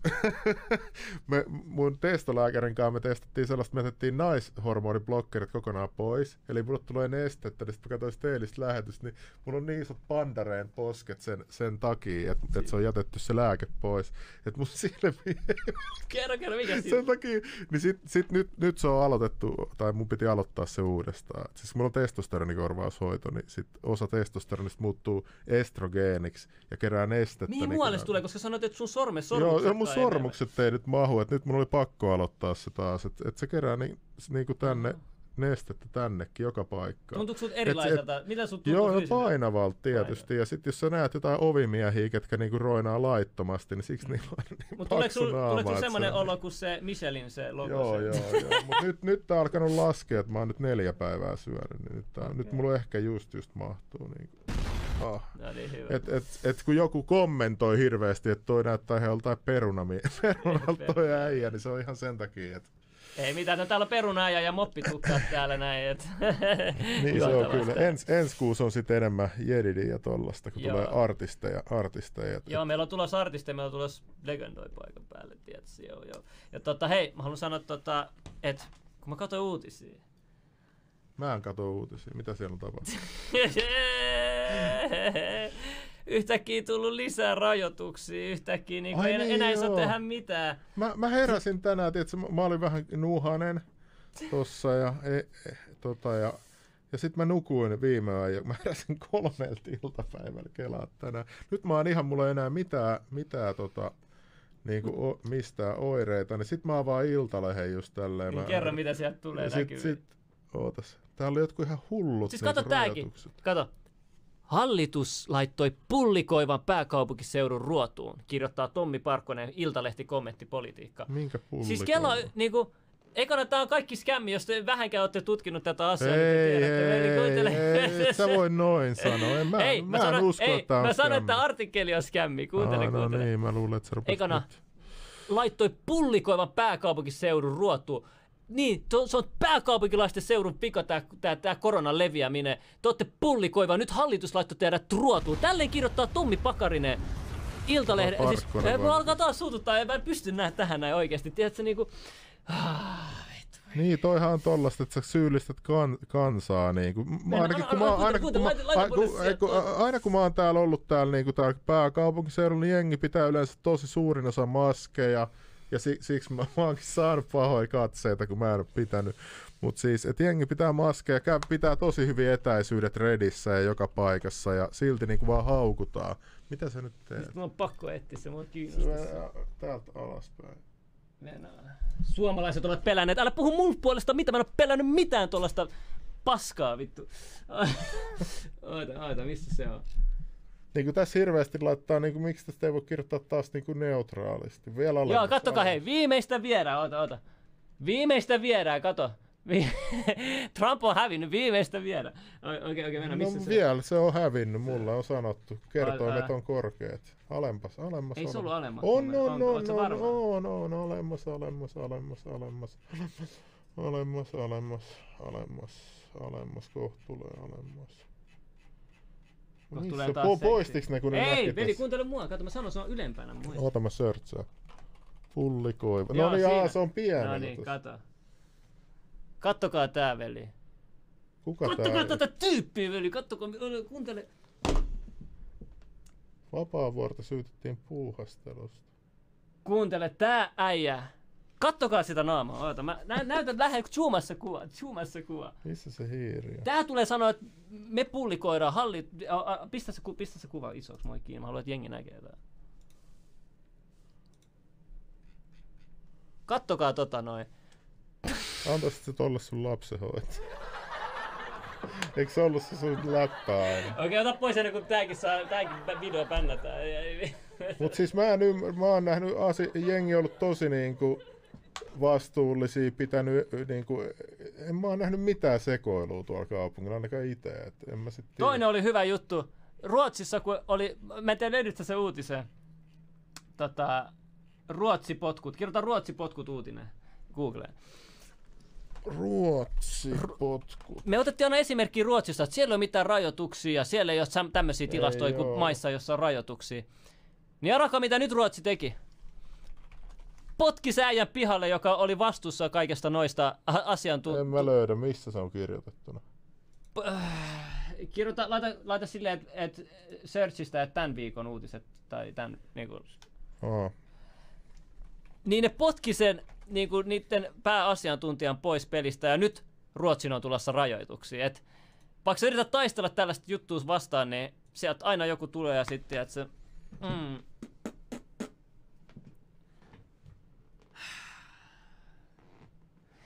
<laughs> me, mun testolääkärin kanssa me testattiin sellaista, me jätettiin naishormoniblokkerit kokonaan pois. Eli mulle tulee nestettä, niin sit mä katsoin sitä eilistä lähetystä, niin mulla on niin isot pandareen posket sen, sen takia, että et se on jätetty se lääke pois. Että mun silmiin... <laughs> kerro, kerro, mikä Sen takia, niin sit, sit nyt, nyt se on aloitettu, tai mun piti aloittaa se uudestaan. Siis mulla on testosteronikorvaushoito, niin sit osa testosteronista muuttuu estrogeeniksi ja kerää nestettä. Mihin niin muualle tulee, koska sanoit, että sun sorme, sormukset Joo, mun sormukset ei nyt mahu, että nyt mun oli pakko aloittaa se taas, että et se kerää niin, niin kuin tänne, nestettä tännekin joka paikkaan. Tuntuuko sut Et- erilaiselta? Mitä tuntuu Joo, no painavalta tietysti. Ja sitten jos sä näet jotain ovimiehiä, ketkä niinku roinaa laittomasti, niin siksi niillä on niin Mutta tuleeko että semmoinen olo kuin se Michelin se logo? Joo, joo, joo. Mut nyt, nyt tää on alkanut laskea, että mä oon nyt neljä päivää syönyt, niin nyt, tää, nyt mulla ehkä just just mahtuu. Niin ah. No niin, hyvä. Et, et, et kun joku kommentoi hirveästi, että toi näyttää ihan joltain perunami, <laughs> perunalta toi äijä, niin se on ihan sen takia, että Ei mitään, no täällä on perunaaja ja moppitukkaat täällä näin. Et <laughs> niin se on kyllä. Ens, ensi kuussa on sitten enemmän jedidiä ja tollasta, kun Joo. tulee artisteja. artisteja et- Joo, meillä on tulossa artisteja, meillä on tulossa legendoi paikan päälle, joo, joo. Ja tota, hei, mä haluan sanoa, tota, että kun mä katsoin uutisia, Mä en katso uutisia. Mitä siellä on tapahtunut? <laughs> yhtäkkiä tullut lisää rajoituksia, yhtäkkiä niin Ai ei, niin, enää ei saa tehdä mitään. Mä, mä heräsin tänään, tiedätkö, mä, mä olin vähän nuuhanen tossa ja, e, e, tota, ja, ja sitten mä nukuin viime ajan ja mä heräsin kolmelta iltapäivällä kelaa tänään. Nyt mä oon ihan, mulla ei enää mitään, mitään tota, niinku, o, mistään oireita, niin sit mä avaan iltalehen just tälleen. Niin mä, kerro, mitä sieltä tulee sit, näkyviin. sit, ootas. Täällä oli jotkut ihan hullut Siis kato tääkin. rajoitukset. Kato. Hallitus laittoi pullikoivan pääkaupunkiseudun ruotuun, kirjoittaa Tommi Parkkonen, Iltalehti kommentti politiikka. Minkä pulli? Siis Kela, niinku, Ekana tämä on kaikki skämmi, jos te vähänkään olette tutkinut tätä asiaa, niin Ei, ei, tiedätte. Kuuntele- ei, et sä voi noin sanoa. En, mä, ei, mä, mä, en sanon, usko, ei, että mä sanon, että artikkeli on skämmi. Kuuntele, Aa, no kuuntele. niin, mä luulen, että se rupesi Ekana, nyt. laittoi pullikoivan pääkaupunkiseudun ruotuun. Niin, to, se on pääkaupunkilaisten seudun pika tää, tää, tää koronan leviäminen. Te ootte pullikoiva, nyt hallitus laittoi teidät ruotuun. Tälleen kirjoittaa Tommi Pakarinen Iltalehden. Vai Siis, Parkkonen eh, mulla alkaa taas suututtaa, en mä pysty nähdä tähän näin oikeesti. Tiedätkö niinku... Ah. Niin, toihan on tollasta, että sä syyllistät kan, kansaa. Niin kuin, mä Mennä, ainakin, kun mä, aina, kun mä, ei, aina kun mä oon täällä ollut täällä, niin kuin täällä pääkaupunkiseudulla, niin jengi pitää yleensä tosi suurin osa maskeja. Ja si, siksi mä, mä oonkin saanut pahoja katseita, kun mä en ole pitänyt. Mutta siis, että jengi pitää maskeja, käy, pitää tosi hyvin etäisyydet redissä ja joka paikassa, ja silti niin kuin vaan haukutaan. Mitä sä nyt teet? Nyt mun on pakko etsiä se, mua kiinnostaa. Täältä alaspäin. Mennään. Suomalaiset ovat pelänneet. Älä puhu mun puolesta mitä, mä en ole pelännyt mitään tuollaista paskaa vittu. <laughs> oota, oota, missä se on? Niin kuin tässä hirveästi laittaa, niin kuin, miksi tästä ei voi kirjoittaa taas niin kuin neutraalisti. Vielä Joo, olemassa. kattokaa hei, viimeistä viedään, oota, oota. Viimeistä viedään, kato. Vi- Trump on hävinnyt, viimeistä viedään. Okei, okei, okay, mennään, missä no se on? vielä se on hävinnyt, mulla on sanottu. Kertoimet on korkeat. Alemmas, alemmas. Ei se ollut alemmas. On, on, on, on, varma? on, on, alemmas, alemmas, alemmas, alemmas, alemmas, alemmas, alemmas, alemmas, kohta tulee alemmas. Kohta tulee taas Po- poistiks ne, kun ne Ei, veli, kuuntele mua. Kato, mä sanon, se on ylempänä. Muista. Oota mä searchaan. Pullikoiva. No niin, jaa, se on pieni. No niin, kato. Kattokaa tää, veli. Kuka Kattokaa tää? tätä tyyppiä, veli. Kattokaa, kuuntele. Vapaavuorta syytettiin puuhastelusta. Kuuntele, tää äijä. Kattokaa sitä naamaa. Oota, mä nä- näytän lähden zoomassa kuva. Zoomassa kuva. Missä se hiiri on? Tää tulee sanoa, että me pullikoidaan halli... A, a, pistä, se, ku- pistä se kuva isoksi, moi kiinni. Mä haluan, että jengi näkee tää. Kattokaa tota noin. Antaisit se tolle sun lapsenhoito. Eikö se ollut se sun läppä aina? Okei, ota pois ennen kuin tääkin, saa, tääkin video bännätään. Ei- Mut siis mä en ymmärrä, mä oon nähnyt asi- jengi ollut tosi niinku vastuullisia, pitänyt niinku, en mä oon nähnyt mitään sekoilua tuolla kaupungilla, ainakaan itse, et en mä sit tiedä. Toinen oli hyvä juttu. Ruotsissa, kun oli, mä en tiedä löydätkö se uutisen, tota, Ruotsi-potkut, kirjoita Ruotsi-potkut uutinen Googleen. Ruotsi potku. Me otettiin aina esimerkki Ruotsista, että siellä ei ole mitään rajoituksia, siellä ei ole tämmöisiä tilastoja kuin oo. maissa, jossa on rajoituksia. Niin araka, mitä nyt Ruotsi teki? Potki äijän pihalle, joka oli vastuussa kaikesta noista a- En asiantuntijoista. mä löydä, missä se on kirjoitettuna. Kirjoita, laita, laita silleen, että et searchista, että tämän viikon uutiset tai tämän niinku, Aa. niin ne potki sen niin kuin niiden pääasiantuntijan pois pelistä ja nyt Ruotsin on tulossa rajoituksia. Et, vaikka sä yrität taistella tällaista juttua vastaan, niin sieltä aina joku tulee ja sitten, että se... Mm,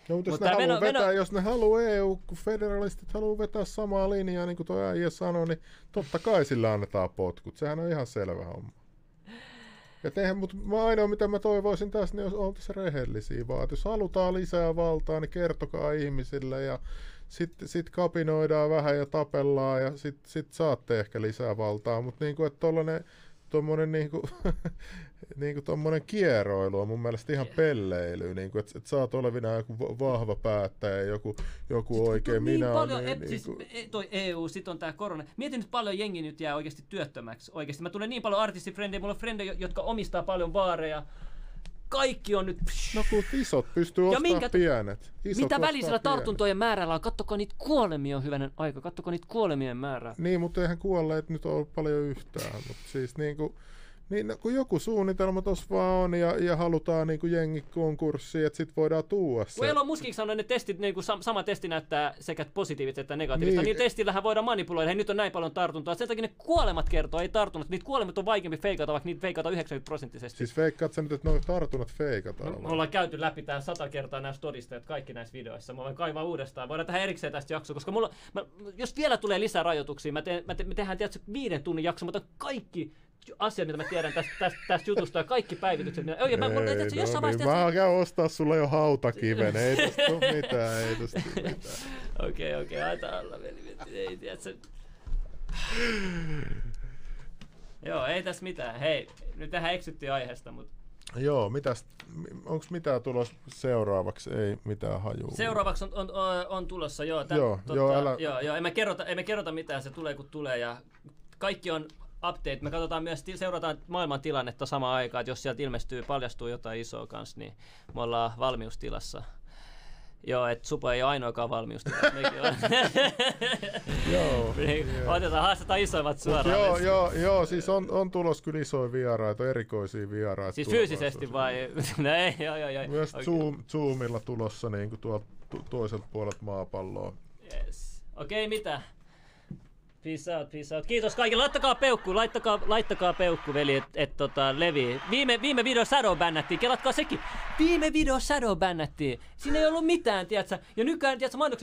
No, mutta jos ne meno- vetää, meno- jos ne haluaa EU, kun federalistit haluaa vetää samaa linjaa, niin kuin tuo äijä sanoi, niin totta kai sillä annetaan potkut. Sehän on ihan selvä homma. Ja tehän, mutta ainoa mitä mä toivoisin tässä, niin jos oltaisiin rehellisiä vaan. Että jos halutaan lisää valtaa, niin kertokaa ihmisille ja sitten sit kapinoidaan vähän ja tapellaan ja sitten sit saatte ehkä lisää valtaa. Mutta niinku, että tollanen, tommonen <laughs> niinku, niinku tommonen kieroilu on mun mielestä ihan pelleily, niinku, että et sä oot olevina joku va- vahva päättäjä, joku, joku oikein, niin minä paljon, olen... e, siis, e- toi EU, sit on tää korona. Mietin nyt paljon jengi nyt jää oikeasti työttömäksi. Oikeasti. Mä tunnen niin paljon artistifrendejä, mulla on frendejä, jotka omistaa paljon baareja. Kaikki on nyt... No kun isot pystyy ostamaan minkä- pienet. Isot Mitä välisellä tartuntojen määrällä on? Kattokaa niitä kuolemia on hyvänen aika. Kattokaa niitä kuolemien määrää. Niin, mutta eihän kuolleet nyt ole paljon yhtään. Mutta siis niinku, niin, no, kun joku suunnitelma tuossa vaan on ja, ja halutaan niinku jengi konkurssiin, että sit voidaan tuua se. Kun Elon Muskiksi sanoi, ne testit, niin kuin sama testi näyttää sekä positiivista että negatiivista, Niin. niin, niin testillähän voidaan manipuloida. Hei, nyt on näin paljon tartuntoa. Sen takia ne kuolemat kertoo, ei tartunnat. Niitä kuolemat on vaikeampi feikata, vaikka niitä feikata 90 prosenttisesti. Siis veikkaat sä nyt, että ne tartunnat feikataan? Me vai? ollaan käyty läpi tää sata kertaa näistä todisteet kaikki näissä videoissa. Mä voin kaivaa uudestaan. Voidaan tehdä erikseen tästä jaksoa, koska mulla, mä, jos vielä tulee lisää rajoituksia, mä teen, mä te, me tehdään tiedätkö, viiden tunnin jakso, mä otan kaikki asiat, mitä mä tiedän tästä, tästä, tästä jutusta ja kaikki päivitykset. Mitä, ja mä, mä, Ei, tiedätkö, no jossain niin, vaiheessa... mä käyn ostaa sulle jo hautakiven, ei tästä tuu mitään, ei tästä mitään. <laughs> Okei, okei, aita alla, veli. Ei, tiedätkö. Joo, ei tässä mitään. Hei, nyt tähän eksyttiin aiheesta, mutta Joo, mitäs, onko mitään tulos seuraavaksi? Ei mitään hajua. seuraavaksi on, on, on, on tulossa, joo. Tä, Joo, joo, älä- joo, joo, emme kerrota, emme kerrota mitään, se tulee kun tulee ja kaikki on update. Me katsotaan myös, seurataan maailman tilannetta samaan aikaan, että jos sieltä ilmestyy, paljastuu jotain isoa kanssa, niin me ollaan valmiustilassa. Joo, että Supo ei ole ainoakaan valmiustilassa. <laughs> On. <laughs> Joo. Niin, Otetaan, haastetaan isoimmat suoraan. joo, joo, joo, siis on, on tulos kyllä isoja vieraita, erikoisia vieraita. Siis fyysisesti vai? <laughs> No ei, joo, joo, joo. Myös Okei. Zoom, Zoomilla tulossa niin kuin tuolta tu- toiselta puolelta maapalloa. Yes. Okei, mitä? Peace out, peace out. Kiitos kaikille. Laittakaa peukku, laittakaa, laittakaa peukku, veli, että et, tota, levi. Viime, viime video shadow bännättiin, kelatkaa sekin. Viime video shadow bännättiin. Siinä ei ollut mitään, tiedätkö? Ja nykyään, tiedätkö, mainokset